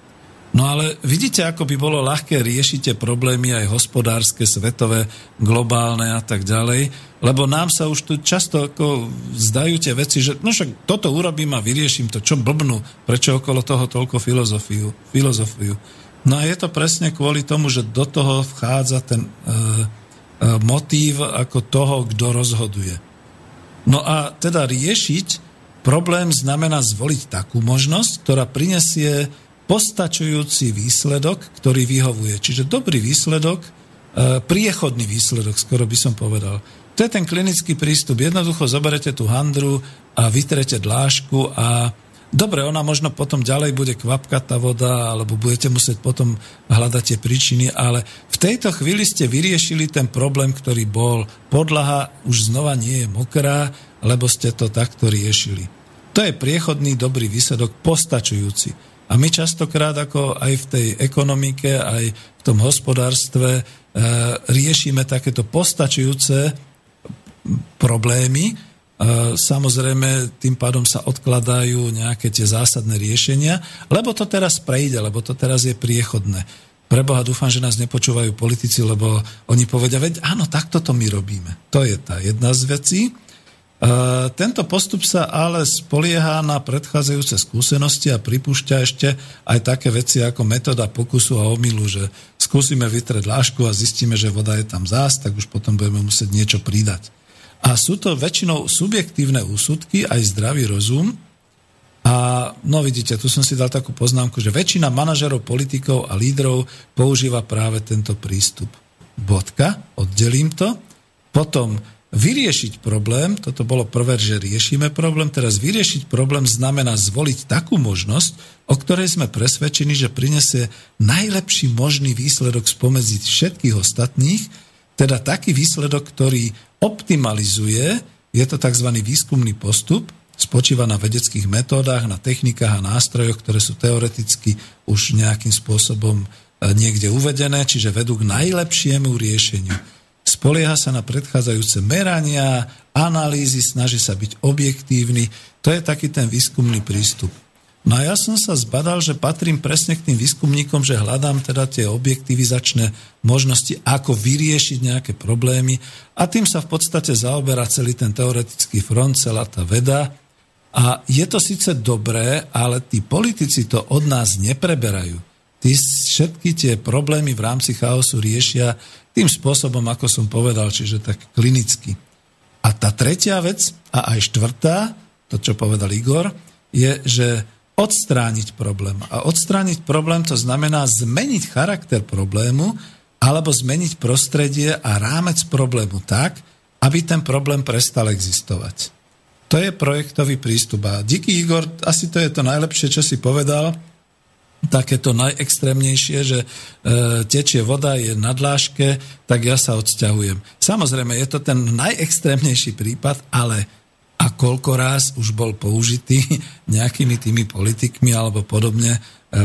No ale vidíte, ako by bolo ľahké riešiť tie problémy aj hospodárske, svetové, globálne a tak ďalej, lebo nám sa už tu často ako zdajú tie veci, že no však toto urobím a vyrieším to, čo blbnú, prečo okolo toho toľko filozofiu. filozofiu. No a je to presne kvôli tomu, že do toho vchádza ten e, e, motív ako toho, kto rozhoduje. No a teda riešiť problém znamená zvoliť takú možnosť, ktorá prinesie postačujúci výsledok, ktorý vyhovuje. Čiže dobrý výsledok, e, priechodný výsledok, skoro by som povedal. To je ten klinický prístup. Jednoducho zoberete tú handru a vytrete dlášku a dobre, ona možno potom ďalej bude kvapkať tá voda, alebo budete musieť potom hľadať tie príčiny, ale v tejto chvíli ste vyriešili ten problém, ktorý bol. Podlaha už znova nie je mokrá, lebo ste to takto riešili. To je priechodný dobrý výsledok, postačujúci. A my častokrát, ako aj v tej ekonomike, aj v tom hospodárstve, e, riešime takéto postačujúce problémy. E, samozrejme, tým pádom sa odkladajú nejaké tie zásadné riešenia, lebo to teraz prejde, lebo to teraz je priechodné. Preboha dúfam, že nás nepočúvajú politici, lebo oni povedia, veď áno, takto to my robíme. To je tá jedna z vecí. E, tento postup sa ale spolieha na predchádzajúce skúsenosti a pripúšťa ešte aj také veci ako metóda pokusu a omylu, že skúsime vytrieť lášku a zistíme, že voda je tam zás, tak už potom budeme musieť niečo pridať. A sú to väčšinou subjektívne úsudky, aj zdravý rozum. A no vidíte, tu som si dal takú poznámku, že väčšina manažerov, politikov a lídrov používa práve tento prístup. Bodka, oddelím to. Potom Vyriešiť problém, toto bolo prvé, že riešime problém, teraz vyriešiť problém znamená zvoliť takú možnosť, o ktorej sme presvedčení, že prinesie najlepší možný výsledok spomedzi všetkých ostatných, teda taký výsledok, ktorý optimalizuje, je to tzv. výskumný postup, spočíva na vedeckých metódach, na technikách a nástrojoch, ktoré sú teoreticky už nejakým spôsobom e, niekde uvedené, čiže vedú k najlepšiemu riešeniu spolieha sa na predchádzajúce merania, analýzy, snaží sa byť objektívny. To je taký ten výskumný prístup. No a ja som sa zbadal, že patrím presne k tým výskumníkom, že hľadám teda tie objektivizačné možnosti, ako vyriešiť nejaké problémy a tým sa v podstate zaoberá celý ten teoretický front, celá tá veda. A je to síce dobré, ale tí politici to od nás nepreberajú. Tí všetky tie problémy v rámci chaosu riešia tým spôsobom, ako som povedal, čiže tak klinicky. A tá tretia vec, a aj štvrtá, to čo povedal Igor, je, že odstrániť problém. A odstrániť problém to znamená zmeniť charakter problému alebo zmeniť prostredie a rámec problému tak, aby ten problém prestal existovať. To je projektový prístup. A díky Igor, asi to je to najlepšie, čo si povedal, takéto najextrémnejšie, že e, tečie voda, je na dláške, tak ja sa odsťahujem. Samozrejme, je to ten najextrémnejší prípad, ale a koľko raz už bol použitý nejakými tými politikmi alebo podobne e,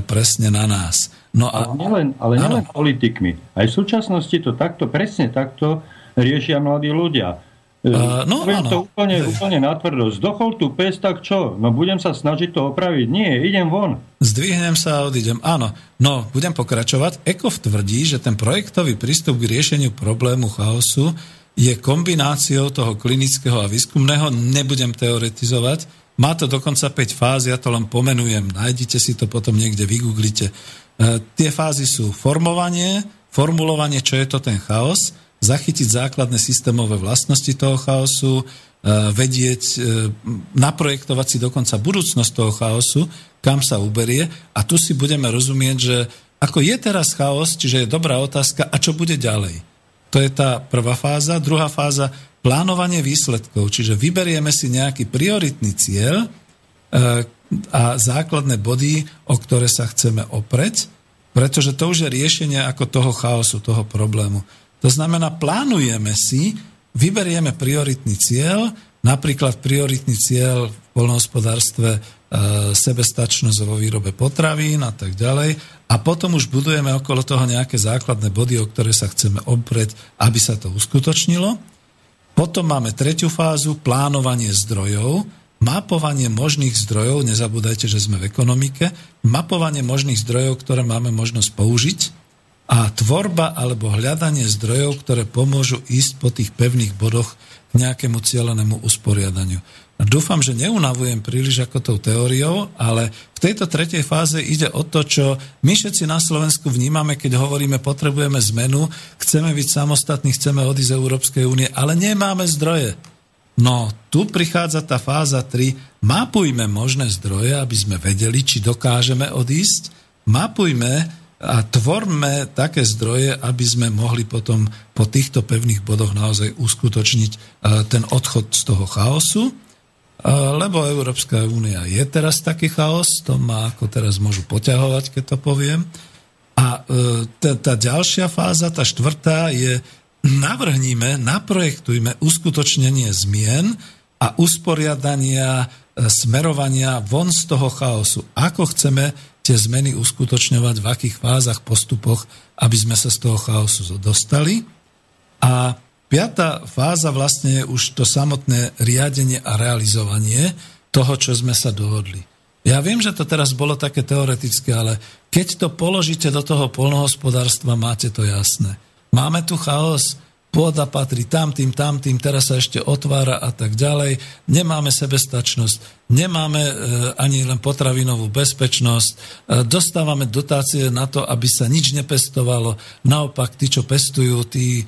presne na nás. No a, ale nielen, ale nielen politikmi. Aj v súčasnosti to takto, presne takto riešia mladí ľudia. Uh, no, Poviem áno. to úplne, úplne natvrdo. Zdochol tu pes, tak čo? No budem sa snažiť to opraviť. Nie, idem von. Zdvihnem sa a odídem. Áno, no, budem pokračovať. Ekov tvrdí, že ten projektový prístup k riešeniu problému chaosu je kombináciou toho klinického a výskumného. Nebudem teoretizovať. Má to dokonca 5 fáz, ja to len pomenujem. Nájdite si to potom niekde, vygooglite. E, tie fázy sú formovanie, formulovanie, čo je to ten chaos, zachytiť základné systémové vlastnosti toho chaosu, e, vedieť, e, naprojektovať si dokonca budúcnosť toho chaosu, kam sa uberie a tu si budeme rozumieť, že ako je teraz chaos, čiže je dobrá otázka, a čo bude ďalej. To je tá prvá fáza. Druhá fáza, plánovanie výsledkov, čiže vyberieme si nejaký prioritný cieľ e, a základné body, o ktoré sa chceme opreť, pretože to už je riešenie ako toho chaosu, toho problému. To znamená, plánujeme si, vyberieme prioritný cieľ, napríklad prioritný cieľ v polnohospodárstve e, sebestačnosť vo výrobe potravín a tak ďalej. A potom už budujeme okolo toho nejaké základné body, o ktoré sa chceme oprieť, aby sa to uskutočnilo. Potom máme tretiu fázu, plánovanie zdrojov, mapovanie možných zdrojov, nezabúdajte, že sme v ekonomike, mapovanie možných zdrojov, ktoré máme možnosť použiť a tvorba alebo hľadanie zdrojov, ktoré pomôžu ísť po tých pevných bodoch k nejakému cieľenému usporiadaniu. Dúfam, že neunavujem príliš ako tou teóriou, ale v tejto tretej fáze ide o to, čo my všetci na Slovensku vnímame, keď hovoríme, potrebujeme zmenu, chceme byť samostatní, chceme odísť z Európskej únie, ale nemáme zdroje. No, tu prichádza tá fáza 3. Mapujme možné zdroje, aby sme vedeli, či dokážeme odísť. Mapujme a tvorme také zdroje, aby sme mohli potom po týchto pevných bodoch naozaj uskutočniť e, ten odchod z toho chaosu, e, lebo Európska únia je teraz taký chaos, to ma ako teraz môžu poťahovať, keď to poviem. A e, tá ďalšia fáza, tá štvrtá je navrhníme, naprojektujme uskutočnenie zmien a usporiadania, smerovania von z toho chaosu. Ako chceme tie zmeny uskutočňovať, v akých fázach, postupoch, aby sme sa z toho chaosu dostali. A piatá fáza vlastne je už to samotné riadenie a realizovanie toho, čo sme sa dohodli. Ja viem, že to teraz bolo také teoretické, ale keď to položíte do toho polnohospodárstva, máte to jasné. Máme tu chaos, pôda patrí tam, tým, teraz sa ešte otvára a tak ďalej. Nemáme sebestačnosť, nemáme e, ani len potravinovú bezpečnosť, e, dostávame dotácie na to, aby sa nič nepestovalo. Naopak, tí, čo pestujú, tí e,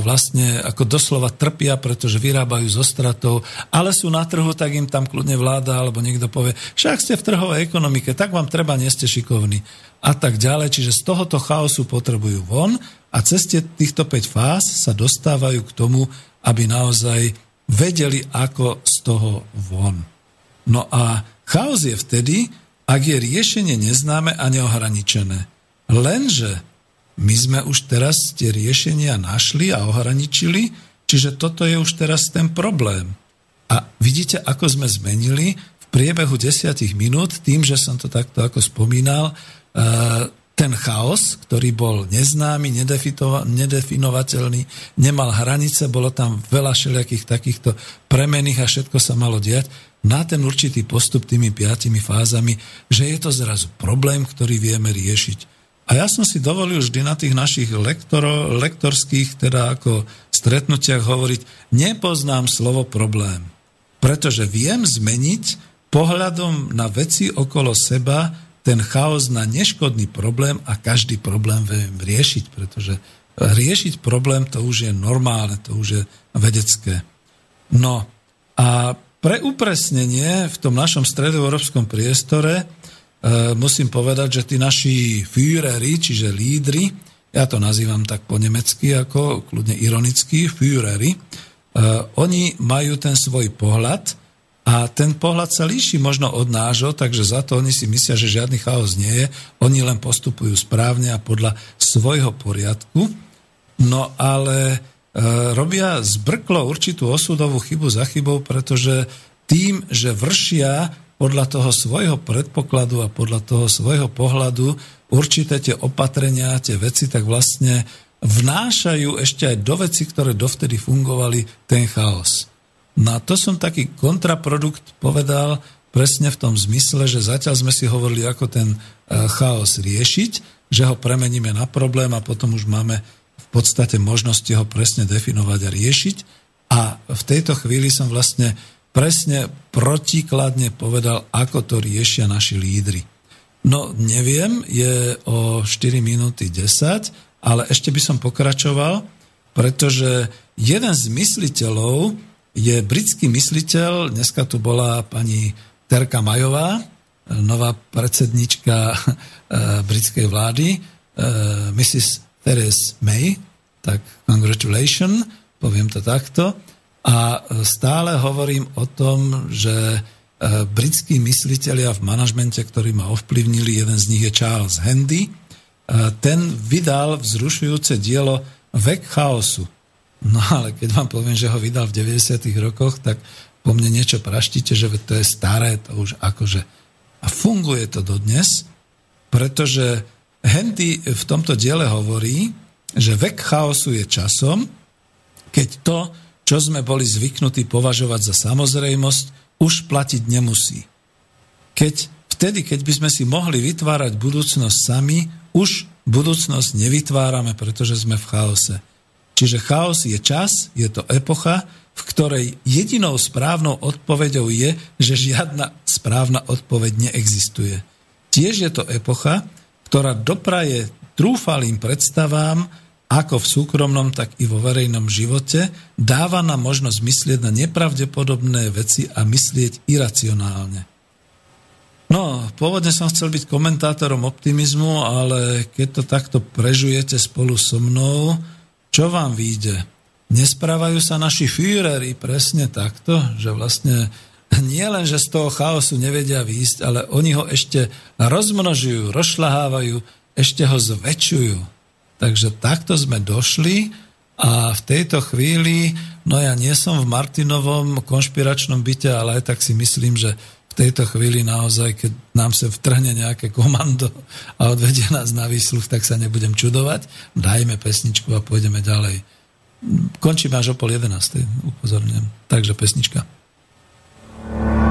vlastne ako doslova trpia, pretože vyrábajú zo stratou, ale sú na trhu, tak im tam kľudne vláda alebo niekto povie, však ste v trhovej ekonomike, tak vám treba, nie ste šikovní a tak ďalej. Čiže z tohoto chaosu potrebujú von a cez týchto 5 fáz sa dostávajú k tomu, aby naozaj vedeli, ako z toho von. No a chaos je vtedy, ak je riešenie neznáme a neohraničené. Lenže my sme už teraz tie riešenia našli a ohraničili, čiže toto je už teraz ten problém. A vidíte, ako sme zmenili v priebehu desiatich minút, tým, že som to takto ako spomínal, ten chaos, ktorý bol neznámy, nedefinovateľný, nemal hranice, bolo tam veľa všelijakých takýchto premených a všetko sa malo diať, na ten určitý postup tými piatimi fázami, že je to zrazu problém, ktorý vieme riešiť. A ja som si dovolil vždy na tých našich lektoro, lektorských, teda ako stretnutiach hovoriť, nepoznám slovo problém, pretože viem zmeniť pohľadom na veci okolo seba ten chaos na neškodný problém a každý problém viem riešiť, pretože riešiť problém to už je normálne, to už je vedecké. No a pre upresnenie v tom našom stredoeurópskom priestore e, musím povedať, že tí naši Führeri, čiže lídry, ja to nazývam tak po nemecky, ako kľudne ironicky, Führeri, e, oni majú ten svoj pohľad, a ten pohľad sa líši možno od nášho, takže za to oni si myslia, že žiadny chaos nie je. Oni len postupujú správne a podľa svojho poriadku. No ale e, robia zbrklo určitú osudovú chybu za chybou, pretože tým, že vršia podľa toho svojho predpokladu a podľa toho svojho pohľadu určité tie opatrenia, tie veci, tak vlastne vnášajú ešte aj do veci, ktoré dovtedy fungovali, ten chaos. No a to som taký kontraprodukt povedal presne v tom zmysle, že zatiaľ sme si hovorili, ako ten e, chaos riešiť, že ho premeníme na problém a potom už máme v podstate možnosti ho presne definovať a riešiť. A v tejto chvíli som vlastne presne protikladne povedal, ako to riešia naši lídry. No neviem, je o 4 minúty 10, ale ešte by som pokračoval, pretože jeden z mysliteľov je britský mysliteľ, dneska tu bola pani Terka Majová, nová predsednička eh, britskej vlády, eh, Mrs. Theresa May, tak congratulations, poviem to takto. A stále hovorím o tom, že britskí mysliteľia v manažmente, ktorí ma ovplyvnili, jeden z nich je Charles Handy, ten vydal vzrušujúce dielo Vek chaosu. No ale keď vám poviem, že ho vydal v 90. rokoch, tak po mne niečo praštíte, že to je staré, to už akože... A funguje to dodnes, pretože Handy v tomto diele hovorí, že vek chaosu je časom, keď to, čo sme boli zvyknutí považovať za samozrejmosť, už platiť nemusí. Keď, vtedy, keď by sme si mohli vytvárať budúcnosť sami, už budúcnosť nevytvárame, pretože sme v chaose. Čiže chaos je čas, je to epocha, v ktorej jedinou správnou odpoveďou je, že žiadna správna odpoveď neexistuje. Tiež je to epocha, ktorá dopraje trúfalým predstavám, ako v súkromnom, tak i vo verejnom živote, dáva nám možnosť myslieť na nepravdepodobné veci a myslieť iracionálne. No, pôvodne som chcel byť komentátorom optimizmu, ale keď to takto prežujete spolu so mnou, čo vám vyjde? Nesprávajú sa naši Führeri presne takto, že vlastne nie len, že z toho chaosu nevedia výjsť, ale oni ho ešte rozmnožujú, rozšlahávajú, ešte ho zväčšujú. Takže takto sme došli a v tejto chvíli, no ja nie som v Martinovom konšpiračnom byte, ale aj tak si myslím, že v tejto chvíli naozaj, keď nám sa vtrhne nejaké komando a odvedie nás na výsluch, tak sa nebudem čudovať. Dajme pesničku a pôjdeme ďalej. Končíme až o pol jedenástej, upozorňujem. Takže pesnička. tak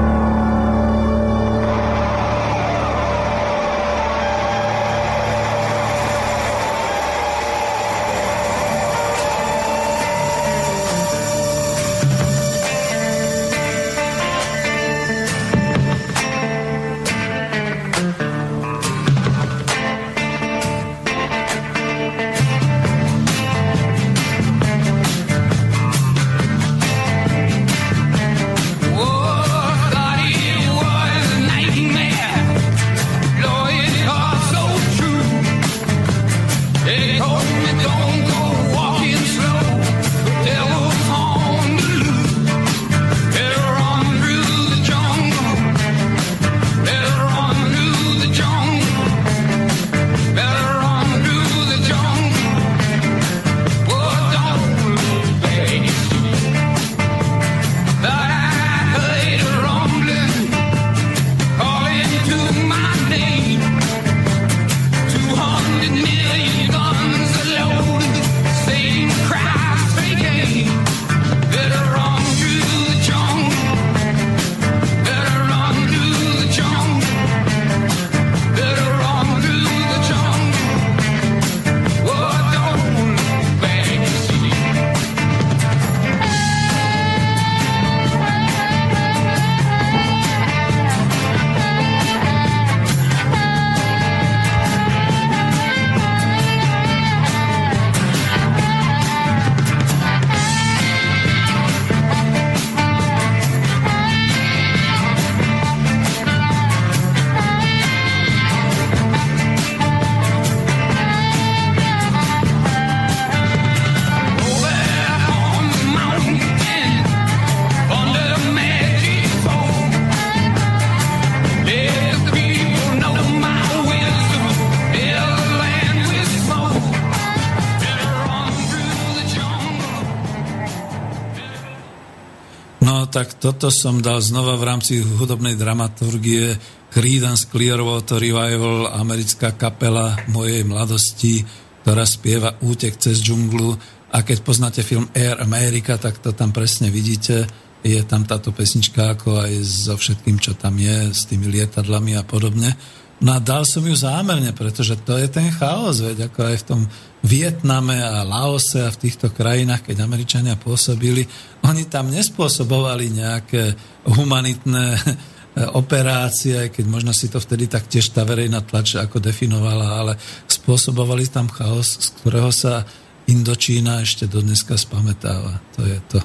toto som dal znova v rámci hudobnej dramaturgie Creedence Clearwater Revival, americká kapela mojej mladosti, ktorá spieva Útek cez džunglu a keď poznáte film Air America, tak to tam presne vidíte. Je tam táto pesnička ako aj so všetkým, čo tam je, s tými lietadlami a podobne. No a dal som ju zámerne, pretože to je ten chaos, veď ako aj v tom Vietname a Laose a v týchto krajinách, keď Američania pôsobili, oni tam nespôsobovali nejaké humanitné operácie, keď možno si to vtedy tak tiež tá verejná tlač ako definovala, ale spôsobovali tam chaos, z ktorého sa Indočína ešte do dneska spametáva. To je to,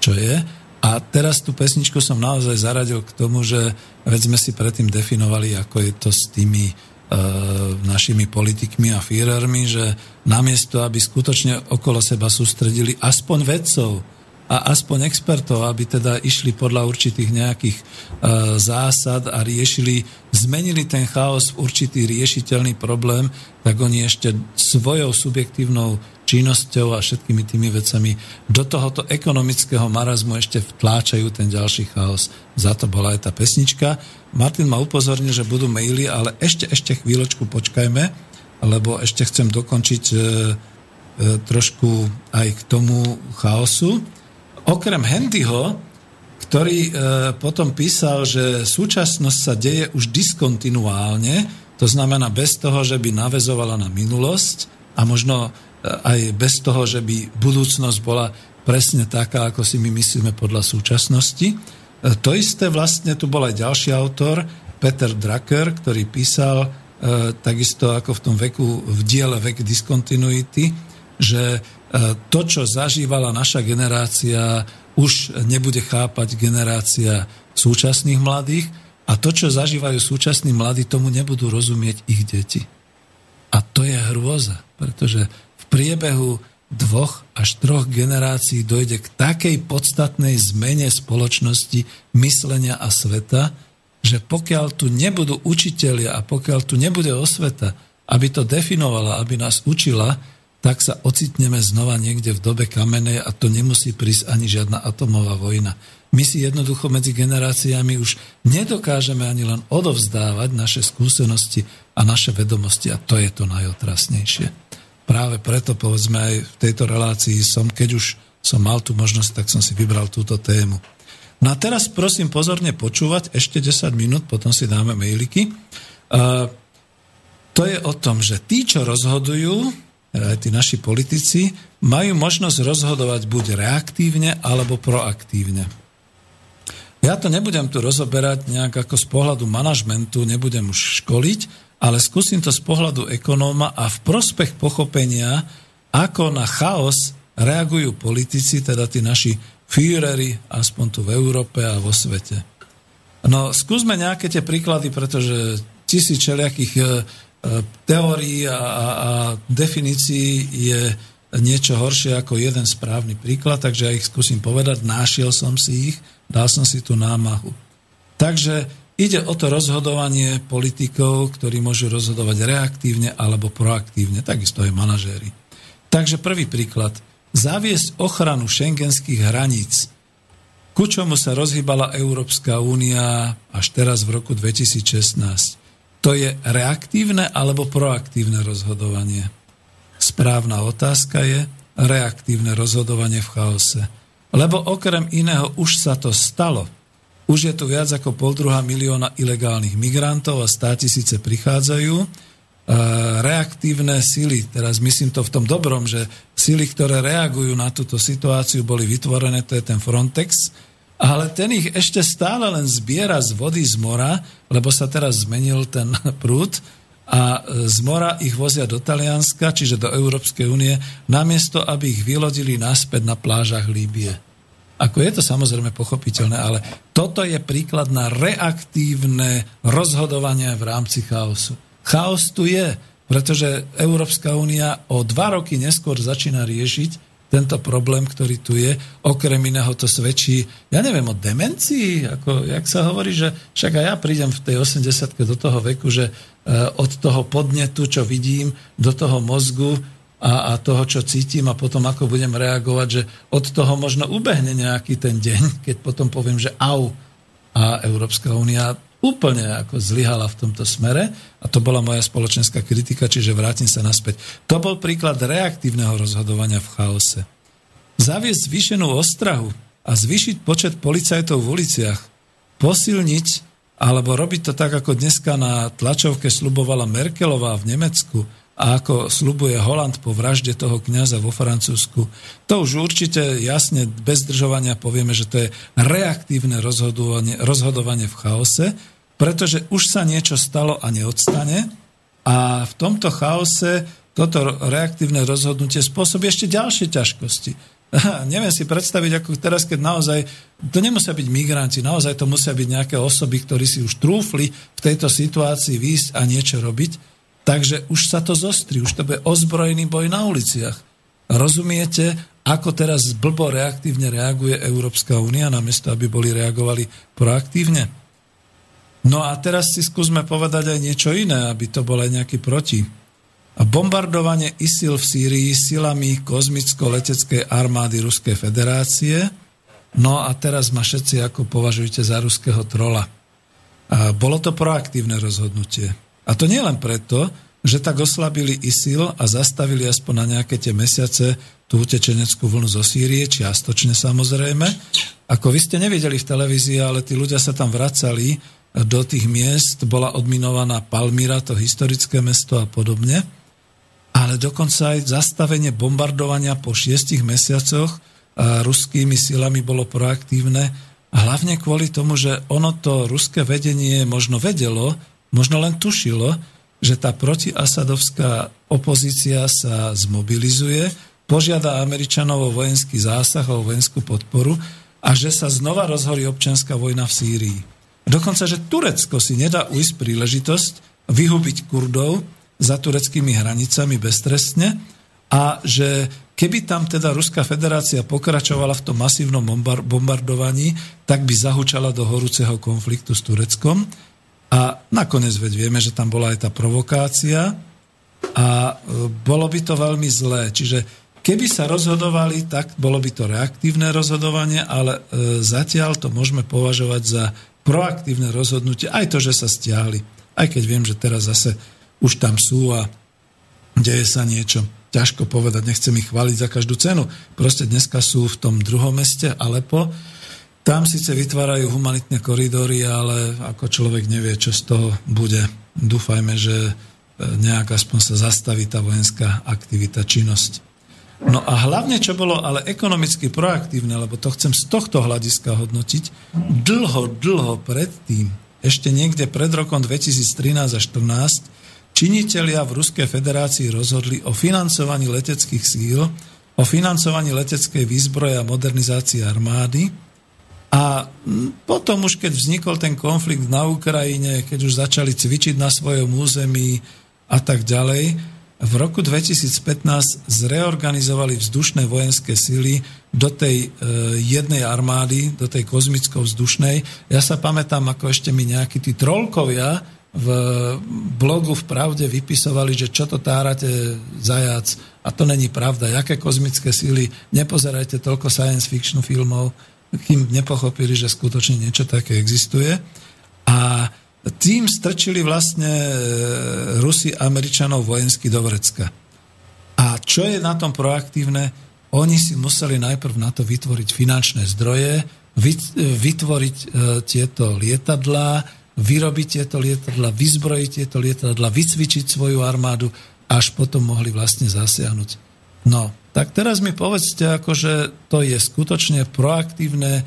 čo je. A teraz tú pesničku som naozaj zaradil k tomu, že veď sme si predtým definovali, ako je to s tými našimi politikmi a Führermi, že namiesto, aby skutočne okolo seba sústredili aspoň vedcov a aspoň expertov, aby teda išli podľa určitých nejakých e, zásad a riešili, zmenili ten chaos v určitý riešiteľný problém, tak oni ešte svojou subjektívnou činnosťou a všetkými tými vecami do tohoto ekonomického marazmu ešte vtláčajú ten ďalší chaos. Za to bola aj tá pesnička. Martin ma upozornil, že budú maily, ale ešte, ešte chvíľočku počkajme, lebo ešte chcem dokončiť e, e, trošku aj k tomu chaosu. Okrem Handyho, ktorý e, potom písal, že súčasnosť sa deje už diskontinuálne, to znamená bez toho, že by navezovala na minulosť a možno aj bez toho, že by budúcnosť bola presne taká, ako si my myslíme podľa súčasnosti. E, to isté vlastne, tu bol aj ďalší autor, Peter Drucker, ktorý písal e, takisto ako v tom veku, v diele Vek discontinuity, že e, to, čo zažívala naša generácia, už nebude chápať generácia súčasných mladých a to, čo zažívajú súčasní mladí, tomu nebudú rozumieť ich deti. A to je hrôza, pretože priebehu dvoch až troch generácií dojde k takej podstatnej zmene spoločnosti, myslenia a sveta, že pokiaľ tu nebudú učitelia a pokiaľ tu nebude osveta, aby to definovala, aby nás učila, tak sa ocitneme znova niekde v dobe kamenej a to nemusí prísť ani žiadna atomová vojna. My si jednoducho medzi generáciami už nedokážeme ani len odovzdávať naše skúsenosti a naše vedomosti a to je to najotrasnejšie práve preto, povedzme, aj v tejto relácii som, keď už som mal tú možnosť, tak som si vybral túto tému. No a teraz prosím pozorne počúvať, ešte 10 minút, potom si dáme mailiky. Uh, to je o tom, že tí, čo rozhodujú, teda aj tí naši politici, majú možnosť rozhodovať buď reaktívne, alebo proaktívne. Ja to nebudem tu rozoberať nejak ako z pohľadu manažmentu, nebudem už školiť, ale skúsim to z pohľadu ekonóma a v prospech pochopenia, ako na chaos reagujú politici, teda tí naši Führery, aspoň tu v Európe a vo svete. No, skúsme nejaké tie príklady, pretože tisíc všelijakých e, e, teórií a, a, a definícií je niečo horšie ako jeden správny príklad, takže ja ich skúsim povedať. Nášiel som si ich, dal som si tú námahu. Takže Ide o to rozhodovanie politikov, ktorí môžu rozhodovať reaktívne alebo proaktívne, takisto aj manažéri. Takže prvý príklad. Zaviesť ochranu šengenských hraníc. Ku čomu sa rozhýbala Európska únia až teraz v roku 2016. To je reaktívne alebo proaktívne rozhodovanie? Správna otázka je reaktívne rozhodovanie v chaose. Lebo okrem iného už sa to stalo – už je tu viac ako pol druhá milióna ilegálnych migrantov a stá tisíce prichádzajú. E, reaktívne sily, teraz myslím to v tom dobrom, že sily, ktoré reagujú na túto situáciu, boli vytvorené, to je ten Frontex, ale ten ich ešte stále len zbiera z vody z mora, lebo sa teraz zmenil ten prúd a z mora ich vozia do Talianska, čiže do Európskej únie, namiesto aby ich vylodili naspäť na plážach Líbie. Ako je to samozrejme pochopiteľné, ale toto je príklad na reaktívne rozhodovanie v rámci chaosu. Chaos tu je, pretože Európska únia o dva roky neskôr začína riešiť tento problém, ktorý tu je. Okrem iného to svedčí, ja neviem, o demencii, ako, jak sa hovorí, že však aj ja prídem v tej 80 do toho veku, že eh, od toho podnetu, čo vidím, do toho mozgu, a, a toho, čo cítim a potom ako budem reagovať, že od toho možno ubehne nejaký ten deň, keď potom poviem, že au. A Európska únia úplne ako zlyhala v tomto smere a to bola moja spoločenská kritika, čiže vrátim sa naspäť. To bol príklad reaktívneho rozhodovania v chaose. Zaviesť zvýšenú ostrahu a zvýšiť počet policajtov v uliciach, posilniť alebo robiť to tak, ako dneska na tlačovke slubovala Merkelová v Nemecku a ako slubuje Holand po vražde toho kňaza vo Francúzsku. To už určite jasne bez zdržovania povieme, že to je reaktívne rozhodovanie, rozhodovanie v chaose, pretože už sa niečo stalo a neodstane a v tomto chaose toto reaktívne rozhodnutie spôsobí ešte ďalšie ťažkosti. neviem si predstaviť, ako teraz, keď naozaj, to nemusia byť migranti, naozaj to musia byť nejaké osoby, ktorí si už trúfli v tejto situácii výjsť a niečo robiť, takže už sa to zostri, už to bude ozbrojený boj na uliciach. Rozumiete, ako teraz blbo reaktívne reaguje Európska únia, namiesto aby boli reagovali proaktívne? No a teraz si skúsme povedať aj niečo iné, aby to bol aj nejaký proti bombardovanie ISIL v Sýrii silami kozmicko-leteckej armády Ruskej federácie. No a teraz ma všetci ako považujete za ruského trola. A bolo to proaktívne rozhodnutie. A to nie len preto, že tak oslabili ISIL a zastavili aspoň na nejaké tie mesiace tú utečeneckú vlnu zo Sýrie, čiastočne samozrejme. Ako vy ste nevideli v televízii, ale tí ľudia sa tam vracali do tých miest, bola odminovaná Palmyra, to historické mesto a podobne. Ale dokonca aj zastavenie bombardovania po šiestich mesiacoch ruskými silami bolo proaktívne, hlavne kvôli tomu, že ono to ruské vedenie možno vedelo, možno len tušilo, že tá protiasadovská opozícia sa zmobilizuje, požiada Američanov o vojenský zásah, o vojenskú podporu a že sa znova rozhorí občianská vojna v Sýrii. Dokonca, že Turecko si nedá ujsť príležitosť vyhubiť Kurdov, za tureckými hranicami beztrestne a že keby tam teda Ruská federácia pokračovala v tom masívnom bombardovaní, tak by zahučala do horúceho konfliktu s Tureckom. A nakoniec veď vieme, že tam bola aj tá provokácia a e, bolo by to veľmi zlé. Čiže keby sa rozhodovali, tak bolo by to reaktívne rozhodovanie, ale e, zatiaľ to môžeme považovať za proaktívne rozhodnutie, aj to, že sa stiahli. Aj keď viem, že teraz zase už tam sú a deje sa niečo. Ťažko povedať, nechcem ich chváliť za každú cenu. Proste dneska sú v tom druhom meste, Alepo. Tam síce vytvárajú humanitné koridory, ale ako človek nevie, čo z toho bude. Dúfajme, že e, nejak aspoň sa zastaví tá vojenská aktivita, činnosť. No a hlavne, čo bolo ale ekonomicky proaktívne, lebo to chcem z tohto hľadiska hodnotiť, dlho, dlho predtým, ešte niekde pred rokom 2013 a 2014, Činitelia v Ruskej federácii rozhodli o financovaní leteckých síl, o financovaní leteckej výzbroje a modernizácii armády. A potom už, keď vznikol ten konflikt na Ukrajine, keď už začali cvičiť na svojom území a tak ďalej, v roku 2015 zreorganizovali vzdušné vojenské síly do tej e, jednej armády, do tej kozmicko-vzdušnej. Ja sa pamätám, ako ešte mi nejakí tí trolkovia v blogu v Pravde vypisovali, že čo to tárate zajac a to není pravda. Jaké kozmické síly, nepozerajte toľko science fiction filmov, kým nepochopili, že skutočne niečo také existuje. A tým strčili vlastne e, Rusi Američanov vojensky do Vrecka. A čo je na tom proaktívne? Oni si museli najprv na to vytvoriť finančné zdroje, vytvoriť e, tieto lietadlá, vyrobiť tieto lietadla, vyzbrojiť tieto lietadla, vycvičiť svoju armádu, až potom mohli vlastne zasiahnuť. No, tak teraz mi povedzte, akože to je skutočne proaktívne e,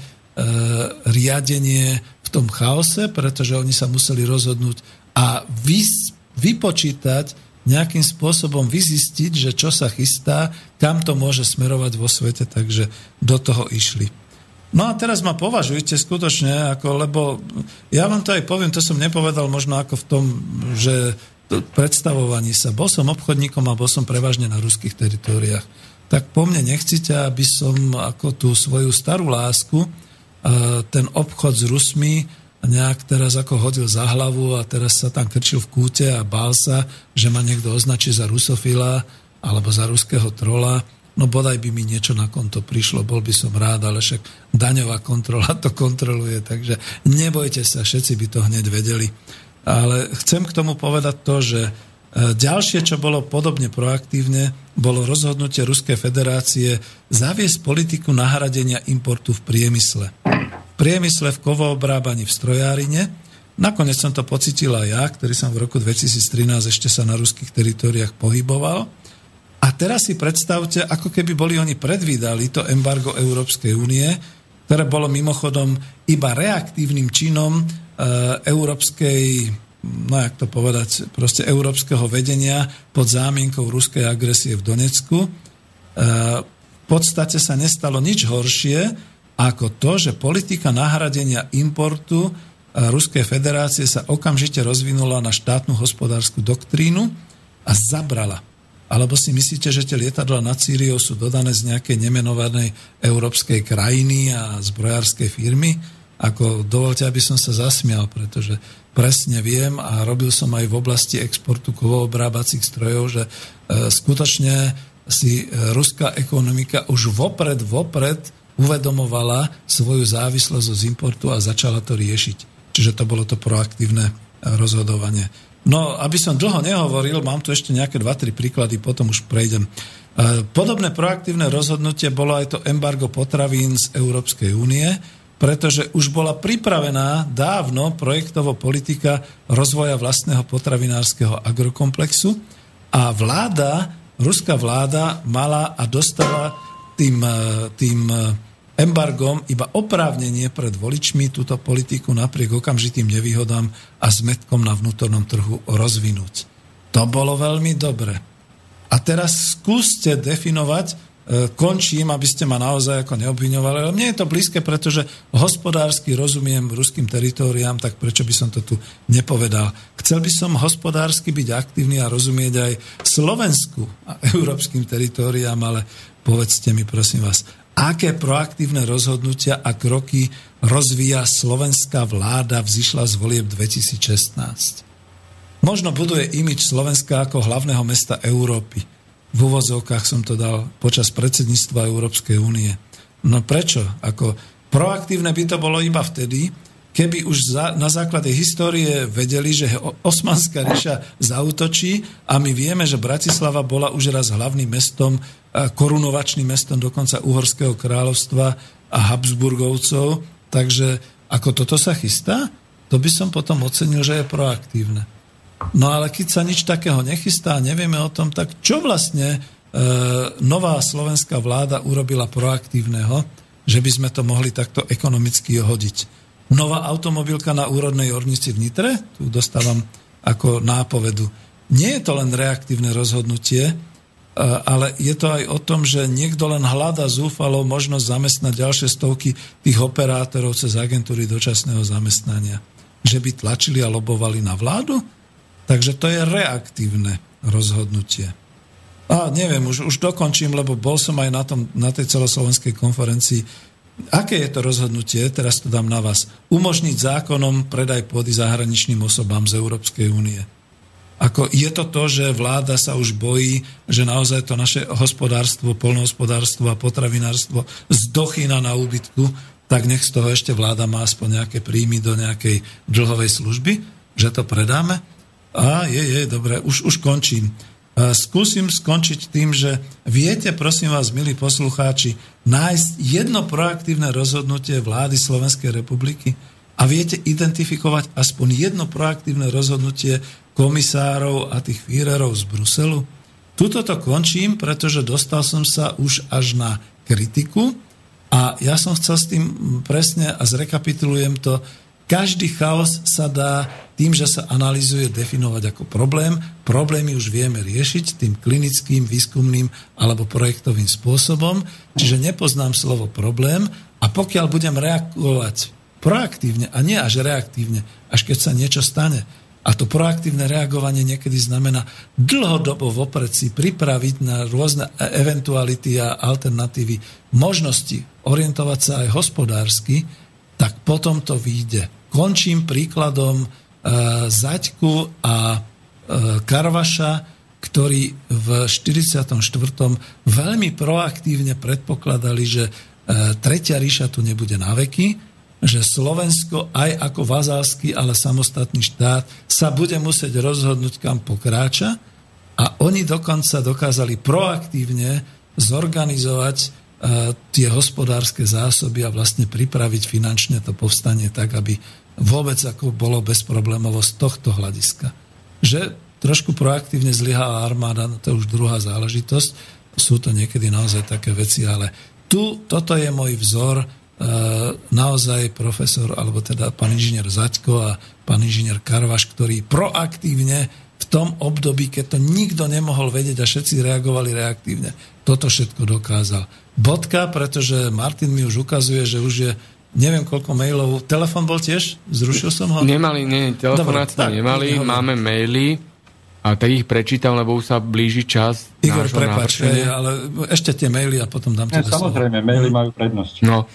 riadenie v tom chaose, pretože oni sa museli rozhodnúť a vys, vypočítať, nejakým spôsobom vyzistiť, že čo sa chystá, kam to môže smerovať vo svete, takže do toho išli. No a teraz ma považujte skutočne, ako, lebo ja vám to aj poviem, to som nepovedal možno ako v tom, že predstavovaní sa. Bol som obchodníkom a bol som prevažne na ruských teritoriách. Tak po mne nechcite, aby som ako tú svoju starú lásku, ten obchod s Rusmi nejak teraz ako hodil za hlavu a teraz sa tam krčil v kúte a bál sa, že ma niekto označí za rusofila alebo za ruského trola no bodaj by mi niečo na konto prišlo, bol by som rád, ale však daňová kontrola to kontroluje, takže nebojte sa, všetci by to hneď vedeli. Ale chcem k tomu povedať to, že e, ďalšie, čo bolo podobne proaktívne, bolo rozhodnutie Ruskej federácie zaviesť politiku nahradenia importu v priemysle. V priemysle, v kovoobrábaní, v strojárine. Nakoniec som to pocitil aj ja, ktorý som v roku 2013 ešte sa na ruských teritoriách pohyboval. A teraz si predstavte, ako keby boli oni predvídali to embargo Európskej únie, ktoré bolo mimochodom iba reaktívnym činom e, európskej, no jak to povedať, proste európskeho vedenia pod zámienkou ruskej agresie v Donecku. E, v podstate sa nestalo nič horšie, ako to, že politika nahradenia importu e, Ruskej federácie sa okamžite rozvinula na štátnu hospodárskú doktrínu a zabrala alebo si myslíte, že tie lietadla nad Sýriou sú dodané z nejakej nemenovanej európskej krajiny a zbrojárskej firmy? Ako dovolte, aby som sa zasmial, pretože presne viem a robil som aj v oblasti exportu kovoobrábacích strojov, že e, skutočne si e, ruská ekonomika už vopred, vopred uvedomovala svoju závislosť z importu a začala to riešiť. Čiže to bolo to proaktívne rozhodovanie. No, aby som dlho nehovoril, mám tu ešte nejaké 2-3 príklady, potom už prejdem. E, podobné proaktívne rozhodnutie bolo aj to embargo potravín z Európskej únie, pretože už bola pripravená dávno projektovo politika rozvoja vlastného potravinárskeho agrokomplexu a vláda, ruská vláda mala a dostala tým, e, tým e, embargom iba oprávnenie pred voličmi túto politiku napriek okamžitým nevýhodám a zmetkom na vnútornom trhu rozvinúť. To bolo veľmi dobre. A teraz skúste definovať, končím, aby ste ma naozaj ako neobviňovali, ale mne je to blízke, pretože hospodársky rozumiem ruským teritóriám, tak prečo by som to tu nepovedal. Chcel by som hospodársky byť aktívny a rozumieť aj Slovensku a európskym teritóriám, ale povedzte mi prosím vás, aké proaktívne rozhodnutia a kroky rozvíja slovenská vláda vzýšla z volieb 2016. Možno buduje imič Slovenska ako hlavného mesta Európy. V úvozovkách som to dal počas predsedníctva Európskej únie. No prečo? Ako proaktívne by to bolo iba vtedy, keby už za, na základe histórie vedeli, že Osmanská ríša zautočí a my vieme, že Bratislava bola už raz hlavným mestom, korunovačným mestom dokonca Uhorského kráľovstva a Habsburgovcov. Takže ako toto sa chystá, to by som potom ocenil, že je proaktívne. No ale keď sa nič takého nechystá, nevieme o tom, tak čo vlastne e, nová slovenská vláda urobila proaktívneho, že by sme to mohli takto ekonomicky hodiť nová automobilka na úrodnej ornici v Nitre, tu dostávam ako nápovedu. Nie je to len reaktívne rozhodnutie, e, ale je to aj o tom, že niekto len hľada zúfalo možnosť zamestnať ďalšie stovky tých operátorov cez agentúry dočasného zamestnania. Že by tlačili a lobovali na vládu? Takže to je reaktívne rozhodnutie. A neviem, už, už dokončím, lebo bol som aj na, tom, na tej celoslovenskej konferencii Aké je to rozhodnutie, teraz to dám na vás, umožniť zákonom predaj pôdy zahraničným osobám z Európskej únie? Ako je to to, že vláda sa už bojí, že naozaj to naše hospodárstvo, polnohospodárstvo a potravinárstvo zdochýna na úbytku, tak nech z toho ešte vláda má aspoň nejaké príjmy do nejakej dlhovej služby, že to predáme? A je, je, dobre, už, už končím. Skúsim skončiť tým, že viete, prosím vás, milí poslucháči, nájsť jedno proaktívne rozhodnutie vlády Slovenskej republiky a viete identifikovať aspoň jedno proaktívne rozhodnutie komisárov a tých fírerov z Bruselu? Tuto to končím, pretože dostal som sa už až na kritiku a ja som chcel s tým presne a zrekapitulujem to, každý chaos sa dá tým, že sa analizuje, definovať ako problém. Problémy už vieme riešiť tým klinickým, výskumným alebo projektovým spôsobom. Čiže nepoznám slovo problém a pokiaľ budem reagovať proaktívne a nie až reaktívne, až keď sa niečo stane, a to proaktívne reagovanie niekedy znamená dlhodobo vopred si pripraviť na rôzne eventuality a alternatívy, možnosti orientovať sa aj hospodársky, tak potom to vyjde končím príkladom e, Zaďku a e, Karvaša, ktorí v 44. veľmi proaktívne predpokladali, že e, Tretia ríša tu nebude na veky, že Slovensko aj ako vazalský, ale samostatný štát sa bude musieť rozhodnúť, kam pokráča a oni dokonca dokázali proaktívne zorganizovať e, tie hospodárske zásoby a vlastne pripraviť finančne to povstanie tak, aby vôbec ako bolo bezproblémovo z tohto hľadiska. Že trošku proaktívne zlyhala armáda, no to je už druhá záležitosť, sú to niekedy naozaj také veci, ale tu, toto je môj vzor, E, naozaj profesor, alebo teda pán inžinier Zaďko a pán inžinier Karvaš, ktorí proaktívne v tom období, keď to nikto nemohol vedieť a všetci reagovali reaktívne, toto všetko dokázal. Bodka, pretože Martin mi už ukazuje, že už je neviem koľko mailov. Telefon bol tiež? Zrušil som ho? Nemali, nie, telefonát sme nemali, máme maily a tak ich prečítam, lebo už sa blíži čas. Igor, prepáč, ale ešte tie maily a potom dám to Samozrejme, maily majú prednosť. No,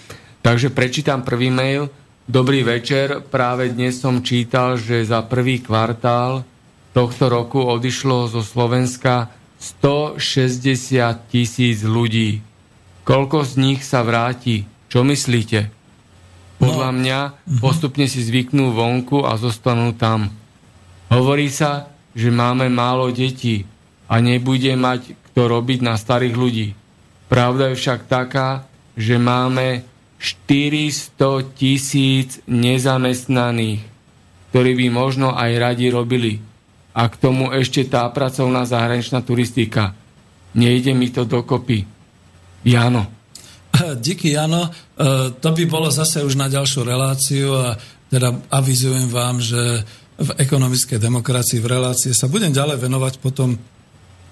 Takže prečítam prvý mail. Dobrý večer, práve dnes som čítal, že za prvý kvartál tohto roku odišlo zo Slovenska 160 tisíc ľudí. Koľko z nich sa vráti? Čo myslíte? Podľa no. mňa postupne si zvyknú vonku a zostanú tam. Hovorí sa, že máme málo detí a nebude mať kto robiť na starých ľudí. Pravda je však taká, že máme 400 tisíc nezamestnaných, ktorí by možno aj radi robili. A k tomu ešte tá pracovná zahraničná turistika. Nejde mi to dokopy. Jano. Díky, Jano. E, to by bolo zase už na ďalšiu reláciu a teda avizujem vám, že v ekonomickej demokracii v relácii sa budem ďalej venovať potom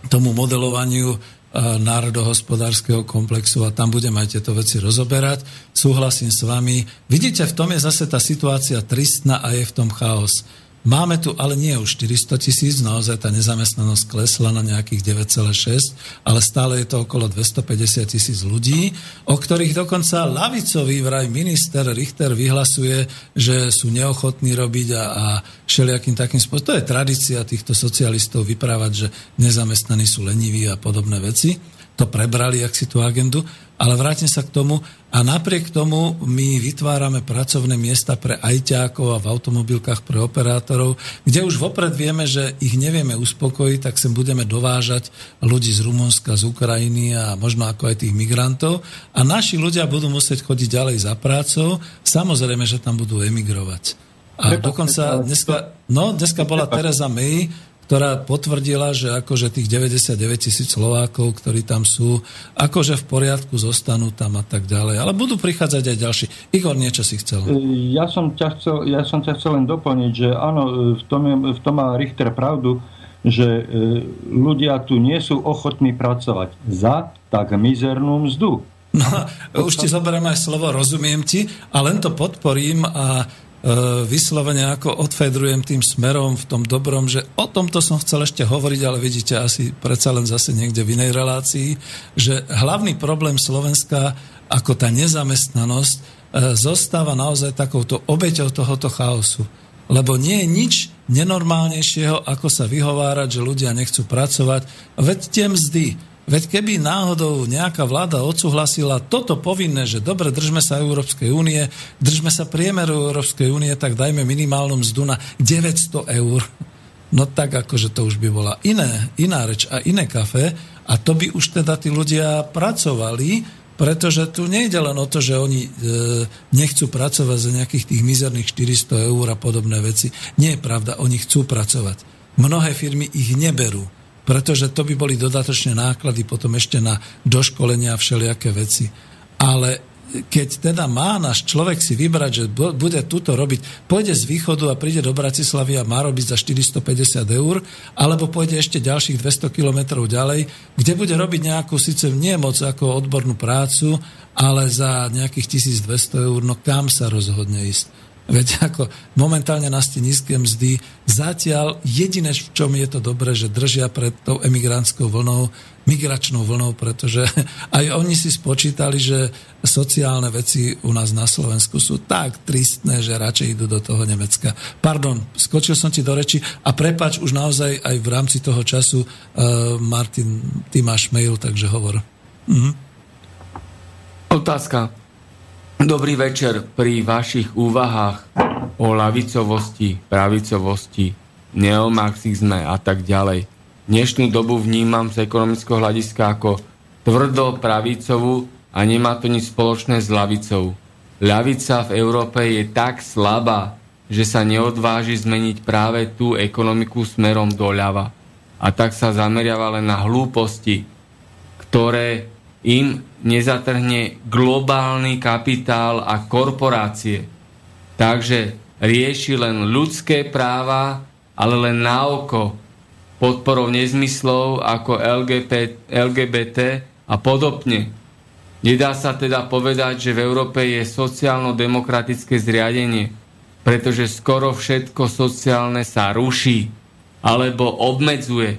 tomu modelovaniu národohospodárskeho komplexu a tam budeme aj tieto veci rozoberať. Súhlasím s vami. Vidíte, v tom je zase tá situácia tristná a je v tom chaos. Máme tu, ale nie už 400 tisíc, naozaj tá nezamestnanosť klesla na nejakých 9,6, ale stále je to okolo 250 tisíc ľudí, o ktorých dokonca lavicový vraj minister Richter vyhlasuje, že sú neochotní robiť a, a všelijakým takým spôsobom. To je tradícia týchto socialistov vyprávať, že nezamestnaní sú leniví a podobné veci. To prebrali, ak si tú agendu. Ale vrátim sa k tomu a napriek tomu my vytvárame pracovné miesta pre ajťákov a v automobilkách pre operátorov, kde už vopred vieme, že ich nevieme uspokojiť, tak sem budeme dovážať ľudí z Rumunska, z Ukrajiny a možno ako aj tých migrantov. A naši ľudia budú musieť chodiť ďalej za prácou, samozrejme, že tam budú emigrovať. A dokonca dneska, no, dneska bola Teresa May, ktorá potvrdila, že akože tých 99 tisíc Slovákov, ktorí tam sú, akože v poriadku zostanú tam a tak ďalej. Ale budú prichádzať aj ďalší. Igor, niečo si chcel. Ja som ťa chcel, ja som ťa chcel len doplniť, že áno, v tom, je, v tom má Richter pravdu, že e, ľudia tu nie sú ochotní pracovať za tak mizernú mzdu. No, už ti zoberiem aj slovo, rozumiem ti a len to podporím a E, vyslovene ako odfedrujem tým smerom v tom dobrom, že o tomto som chcel ešte hovoriť, ale vidíte asi predsa len zase niekde v inej relácii, že hlavný problém Slovenska ako tá nezamestnanosť e, zostáva naozaj takouto obeťou tohoto chaosu. Lebo nie je nič nenormálnejšieho, ako sa vyhovárať, že ľudia nechcú pracovať. Veď tie mzdy, Veď keby náhodou nejaká vláda odsúhlasila toto povinné, že dobre, držme sa Európskej únie, držme sa priemeru Európskej únie, tak dajme minimálnu mzdu na 900 eur. No tak akože to už by bola iné, iná reč a iné kafe a to by už teda tí ľudia pracovali, pretože tu nejde len o to, že oni e, nechcú pracovať za nejakých tých mizerných 400 eur a podobné veci. Nie je pravda, oni chcú pracovať. Mnohé firmy ich neberú pretože to by boli dodatočné náklady potom ešte na doškolenia a všelijaké veci. Ale keď teda má náš človek si vybrať, že bude túto robiť, pôjde z východu a príde do Bratislavy a má robiť za 450 eur, alebo pôjde ešte ďalších 200 kilometrov ďalej, kde bude robiť nejakú, síce nie moc ako odbornú prácu, ale za nejakých 1200 eur, no kam sa rozhodne ísť? Veď ako momentálne nás tie nízke mzdy, zatiaľ jediné, v čom je to dobré, že držia pred tou emigrantskou vlnou, migračnou vlnou, pretože aj oni si spočítali, že sociálne veci u nás na Slovensku sú tak tristné, že radšej idú do toho Nemecka. Pardon, skočil som ti do reči a prepač už naozaj aj v rámci toho času, uh, Martin, ty máš mail, takže hovor. Mhm. Otázka. Dobrý večer. Pri vašich úvahách o lavicovosti, pravicovosti, neomarxizme a tak ďalej. Dnešnú dobu vnímam z ekonomického hľadiska ako tvrdo pravicovú a nemá to nič spoločné s lavicou. Ľavica v Európe je tak slabá, že sa neodváži zmeniť práve tú ekonomiku smerom doľava. A tak sa zameriava len na hlúposti, ktoré im nezatrhne globálny kapitál a korporácie. Takže rieši len ľudské práva, ale len na oko podporou nezmyslov ako LGBT, LGBT a podobne. Nedá sa teda povedať, že v Európe je sociálno-demokratické zriadenie, pretože skoro všetko sociálne sa ruší alebo obmedzuje.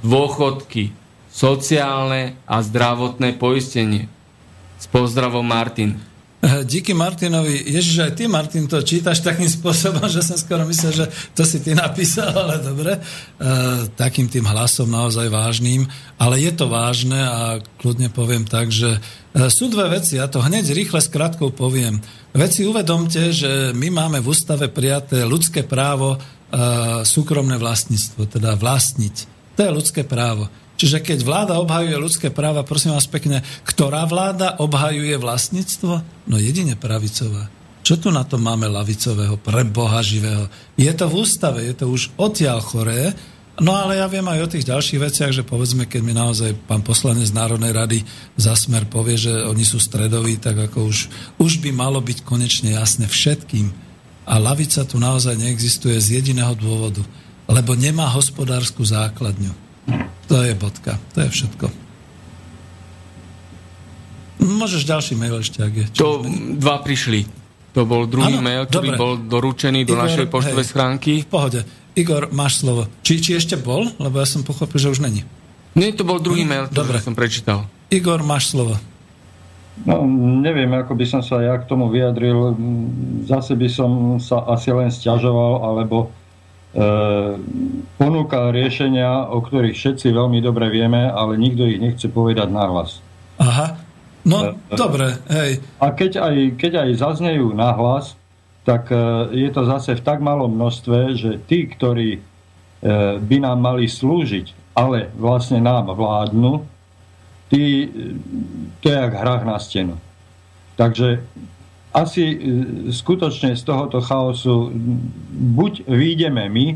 Dôchodky, sociálne a zdravotné poistenie. S pozdravom Martin. Eh, díky Martinovi. Ježiš, aj ty, Martin, to čítaš takým spôsobom, že som skoro myslel, že to si ty napísal, ale dobre. E, takým tým hlasom naozaj vážnym. Ale je to vážne a kľudne poviem tak, že e, sú dve veci. Ja to hneď rýchle s krátkou poviem. Veci uvedomte, že my máme v ústave prijaté ľudské právo e, súkromné vlastníctvo, teda vlastniť. To je ľudské právo. Čiže keď vláda obhajuje ľudské práva, prosím vás pekne, ktorá vláda obhajuje vlastníctvo? No jedine pravicová. Čo tu na to máme lavicového, pre Boha živého? Je to v ústave, je to už odtiaľ choré, No ale ja viem aj o tých ďalších veciach, že povedzme, keď mi naozaj pán poslanec Národnej rady za smer povie, že oni sú stredoví, tak ako už, už by malo byť konečne jasné všetkým. A lavica tu naozaj neexistuje z jediného dôvodu, lebo nemá hospodárskú základňu. To je bodka. To je všetko. Môžeš ďalší mail ešte, ak je. To dva prišli. To bol druhý ano, mail, ktorý dobre. bol doručený do Igor, našej poštovej schránky. V pohode. Igor, máš slovo. Či, či ešte bol? Lebo ja som pochopil, že už není. Nie, to bol druhý mail, ktorý som prečítal. Igor, máš slovo. No, neviem, ako by som sa ja k tomu vyjadril. Zase by som sa asi len stiažoval, alebo E, ponúka riešenia, o ktorých všetci veľmi dobre vieme, ale nikto ich nechce povedať nahlas. Aha, no e, dobre, hej. A keď aj, keď aj zaznejú nahlas, tak e, je to zase v tak malom množstve, že tí, ktorí by nám mali slúžiť, ale vlastne nám vládnu, tí, to je jak hrách na stenu. Takže asi e, skutočne z tohoto chaosu buď výjdeme my,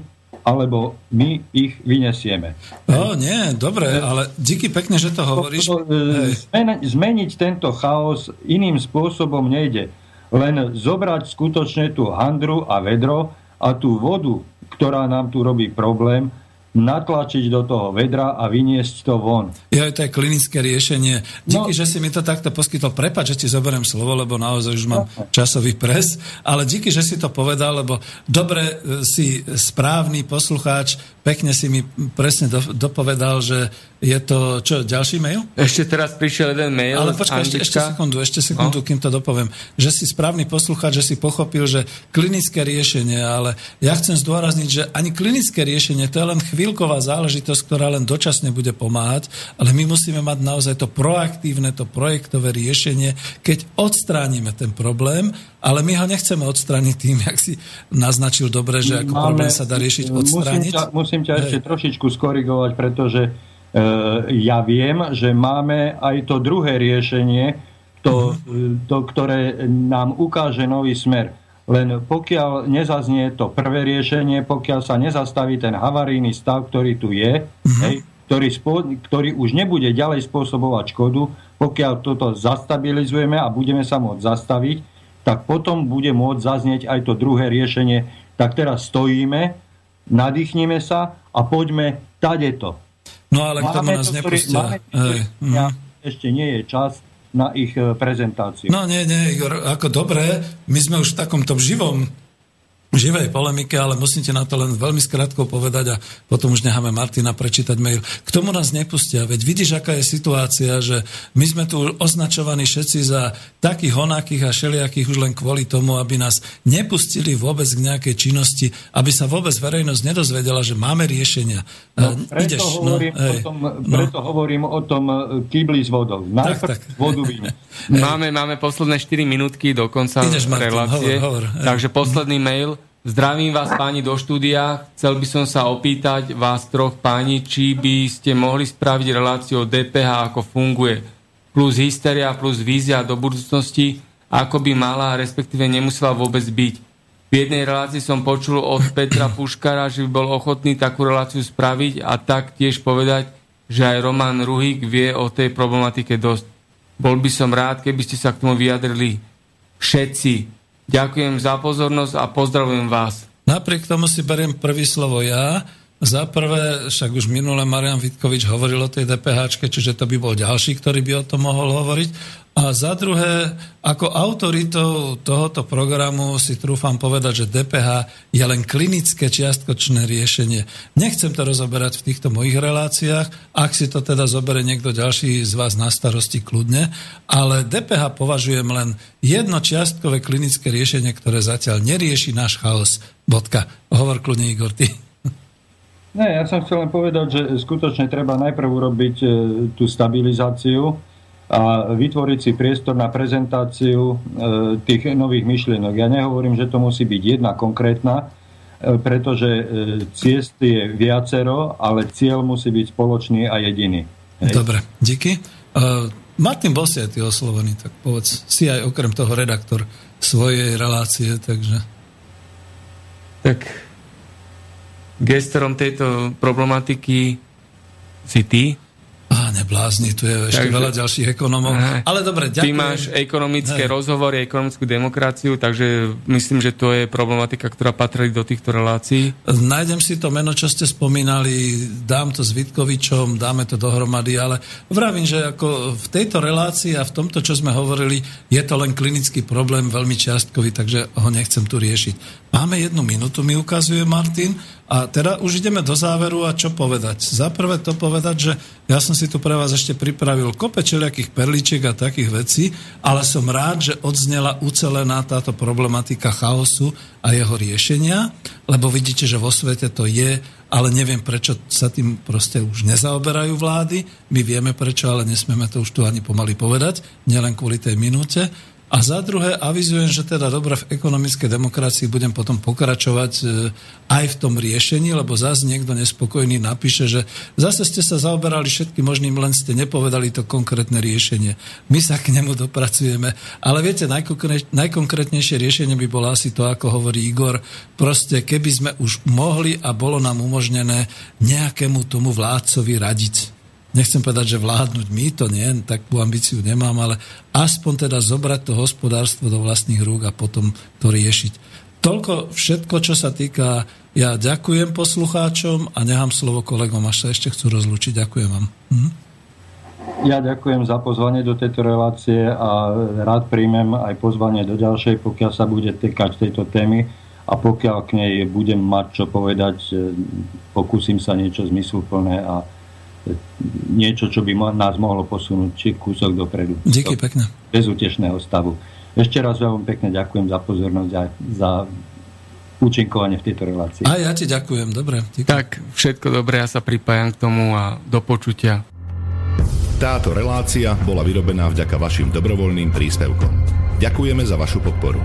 alebo my ich vyniesieme. No nie, dobre, ale díky pekne, že to hovoríš. E, zmeniť tento chaos iným spôsobom nejde. Len zobrať skutočne tú handru a vedro a tú vodu, ktorá nám tu robí problém, natlačiť do toho vedra a vyniesť to von. Ja, to je klinické riešenie. Díky, no, že si mi to takto poskytol. Prepač, že ti zoberiem slovo, lebo naozaj už mám no. časový pres, ale díky, že si to povedal, lebo dobre e, si správny poslucháč, pekne si mi presne do, dopovedal, že je to, čo, ďalší mail? Ešte teraz prišiel jeden mail Ale počkaj, ešte, ešte sekundu, ešte sekundu, no? kým to dopoviem. Že si správny poslucháč, že si pochopil, že klinické riešenie, ale ja chcem zdôrazniť, že ani klinické riešenie, to je len chvíľková záležitosť, ktorá len dočasne bude pomáhať, ale my musíme mať naozaj to proaktívne, to projektové riešenie, keď odstránime ten problém, ale my ho nechceme odstrániť tým, jak si naznačil dobre, že ako Máme, problém sa dá riešiť odstrániť. Musím ťa, musím ťa ešte trošičku skorigovať, pretože E, ja viem, že máme aj to druhé riešenie, to, mhm. to, ktoré nám ukáže nový smer. Len pokiaľ nezaznie to prvé riešenie, pokiaľ sa nezastaví ten havarijný stav, ktorý tu je, uh-huh. hej, ktorý, spo, ktorý už nebude ďalej spôsobovať škodu, pokiaľ toto zastabilizujeme a budeme sa môcť zastaviť, tak potom bude môcť zaznieť aj to druhé riešenie. Tak teraz stojíme, nadýchneme sa a poďme tadeto. No ale k tomu nás nepustia. Máme, Hej. Mhm. Ešte nie je čas na ich e, prezentáciu. No nie, nie, Igor, ako dobré, my sme už v takomto živom živej polemike, ale musíte na to len veľmi skrátko povedať a potom už necháme Martina prečítať mail. K tomu nás nepustia, veď vidíš, aká je situácia, že my sme tu označovaní všetci za takých onakých a šeliakých už len kvôli tomu, aby nás nepustili vôbec k nejakej činnosti, aby sa vôbec verejnosť nedozvedela, že máme riešenia. No, preto, Ideš, hovorím no, hej, o tom, preto no. hovorím o tom e, kýbli s vodou. Najprv tak, tak. vodu Máme, máme posledné 4 minútky do konca Ideš, Martin, relácie. Hovor, hovor, takže posledný mail. Zdravím vás páni do štúdia. Chcel by som sa opýtať vás troch páni, či by ste mohli spraviť reláciu o DPH, ako funguje. Plus hysteria, plus vízia do budúcnosti, ako by mala, respektíve nemusela vôbec byť. V jednej relácii som počul od Petra Puškara, že by bol ochotný takú reláciu spraviť a tak tiež povedať, že aj Roman Ruhík vie o tej problematike dosť. Bol by som rád, keby ste sa k tomu vyjadrili všetci, Ďakujem za pozornosť a pozdravujem vás. Napriek tomu si beriem prvý slovo ja. Za prvé, však už minule Marian Vitkovič hovoril o tej DPH, čiže to by bol ďalší, ktorý by o tom mohol hovoriť. A za druhé, ako autoritou tohoto programu si trúfam povedať, že DPH je len klinické čiastkočné riešenie. Nechcem to rozoberať v týchto mojich reláciách, ak si to teda zobere niekto ďalší z vás na starosti kľudne, ale DPH považujem len jedno čiastkové klinické riešenie, ktoré zatiaľ nerieši náš chaos. Bodka. Hovor kľudne, Igor, ty. Ne, ja som chcel len povedať, že skutočne treba najprv urobiť e, tú stabilizáciu, a vytvoriť si priestor na prezentáciu e, tých nových myšlienok. Ja nehovorím, že to musí byť jedna konkrétna, e, pretože e, ciest je viacero, ale cieľ musí byť spoločný a jediný. Hej. Dobre, díky. Uh, Martin bol si aj ty oslovený, tak povedz, si aj okrem toho redaktor svojej relácie, takže... Tak gestorom tejto problematiky si ty, Á, neblázni, tu je ešte takže, veľa ďalších ekonomov. Ale dobre, ďakujem. Ty máš ekonomické hej. rozhovory, ekonomickú demokraciu, takže myslím, že to je problematika, ktorá patrí do týchto relácií. Nájdem si to meno, čo ste spomínali, dám to s Vitkovičom, dáme to dohromady, ale vravím, že ako v tejto relácii a v tomto, čo sme hovorili, je to len klinický problém, veľmi čiastkový, takže ho nechcem tu riešiť. Máme jednu minútu, mi ukazuje Martin. A teda už ideme do záveru a čo povedať. Za prvé to povedať, že ja som si tu pre vás ešte pripravil kope čeliakých perličiek a takých vecí, ale som rád, že odznela ucelená táto problematika chaosu a jeho riešenia, lebo vidíte, že vo svete to je, ale neviem, prečo sa tým proste už nezaoberajú vlády. My vieme prečo, ale nesmieme to už tu ani pomaly povedať, nielen kvôli tej minúte. A za druhé avizujem, že teda dobre v ekonomickej demokracii budem potom pokračovať e, aj v tom riešení, lebo zase niekto nespokojný napíše, že zase ste sa zaoberali všetkým možným, len ste nepovedali to konkrétne riešenie. My sa k nemu dopracujeme. Ale viete, najkonkrétnejšie riešenie by bolo asi to, ako hovorí Igor. Proste, keby sme už mohli a bolo nám umožnené nejakému tomu vládcovi radiť nechcem povedať, že vládnuť my to nie, takú ambíciu nemám, ale aspoň teda zobrať to hospodárstvo do vlastných rúk a potom to riešiť. Toľko všetko, čo sa týka, ja ďakujem poslucháčom a nechám slovo kolegom, až sa ešte chcú rozlúčiť. Ďakujem vám. Hm? Ja ďakujem za pozvanie do tejto relácie a rád príjmem aj pozvanie do ďalšej, pokiaľ sa bude týkať tejto témy a pokiaľ k nej budem mať čo povedať, e, pokúsim sa niečo zmysluplné a niečo, čo by nás mohlo posunúť či kúsok dopredu. Díky pekne. Bezútešného stavu. Ešte raz veľmi pekne ďakujem za pozornosť a za účinkovanie v tejto relácii. A ja ti ďakujem, dobre. Díky. Tak, všetko dobré, ja sa pripájam k tomu a do počutia. Táto relácia bola vyrobená vďaka vašim dobrovoľným príspevkom. Ďakujeme za vašu podporu.